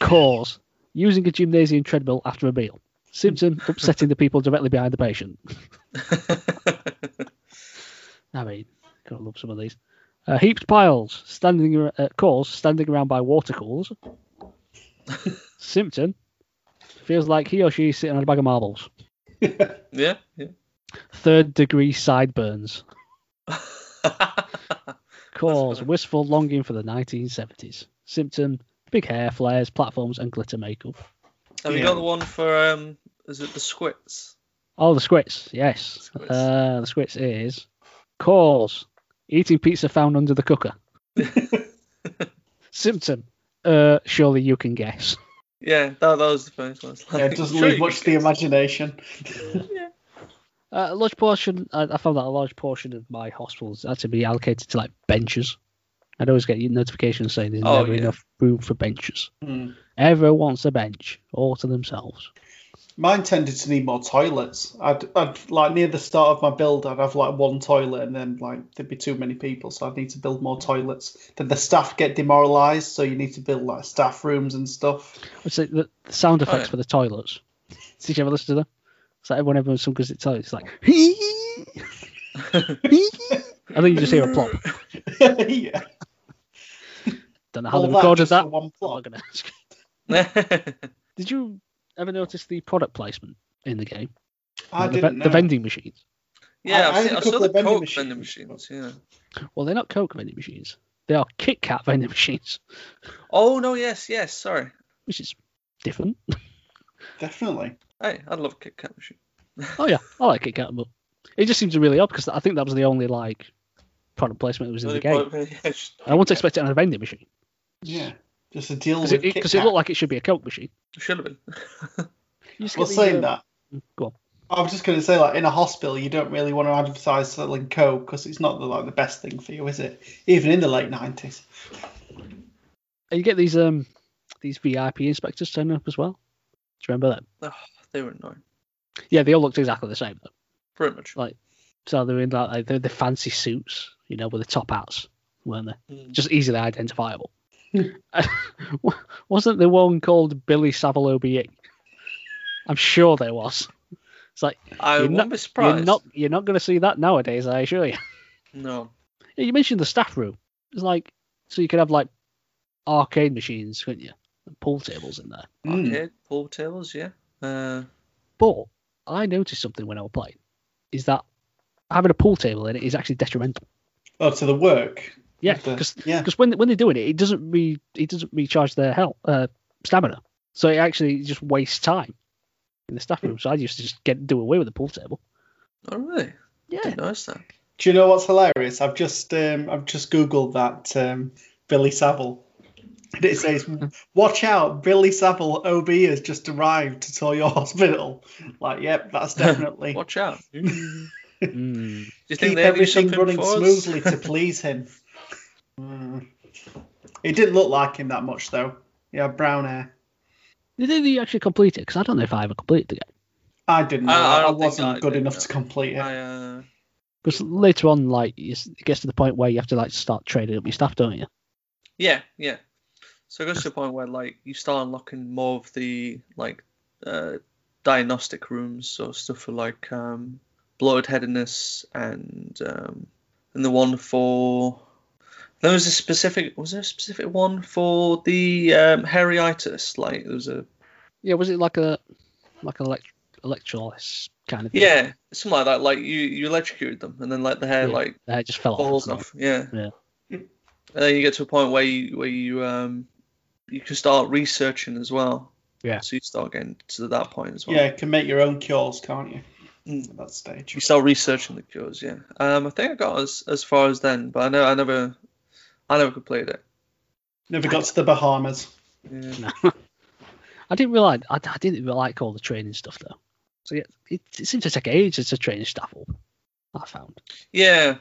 cause using a gymnasium treadmill after a meal, symptom upsetting the people directly behind the patient. I mean, gotta love some of these. Uh, heaped piles, standing uh, cause standing around by water coolers. Symptom feels like he or she is sitting on a bag of marbles. yeah, yeah. Third degree sideburns. Cause wistful longing for the 1970s. Symptom big hair, flares, platforms, and glitter makeup. Have you got the one for um? Is it the squits? Oh, the squits, yes. Squits. Uh, the squits is cause eating pizza found under the cooker. Symptom, uh, surely you can guess. Yeah, that, that was the first one. It's Yeah, it doesn't sure leave much to the imagination. Uh, a large portion, I, I found that a large portion of my hospitals had to be allocated to like benches. I'd always get notifications saying there's Oh, never yeah. enough room for benches. Hmm. Everyone wants a bench all to themselves. Mine tended to need more toilets. I'd, I'd like near the start of my build, I'd have like one toilet, and then like there'd be too many people, so I'd need to build more toilets. Then the staff get demoralised, so you need to build like staff rooms and stuff. I'd the, the sound Oh, effects yeah. for the toilets. Did you ever listen to them? It's like everyone, everyone, some goes to the toilet, it's like, and then you just hear a plop. yeah. Don't know how All they oh, that recorded just that. for one oh, I'm gonna ask. Did you ever notice the product placement in the game? I Like the, didn't ve- know. the vending machines. yeah, I- I I've had seen, a I saw couple the of vending Coke machines. vending machines. Yeah. Well, they're not Coke vending machines. They are Kit Kat vending machines, Oh no, yes, yes. Sorry. which is different. Definitely. Hey, I'd love a Kit Kat machine. Oh yeah, I like Kit Kat, but it just seems really odd because I think that was the only like product placement that was in the game. Yeah, I wouldn't expect it on a vending machine Yeah. Just a deal because with it, Kit 'cause it Kat. looked like it should be a Coke machine. Should have been. You just Well, get the, saying uh, that, Go on. I was just going to say, like in a hospital, you don't really want to advertise selling coke because it's not the, like the best thing for you, is it? Even in the late nineties. You get these um these VIP inspectors turning up as well. Do you remember that? They were annoying. Yeah, they all looked exactly the same though. Pretty much. Like So they're in like, like the, the fancy suits, you know, with the top hats, weren't they? Mm. Just easily identifiable. Wasn't there one called Billy Savile OBE? I'm sure there was. It's like I You're wouldn't be surprised. you're not you're not going to see that nowadays, I assure you. No. You mentioned the staff room. It's like so you could have like arcade machines, couldn't you? And pool tables in there. Mm. Arcade, pool tables, yeah. Uh, But I noticed something when I was playing, is that having a pool table in it is actually detrimental. Oh, to the work. Yeah, The- because yeah. when when they're doing it, it doesn't re it doesn't recharge their health uh, stamina, so it actually just wastes time in the staff room. So I used to just get do away with the pool table. oh really? Yeah, Didn't notice that. Do you know what's hilarious? I've just um, I've just googled that um, Billy Savile. And it says, "Watch out, Billy Saville OB has just arrived to tell your hospital." Like, yep, that's definitely. Watch out. Do Mm. you think Keep they everything running smoothly to please him. Mm. It didn't look like him that much though. He had brown hair. Did he actually complete it? Because I don't know if I ever completed the game. I didn't know. I- I I, wasn't I good enough no. to complete it. I, uh, Because later on, like, it gets to the point where you have to like start trading up your stuff, don't you? yeah, yeah. So it goes to a point where like you start unlocking more of the like uh, diagnostic rooms, so stuff for like um, bloated headedness and um, and the one for there was a specific was there a specific one for the um, hairy-itis? Like there was a Yeah, was it like a like an elect- electrolysis kind of thing? yeah something like that. Like you you electrocuted them and then like the hair Yeah. like Uh, it just fell falls off. off. Yeah. Yeah. And then you get to a point where you where you um you can start researching as well. Yeah. So you start getting to that point as well. Yeah, you can make your own cures, can't you? Mm. At that stage. You start researching the cures. Yeah. Um, I think I got as as far as then, but I know I never I never completed it. Never got to the Bahamas. Yeah. No. I didn't realize I, I didn't really like all the training stuff though. So yeah, it, it seems to take ages to train staff up. I found. Yeah.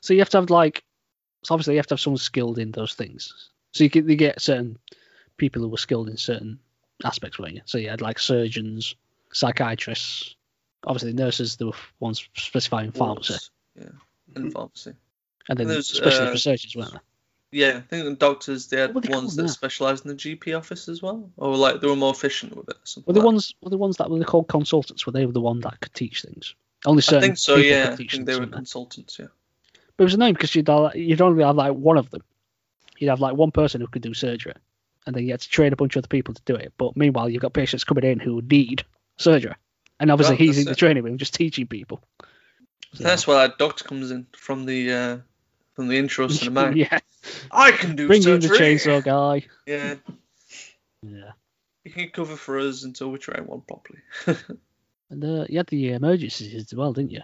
So you have to have like, so obviously you have to have someone skilled in those things. So you get you get certain people who were skilled in certain aspects, weren't you? So you had like surgeons, psychiatrists, obviously nurses. There were ones specifying pharmacy, Yeah. And pharmacy. and then There's, specialist uh, researchers, weren't there? Yeah, I think the doctors they had ones that specialised in the GP office as well, or like they were more efficient with it. or Were the like ones were the ones that were called consultants? Were they the one that could teach things? Only I certain think so. Yeah, I think they were consultants. Yeah. But it was a name because you'd you'd only have like one of them. You'd have like one person who could do surgery, and then you had to train a bunch of other people to do it. But meanwhile, you've got patients coming in who need surgery, and obviously Well, he's in the it. training room just teaching people. So- That's where that doctor comes in from the uh, from the intro cinematic. yeah, I can do bring in the surgery. chainsaw guy. Yeah, Yeah, you can cover for us until we train one properly. and uh, you had the emergencies as well, didn't you?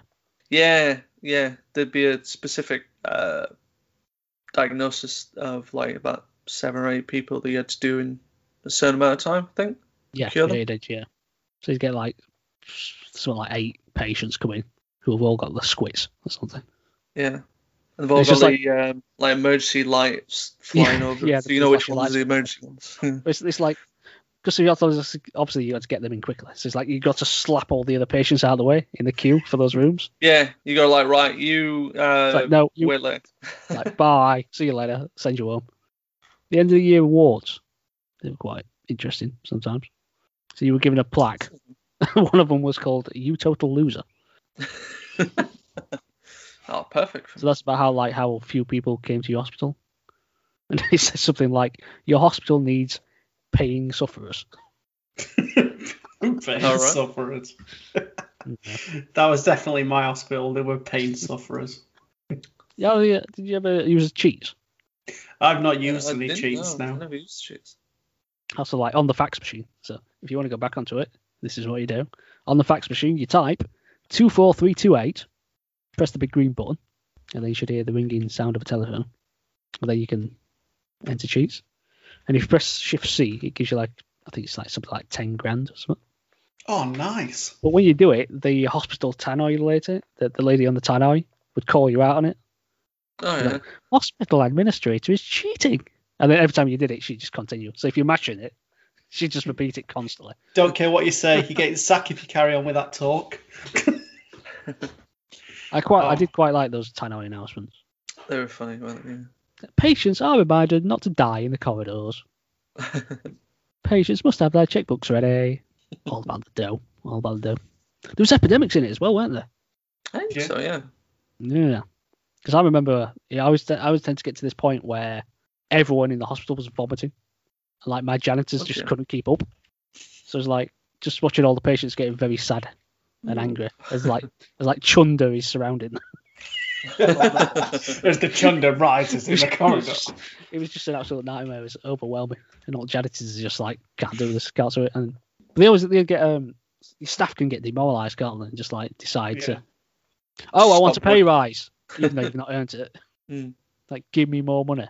yeah, yeah. There'd be a specific uh, diagnosis of like about seven or eight people that you had to do in a certain amount of time. I think. Yeah, yeah, you did. Yeah, so you get like something like eight patients coming who have all got the squits or something. Yeah. And they've all got the um, like emergency lights flying over, yeah, so you know which ones are the emergency ones. It's, it's like because you obviously you got to get them in quickly. So it's like you got to slap all the other patients out of the way in the queue for those rooms. yeah, you go like right, you uh, like no, you wait late. like bye, see you later, send you home. The end of the year awards, they were quite interesting sometimes. So you were given a plaque. One of them was called "You Total Loser." Oh, perfect. So that's about how like how few people came to your hospital. And he said something like, "Your hospital needs paying sufferers." Pain Alright. sufferers. that was definitely my hospital. They were pain sufferers. Yeah, oh, yeah. Did you ever use cheats? I've not used I any didn't cheats know, I now. never used cheats. Also, like on the fax machine. So if you want to go back onto it, this is what you do. On the fax machine, you type two four three two eight, press the big green button, and then you should hear the ringing sound of a telephone. And then you can enter cheats. And if you press Shift C, it gives you like I think it's like something like ten grand or something. Oh, nice. But when you do it, the hospital tannoy later, the, the lady on the tannoy, would call you out on it. Oh Yeah. yeah. Hospital administrator is cheating. And then every time you did it, she'd just continue. So if you're matching it, she'd just repeat it constantly. Don't care what you say. You get sacked if you carry on with that talk. I quite, I Oh. did quite like those tannoy announcements. They were funny, weren't they? Patients are reminded not to die in the corridors. Patients must have their checkbooks ready. All about the dough. All about the dough. There was epidemics in it as well, weren't there? I think Yeah. so, yeah. Yeah. Because I remember, yeah, I always, I always tend to get to this point where everyone in the hospital was vomiting, and like my janitors just couldn't keep up. So it's like just watching all the patients getting very sad and mm. angry as like as like Chunder is surrounding them. As the chunder rises in the It was corridor. It was just an absolute nightmare. It was overwhelming, and all the janitors are just like can't do this, can't do it, and they always they get um your staff can get demoralised, can't they? And just like decide Yeah. to, oh, I want a pay rise, even though you've not earned it. Mm. Like, give me more money.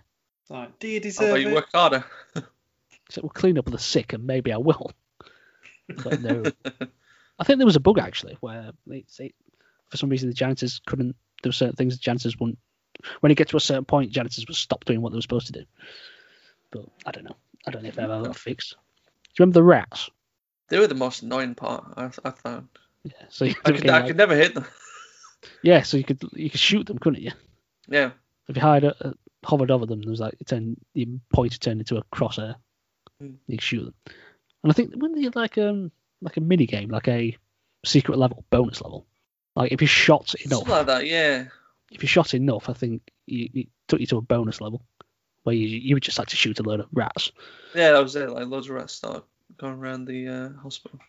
Like, do you How deserve about you it? work harder? So we'll clean up the sick, and maybe I will. But no, I think there was a bug actually where they, they, for some reason the janitors couldn't. There were certain things the janitors wouldn't. When it get to a certain point, janitors would stop doing what they were supposed to do. But I don't know. I don't know if they ever got fixed. Do you remember the rats? They were the most annoying part. I, I found. Yeah. So you I could, I could never hit them. yeah. So you could you could shoot them, couldn't you? Yeah. If you hired, uh, hovered over them, there was like it turned your pointer turned into a crosshair. Mm. You could shoot them. And I think when they had like um like a mini game, like a secret level, bonus level. Like if you shot enough, Something like that. Yeah. if you shot enough, I think you, it took you to a bonus level where you you would just like to shoot a load of rats. Yeah, that was it. Like loads of rats started going around the uh, hospital.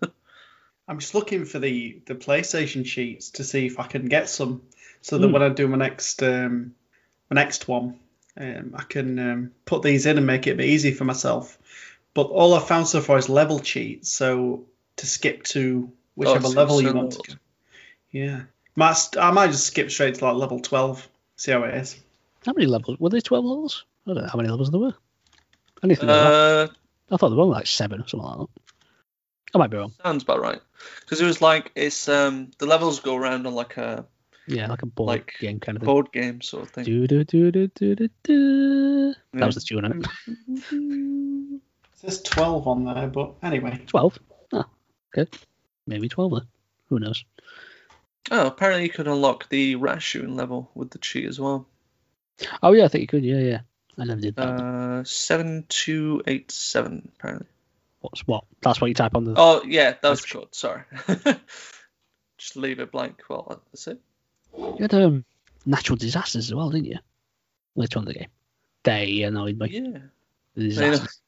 I'm just looking for the the PlayStation sheets to see if I can get some, so that Hmm. when I do my next um, my next one, um, I can um, put these in and make it a bit easy for myself. But all I've found so far is level cheats. So to skip to whichever Oh, level you want to go. Yeah, might I might just skip straight to like level twelve. See how it is. How many levels were there? Twelve levels? I don't know how many levels there were. Anything like. Uh, I thought there were only like seven or something like that. I might be wrong. sounds about right. Because it was like it's um the levels go around on like a Yeah, like a board Like game kind of thing. board game sort of thing. Do, do, do, do, do, do, do. That was the tune on it. It says twelve on there, but anyway. 12. Oh, okay. Maybe 12 then. Who knows? Oh, apparently you could unlock the shooting level with the cheat as well. Oh, yeah, I think you could. Yeah, yeah. I never did that. Uh, seven two eight seven apparently. What's what? That's what you type on the. Oh yeah, that was That's- code. Sorry. Just leave it blank. Well, that's it. You had um, natural disasters as well, didn't you? Later on in the game. They annoyed me. Yeah. The disasters.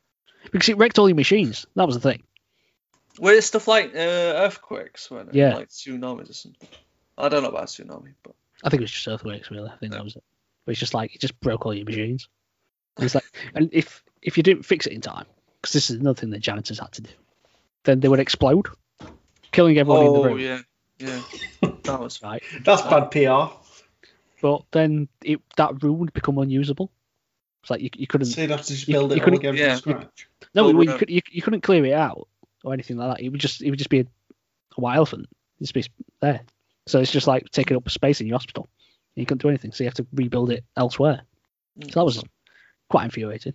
Because it wrecked all your machines. That was the thing. Well, it's stuff like uh, earthquakes? Yeah. Like tsunamis or something. I don't know about tsunami, but I think it was just earthquakes, really. I think Yeah. that was it. But it's just like it just broke all your machines. And it's like, and if if you didn't fix it in time, because this is another thing the janitors had to do, then they would explode, killing everyone in the oh room. yeah, yeah, that was Right. That's bad PR. But then it that room would become unusable. It's like you, you couldn't. So you'd have to just build you it all couldn't- again yeah. from scratch. no, well, you, could, you, you couldn't clear it out or anything like that. It would just it would just be a, a white elephant. It'd just be there. So it's just like taking up space in your hospital. You couldn't do anything, so you have to rebuild it elsewhere. So that was quite infuriating.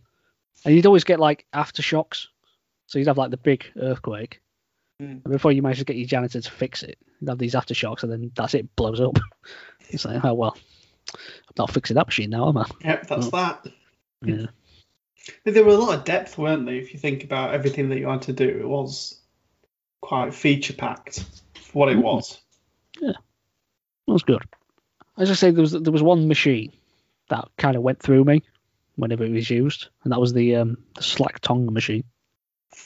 And you'd always get like aftershocks. So you'd have like the big earthquake. Mm. And before you manage to get your janitor to fix it, you'd have these aftershocks and then that's it, blows up. it's like, oh well, I'm not fixing that machine now, am I? Yep, that's that. Yeah. But there were a lot of depth, weren't they? If you think about everything that you had to do, it was quite feature packed for what it Mm. Was. That was good. As I say, there was there was one machine that kind of went through me whenever it was used, and that was the um the slack tongue machine.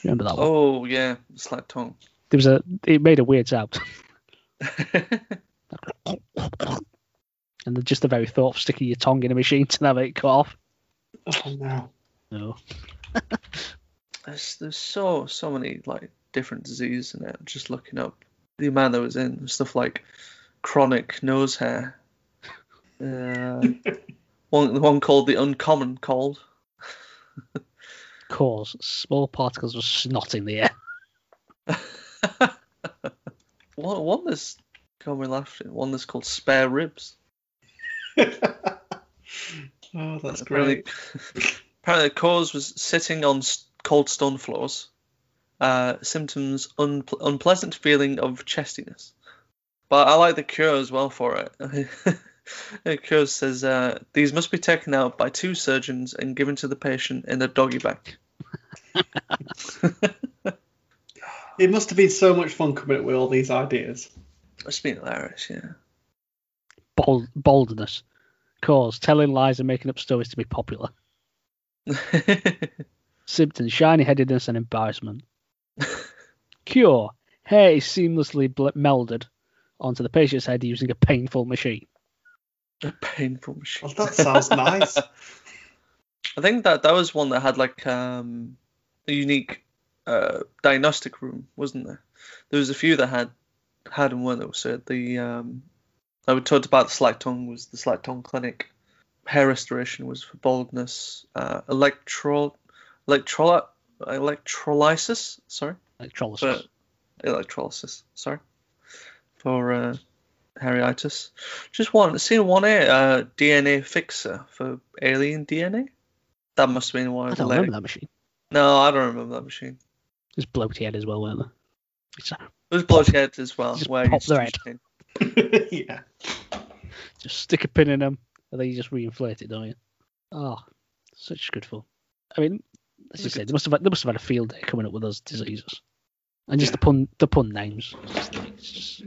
Remember that one? Oh yeah, slack tongue. There was a it made a weird sound, and just the very thought of sticking your tongue in a machine to have it cut off. Oh no. No. there's there's so so many like different diseases in it. Just looking up the amount that was in stuff like chronic nose hair. Uh, one the one called the uncommon cold. Cause small particles of snot in the air. one one that's got me laughing. One that's called spare ribs. oh, that's apparently, great. apparently, the cause was sitting on cold stone floors. Uh, symptoms unple- unpleasant feeling of chestiness. But I like the cure as well for it. the cure says uh, these must be taken out by two surgeons and given to the patient in a doggy bag. It must have been so much fun coming up with all these ideas. It's been hilarious, yeah. Bold, boldness. Cause telling lies and making up stories to be popular. Symptoms: shiny headedness and embarrassment. Cure: hair is seamlessly bl- melded onto the patient's head using a painful machine. a painful machine. Well, that sounds nice. I think that that was one that had like um, a unique uh, diagnostic room, wasn't there? There was a few that had had and weren't there. So the um, I would talked about the slack tongue was the slack tongue clinic. hair restoration was for baldness. Uh, electro, electrolyte, electrolysis. Sorry, Electrolysis. but electrolysis. Sorry, for uh, hairyitis. Just one. Seen one here. Uh, DNA fixer for alien DNA. That must have been one I of the don't later. remember that machine. No, I don't remember that machine. There's bloaty head as well, weren't there? It's, uh, It was bloodshed as well. Just where pop their just- yeah. just stick a pin in them, and then you just reinflate it, don't you? Oh, such good fun. I mean, as you say, they must have had, they must have had a field day coming up with those diseases, and just Yeah. the pun the pun names. It's just- it's just-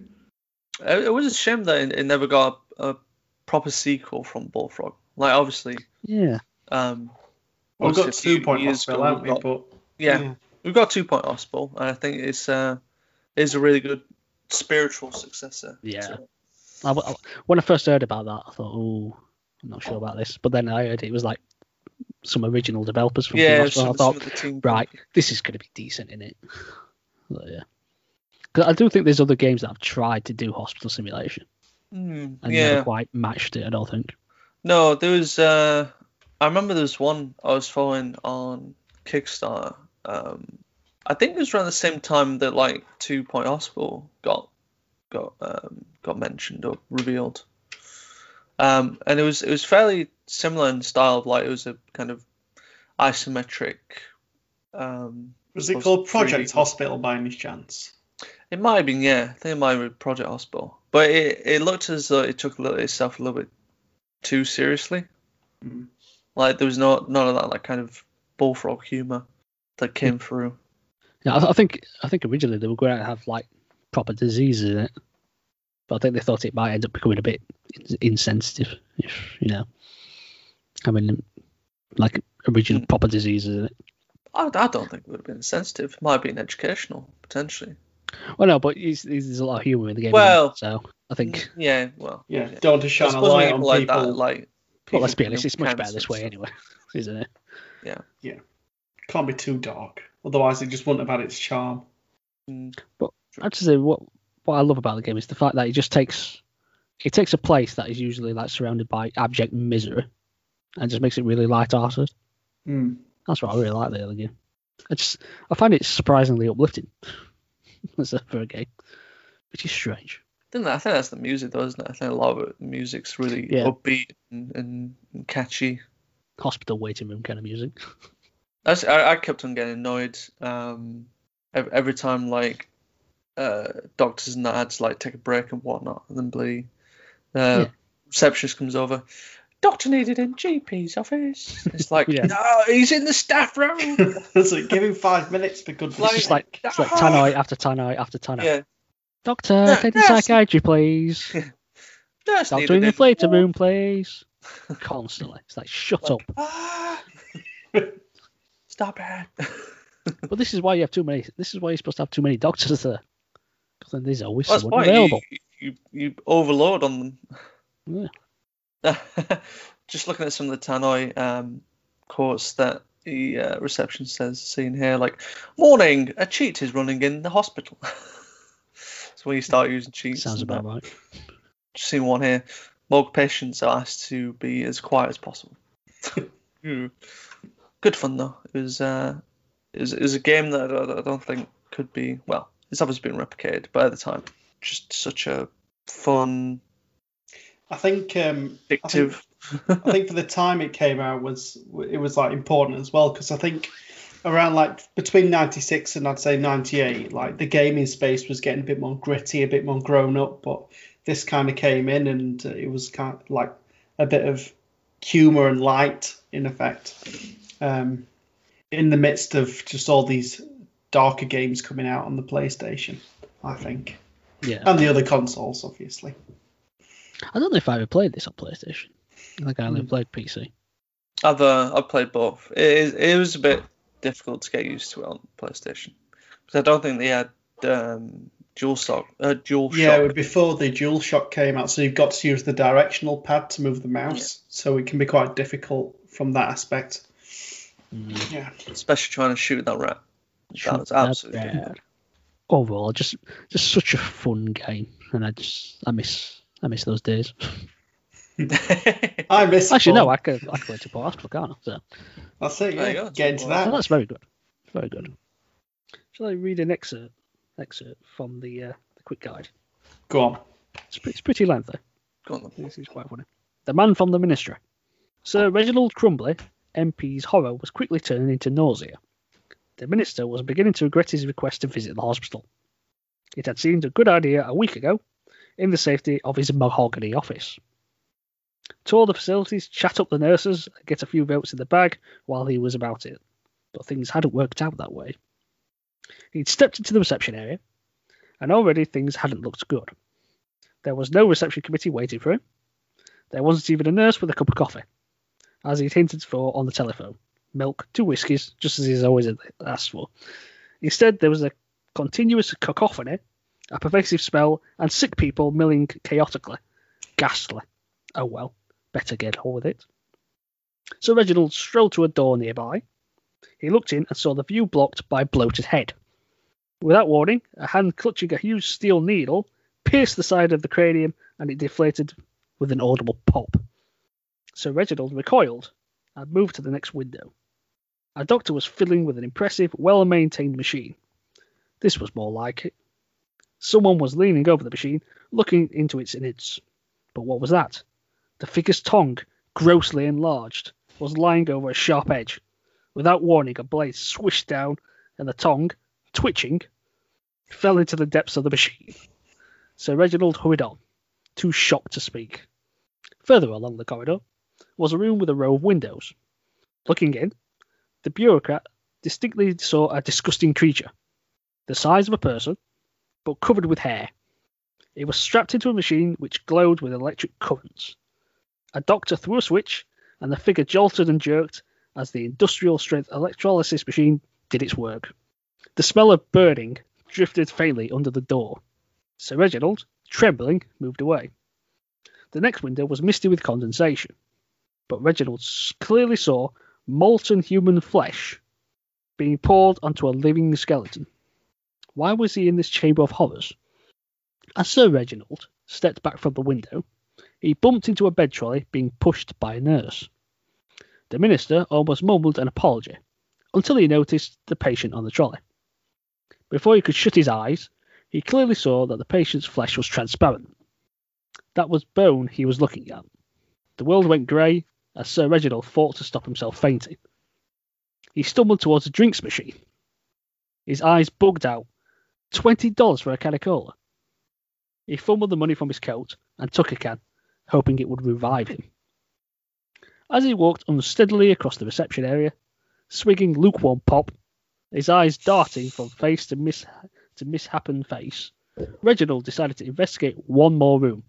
It, it was a shame that it, it never got a, a proper sequel from Bullfrog. Like obviously, yeah, um, Well, we've got obviously a few two point years hospital, ago, haven't we? got- But yeah, we've got Two Point Hospital, and I think it's uh, is a really good spiritual successor. Yeah. I, I- when I first heard about that, I thought, oh, I'm not sure about this. But then I heard it was like some original developers from yeah. Theme Hospital. Some, I thought, some of the team right, this is going to be decent in it. So, yeah. 'Cause I do think there's other games that have tried to do hospital simulation Mm, and yeah. never quite matched it. I don't think. No, there was. Uh, I remember there was one I was following on Kickstarter. Um, I think it was around the same time that like Two Point Hospital got got um, got mentioned or revealed. Um, and it was it was fairly similar in style. Like it was a kind of isometric. Um, was it called Project 3D. Hospital by any chance? it might have been yeah. I think it might have been Project Hospital, but it, it looked as though it took a little, itself a little bit too seriously. Mm. Like there was not none of that like kind of bullfrog humor that came through. Yeah, I, I think I think originally they were going to have like proper diseases in it, but I think they thought it might end up becoming a bit insensitive, if you know, having like original Mm. proper diseases in it. I, I don't think it would have been sensitive. It might have been educational potentially. Well, no, but he's, he's, there's a lot of humour in the game. Well- so I think. Yeah, well, Yeah, don't want to shine a light on put like people. that, like Well, let's be honest, it's much better this way anyway, isn't it? Yeah. Yeah. Can't be too dark, otherwise it just wouldn't have had its charm. Mm. I have to say what what I love about the game is the fact that it just takes it takes a place that is usually like surrounded by abject misery and just makes it really light-hearted. Mm. That's what I really like the other game. I just I find it surprisingly uplifting as a for a game, which is strange. I think, I think that's the music, though, isn't it? I think a lot of it, the music's really Yeah. upbeat and, and, and catchy. Hospital waiting room kind of music. That's, I, I kept on getting annoyed um, every, every time, like, uh, doctors and that had to, like, take a break and whatnot, and then bloody uh, Yeah. receptionist comes over. Doctor needed in GP's office. It's like, Yeah. no, he's in the staff room. so give him five minutes for goodness Like- It's just like it's like tannoy after tannoy after tannoy. yeah. Doctor, No, take the psychiatry, please. Nurse Doctor in needed the inflator room, please. Constantly. It's like, shut up. Ah, stop it. But this is why you have too many. This is why you're supposed to have too many doctors there. Because then there's always That's someone available. you, you, you overload on them. Yeah. Just looking at some of the Tannoy um, quotes that the uh, reception says, seen here, like, morning, a cheat is running in the hospital. so when you start using cheats. Sounds about right. Just seen one here. Morgue patients are asked to be as quiet as possible. Good fun though. It was uh, it was, it was a game that I, I don't think could be well. It's obviously been replicated, but at the time, just such a fun, I think um, addictive. I think for the time it came out was it was like important as well because I think around like between 96 and I'd say 98 like the gaming space was getting a bit more gritty a bit more grown up but this kind of came in and it was kind of like a bit of humor and light in effect um, in the midst of just all these darker games coming out on the PlayStation I think Yeah. and the other consoles obviously I don't know if I ever played this on PlayStation. I think I only Hmm. played PC. I've uh, I've played both. It is, it was a bit difficult to get used to it on PlayStation because I don't think they had um, dual stock, uh, dual Yeah, shock. before the dual DualShock came out, so you've got to use the directional pad to move the mouse, so it can be quite difficult from that aspect. Mm. Yeah, especially trying to shoot that rat. That was Shoot that absolutely rat. Overall, just just such a fun game, and I just I miss I miss those days. I miss. Actually, no, Paul. I could I could wait Two Point Hospital, can't I? So, That's it. There you Yeah. go, Get into Paul so that. that's very good. Very good. Shall I read an excerpt excerpt from the uh, the quick guide? Go on. It's, pre- it's pretty lengthy. Go on then. This is quite funny. The man from the ministry. Sir Reginald Crumbly, MP's horror was quickly turning into nausea. The minister was beginning to regret his request to visit the hospital. It had seemed a good idea a week ago, in the safety of his mahogany office. Tour the facilities, chat up the nurses, get a few votes in the bag while he was about it. But things hadn't worked out that way. He'd stepped into the reception area, and already things hadn't looked good. There was no reception committee waiting for him. There wasn't even a nurse with a cup of coffee, as he'd hinted for on the telephone. Milk, two whiskies, just as he's always asked for. Instead, there was a continuous cacophony, a pervasive smell, and sick people milling chaotically. Ghastly. Oh well, better get on with it. So Reginald strolled to a door nearby. He looked in and saw the view blocked by a bloated head. Without warning, a hand clutching a huge steel needle pierced the side of the cranium and it deflated with an audible pop. So Reginald recoiled and moved to the next window. A doctor was fiddling with an impressive, well maintained machine. This was more like it. Someone was leaning over the machine, looking into its innards. But what was that? The figure's tongue, grossly enlarged, was lying over a sharp edge. Without warning, a blade swished down, and the tongue, twitching, fell into the depths of the machine. Sir Reginald hurried on, too shocked to speak. Further along the corridor was a room with a row of windows. Looking in, the bureaucrat distinctly saw a disgusting creature, the size of a person, but covered with hair. It was strapped into a machine which glowed with electric currents. A doctor threw a switch, and the figure jolted and jerked as the industrial strength electrolysis machine did its work. The smell of burning drifted faintly under the door. Sir Reginald, trembling, moved away. The next window was misty with condensation, but Reginald clearly saw molten human flesh being poured onto a living skeleton. Why was he in this chamber of horrors? As Sir Reginald stepped back from the window, he bumped into a bed trolley being pushed by a nurse. The minister almost mumbled an apology until he noticed the patient on the trolley. Before he could shut his eyes, he clearly saw that the patient's flesh was transparent. That was bone he was looking at. The world went grey as Sir Reginald fought to stop himself fainting. He stumbled towards a drinks machine. His eyes bugged out. Twenty dollars for a can of cola. He fumbled the money from his coat and took a can, hoping it would revive him. As he walked unsteadily across the reception area, swigging lukewarm pop, his eyes darting from face to mis to mishappen face, Reginald decided to investigate one more room.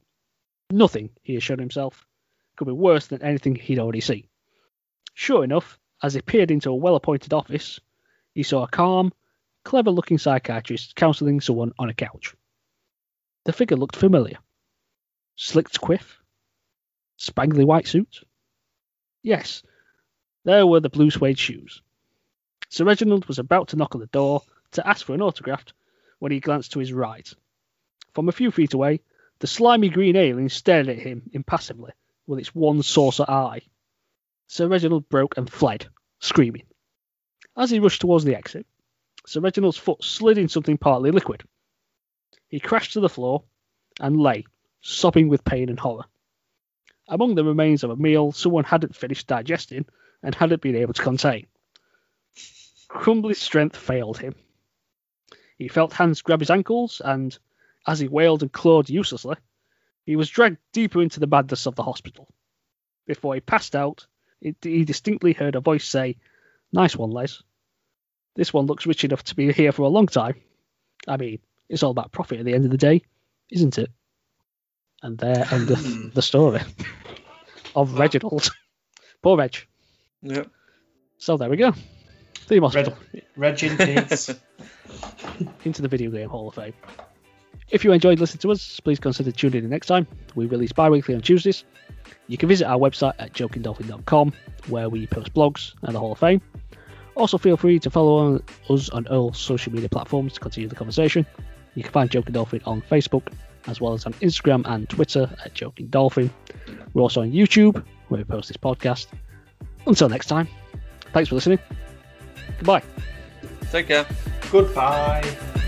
Nothing, he assured himself, could be worse than anything he'd already seen. Sure enough, as he peered into a well appointed office, he saw a calm, clever looking psychiatrist counselling someone on a couch. The figure looked familiar. Slicked quiff? Spangly white suit? Yes, there were the blue suede shoes. Sir Reginald was about to knock on the door to ask for an autograph when he glanced to his right. From a few feet away, the slimy green alien stared at him impassively with its one saucer eye. Sir Reginald broke and fled, screaming. As he rushed towards the exit, Sir Reginald's foot slid in something partly liquid. He crashed to the floor and lay, sobbing with pain and horror. Among the remains of a meal someone hadn't finished digesting and hadn't been able to contain. Crumbly's strength failed him. He felt hands grab his ankles, and, as he wailed and clawed uselessly, he was dragged deeper into the madness of the hospital. Before he passed out, it, he distinctly heard a voice say, Nice one, Les. This one looks rich enough to be here for a long time. I mean, it's all about profit at the end of the day, isn't it? And there endeth hmm. the story of Reginald. Poor Reg. Yep. So there we go. Theme Hospital Reg in peace. into the Video Game Hall of Fame. If you enjoyed listening to us, please consider tuning in next time. We release bi weekly on Tuesdays. You can visit our website at jokingdolphin.com where we post blogs and the Hall of Fame. Also, feel free to follow us on all social media platforms to continue the conversation. You can find Joking Dolphin on Facebook, as well as on Instagram and Twitter at Joking Dolphin. We're also on YouTube, where we post this podcast. Until next time, thanks for listening. Goodbye. Take care. Goodbye.